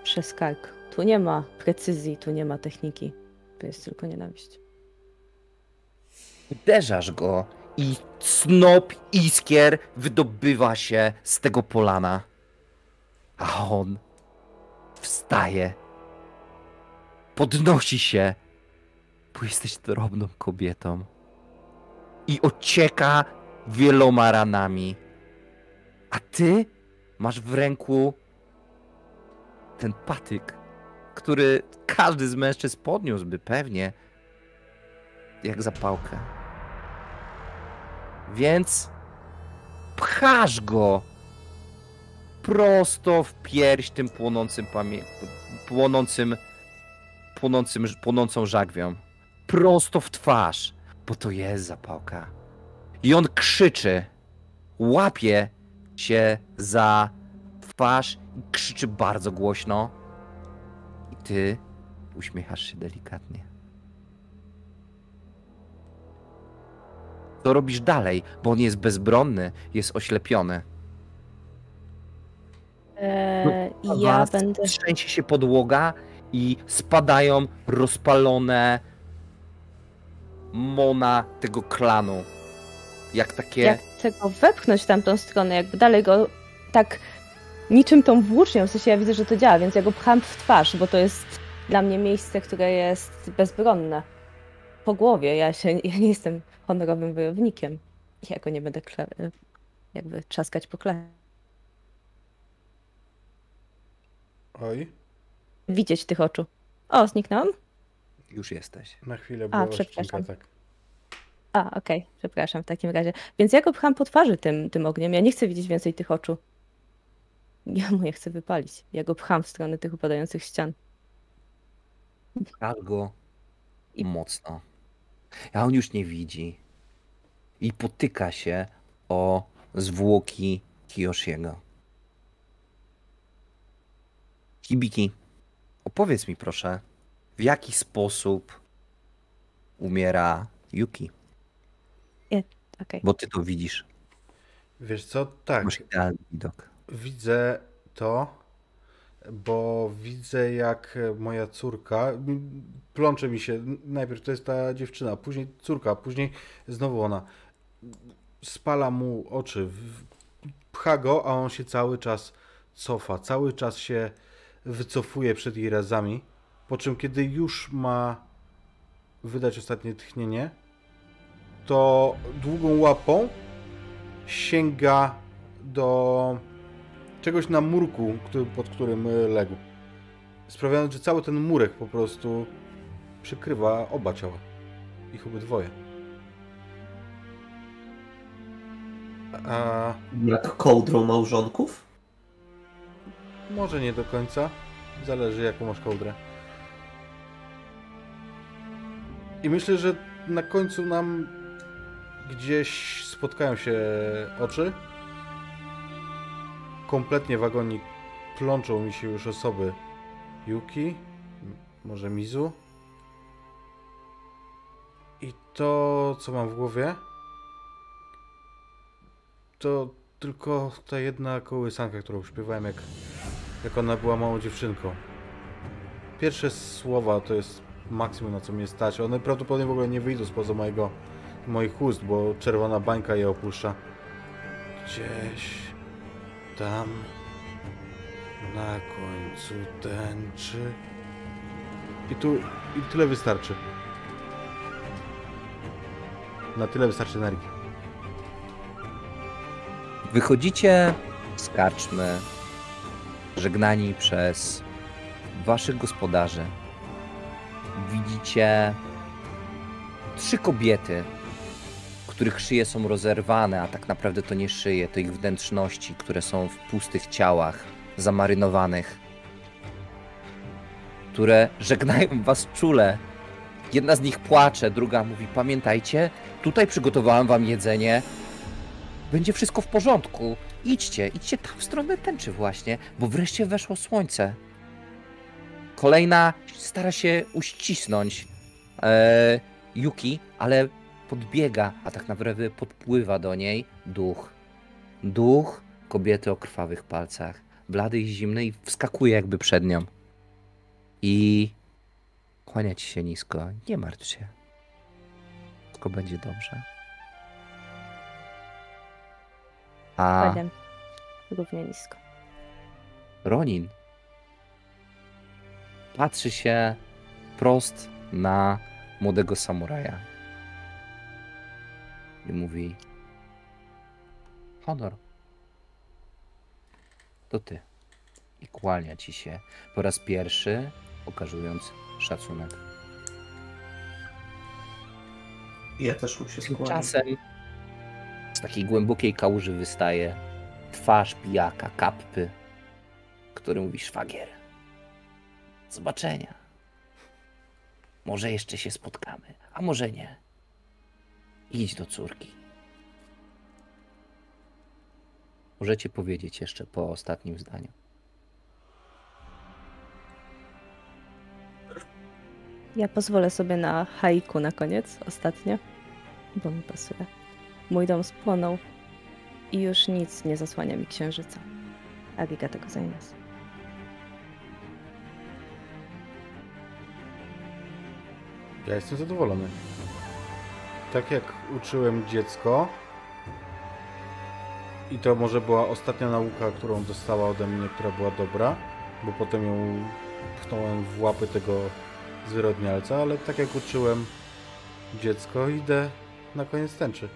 przez kark. Tu nie ma precyzji, tu nie ma techniki. Tu jest tylko nienawiść. Uderzasz go i snop iskier wydobywa się z tego polana. A on wstaje. Podnosi się, bo jesteś drobną kobietą. I ocieka wieloma ranami. A ty masz w ręku ten patyk, który każdy z mężczyzn podniósłby pewnie jak zapałkę. Więc pchasz go prosto w pierś tym płonącym płonącym płonącym, płonącą żagwią. Prosto w twarz, bo to jest zapałka. I on krzyczy, łapie się za twarz i krzyczy bardzo głośno. I ty uśmiechasz się delikatnie. Co robisz dalej? Bo on jest bezbronny, jest oślepiony. Eee, I ja będę. Trzęsie się podłoga i spadają rozpalone mona tego klanu. Jak takie... Ja chcę go wepchnąć w tamtą stronę, jakby dalej go tak niczym tą włócznią, w sensie ja widzę, że to działa, więc ja go pcham w twarz, bo to jest dla mnie miejsce, które jest bezbronne. Po głowie, ja, się, ja nie jestem honorowym wojownikiem. Ja go nie będę kle- jakby trzaskać po kle. Oj, Widzieć tych oczu. O, zniknąłem? Już jesteś. na chwilę A, była przepraszam. odcinka, tak. A, okej, przepraszam w takim razie. Więc ja go pcham po twarzy tym, tym ogniem. Ja nie chcę widzieć więcej tych oczu. Ja mu je chcę wypalić. Ja go pcham w stronę tych upadających ścian. Pchasz go I- mocno. A on już nie widzi. I potyka się o zwłoki Kiyoshiego. Hibiki, opowiedz mi proszę, w jaki sposób umiera Yuki? Okej. Bo ty to widzisz. Wiesz co, tak, Masz idealny widok. widzę to, bo widzę jak moja córka, plącze mi się, najpierw to jest ta dziewczyna, później córka, później znowu ona, spala mu oczy, pcha go, a on się cały czas cofa, cały czas się wycofuje przed jej razami, po czym kiedy już ma wydać ostatnie tchnienie, to długą łapą sięga do czegoś na murku, który, pod którym legł. Sprawiając, że cały ten murek po prostu przykrywa oba ciała. Ich obydwoje. A Jak kołdrą małżonków? może nie do końca. Zależy jaką masz kołdrę. I myślę, że na końcu nam gdzieś spotkają się oczy. Kompletnie w agonii plączą mi się już osoby Yuki, może Mizu. I to, co mam w głowie, to tylko ta jedna kołysanka, którą śpiewałem, jak, jak ona była małą dziewczynką. Pierwsze słowa to jest maksimum, na co mnie stać. One prawdopodobnie w ogóle nie wyjdą spoza mojego, moich ust, bo czerwona bańka je opuszcza. Gdzieś tam na końcu tęczy. I tu i tyle wystarczy. Na tyle wystarczy energii. Wychodzicie z karczmy, żegnani przez waszych gospodarzy. Widzicie trzy kobiety, których szyje są rozerwane, a tak naprawdę to nie szyje, to ich wnętrzności, które są w pustych ciałach, zamarynowanych, które żegnają was czule. Jedna z nich płacze, druga mówi: Pamiętajcie, tutaj przygotowałam wam jedzenie, będzie wszystko w porządku. Idźcie, idźcie tam w stronę tęczy właśnie, bo wreszcie weszło słońce. Kolejna stara się uścisnąć e, Yuki, ale podbiega, a tak naprawdę podpływa do niej duch. Duch kobiety o krwawych palcach, blady i zimny i wskakuje jakby przed nią. I kłania ci się nisko. Nie martw się. Wszystko będzie dobrze. A równie nisko. Ronin patrzy się prost na młodego samuraja i mówi: Honor, to ty. I kłania ci się po raz pierwszy, okazując szacunek. Ja też mu się skłaniam. Tymczasem z takiej głębokiej kałuży wystaje twarz pijaka, kappy, który mówi szwagier. Zobaczenia. Może jeszcze się spotkamy, a może nie. Idź do córki. Możecie powiedzieć jeszcze po ostatnim zdaniu. Ja pozwolę sobie na haiku na koniec, ostatnie, bo mi pasuje. Mój dom spłonął i już nic nie zasłania mi księżyca. Arigato gozaimasu. Ja jestem zadowolony. Tak jak uczyłem dziecko, i to może była ostatnia nauka, którą dostała ode mnie, która była dobra, bo potem ją pchnąłem w łapy tego zwyrodnialca, ale tak jak uczyłem dziecko, idę na koniec tęczy.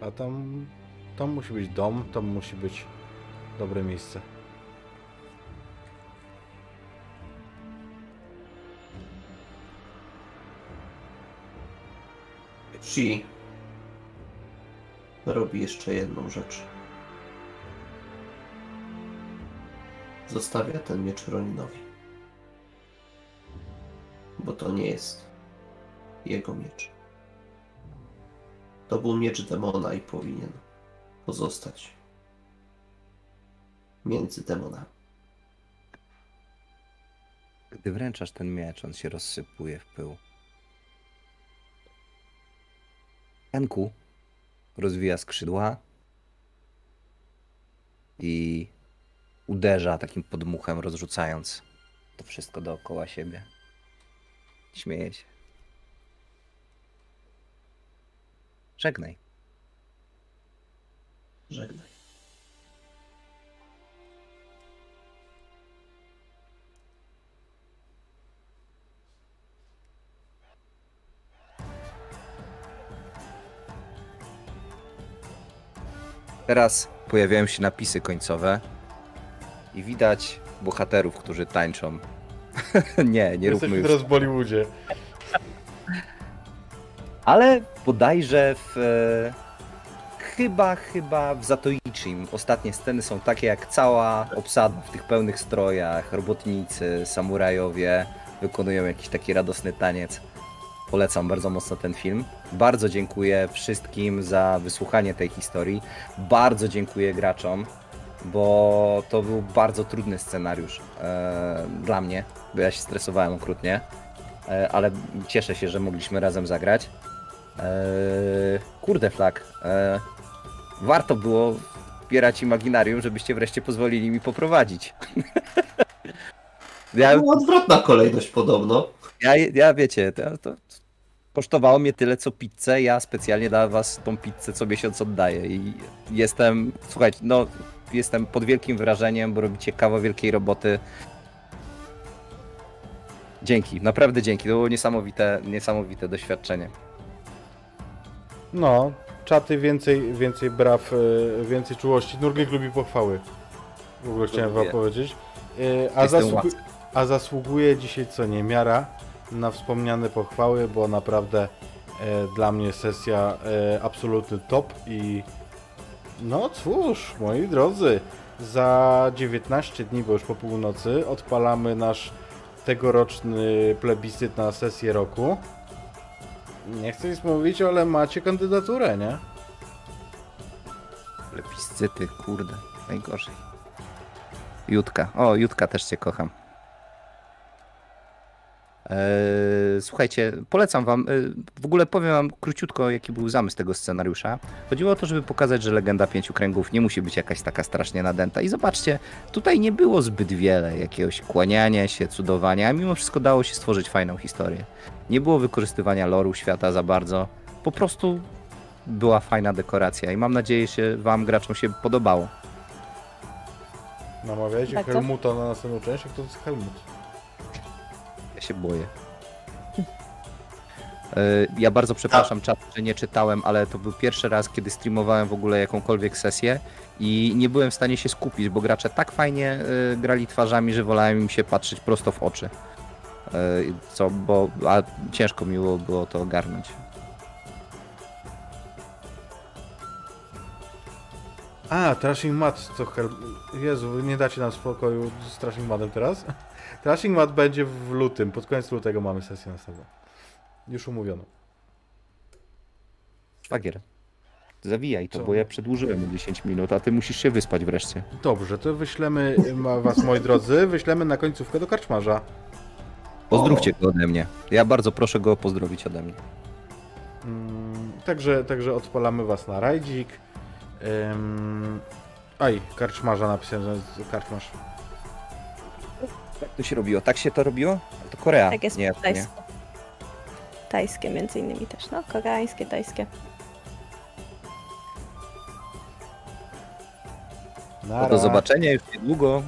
A tam, tam musi być dom, tam musi być dobre miejsce. Shi robi jeszcze jedną rzecz. Zostawia ten miecz Roninowi. Bo to nie jest jego miecz. To był miecz demona i powinien pozostać między demonami. Gdy wręczasz ten miecz, on się rozsypuje w pył. Enku rozwija skrzydła i uderza takim podmuchem, rozrzucając to wszystko dookoła siebie. Śmieje się. Żegnaj. Żegnaj. Teraz pojawiają się napisy końcowe i widać bohaterów, którzy tańczą. nie, nie róbmy już. teraz w Bollywoodzie. Ale bodajże w. E, chyba, chyba w Zatoichim. Ostatnie sceny są takie, jak cała obsada w tych pełnych strojach, robotnicy, samurajowie wykonują jakiś taki radosny taniec. Polecam bardzo mocno ten film. Bardzo dziękuję wszystkim za wysłuchanie tej historii. Bardzo dziękuję graczom, bo to był bardzo trudny scenariusz e, dla mnie, bo ja się stresowałem okrutnie, e, ale cieszę się, że mogliśmy razem zagrać. Eee, kurde flag. Eee, warto było wspierać Imaginarium, żebyście wreszcie pozwolili mi poprowadzić. ja, Była odwrotna kolejność podobno. ja, ja wiecie, to, to kosztowało mnie tyle co pizzę, ja specjalnie dla was tą pizzę co miesiąc oddaję i jestem, słuchajcie, no jestem pod wielkim wrażeniem, bo robicie kawał wielkiej roboty. Dzięki, naprawdę dzięki, to było niesamowite, niesamowite doświadczenie. No, czaty więcej, więcej braw, e, więcej czułości. Nurglik lubi pochwały. W ogóle chciałem wam powiedzieć. E, A, a zasługuje dzisiaj co niemiara na wspomniane pochwały, bo naprawdę e, dla mnie sesja e, absolutny top i no cóż, moi drodzy, za 19 dni, bo już po północy, odpalamy nasz tegoroczny plebiscyt na sesję roku. Nie chcę nic mówić, ale macie kandydaturę, nie? Plebiscyty, kurde, najgorzej. Jutka, o Jutka też cię kocham. Eee, słuchajcie, polecam wam, eee, w ogóle powiem wam króciutko, jaki był zamysł tego scenariusza. Chodziło o to, żeby pokazać, że legenda pięciu kręgów nie musi być jakaś taka strasznie nadęta. I zobaczcie, tutaj nie było zbyt wiele jakiegoś kłaniania się, cudowania, a mimo wszystko dało się stworzyć fajną historię. Nie było wykorzystywania loru świata za bardzo, po prostu była fajna dekoracja i mam nadzieję, że wam graczom się podobało. Namawiajcie Tak? Helmuta na następną część, jak to jest Helmut. Ja się boję. E, Ja bardzo przepraszam czat, że nie czytałem, ale to był pierwszy raz, kiedy streamowałem w ogóle jakąkolwiek sesję i nie byłem w stanie się skupić, bo gracze tak fajnie e, grali twarzami, że wolałem im się patrzeć prosto w oczy. E, Co, bo a ciężko miło było to ogarnąć. A, Trashing Mat to Hel... Jezu, nie dacie nam spokoju z Trashing Matem teraz? Trashing Mat będzie w lutym, pod koniec lutego mamy sesję następną. Już umówiono. Szwagier, zawijaj to, Co? bo ja przedłużyłem o 10 minut, a ty musisz się wyspać wreszcie. Dobrze, to wyślemy ma- was, moi drodzy, wyślemy na końcówkę do karczmarza. Pozdrówcie go ode mnie. Ja bardzo proszę go pozdrowić ode mnie. Mm, także, także odpalamy was na rajdzik. Ym... Aj, karczmarza napisałem, karczmarz. Jak to się robiło? Tak się to robiło? To Korea. Tak jest nie, po nie. Tajskie między innymi też, no. Koreańskie, tajskie. Na Do zobaczenia już niedługo.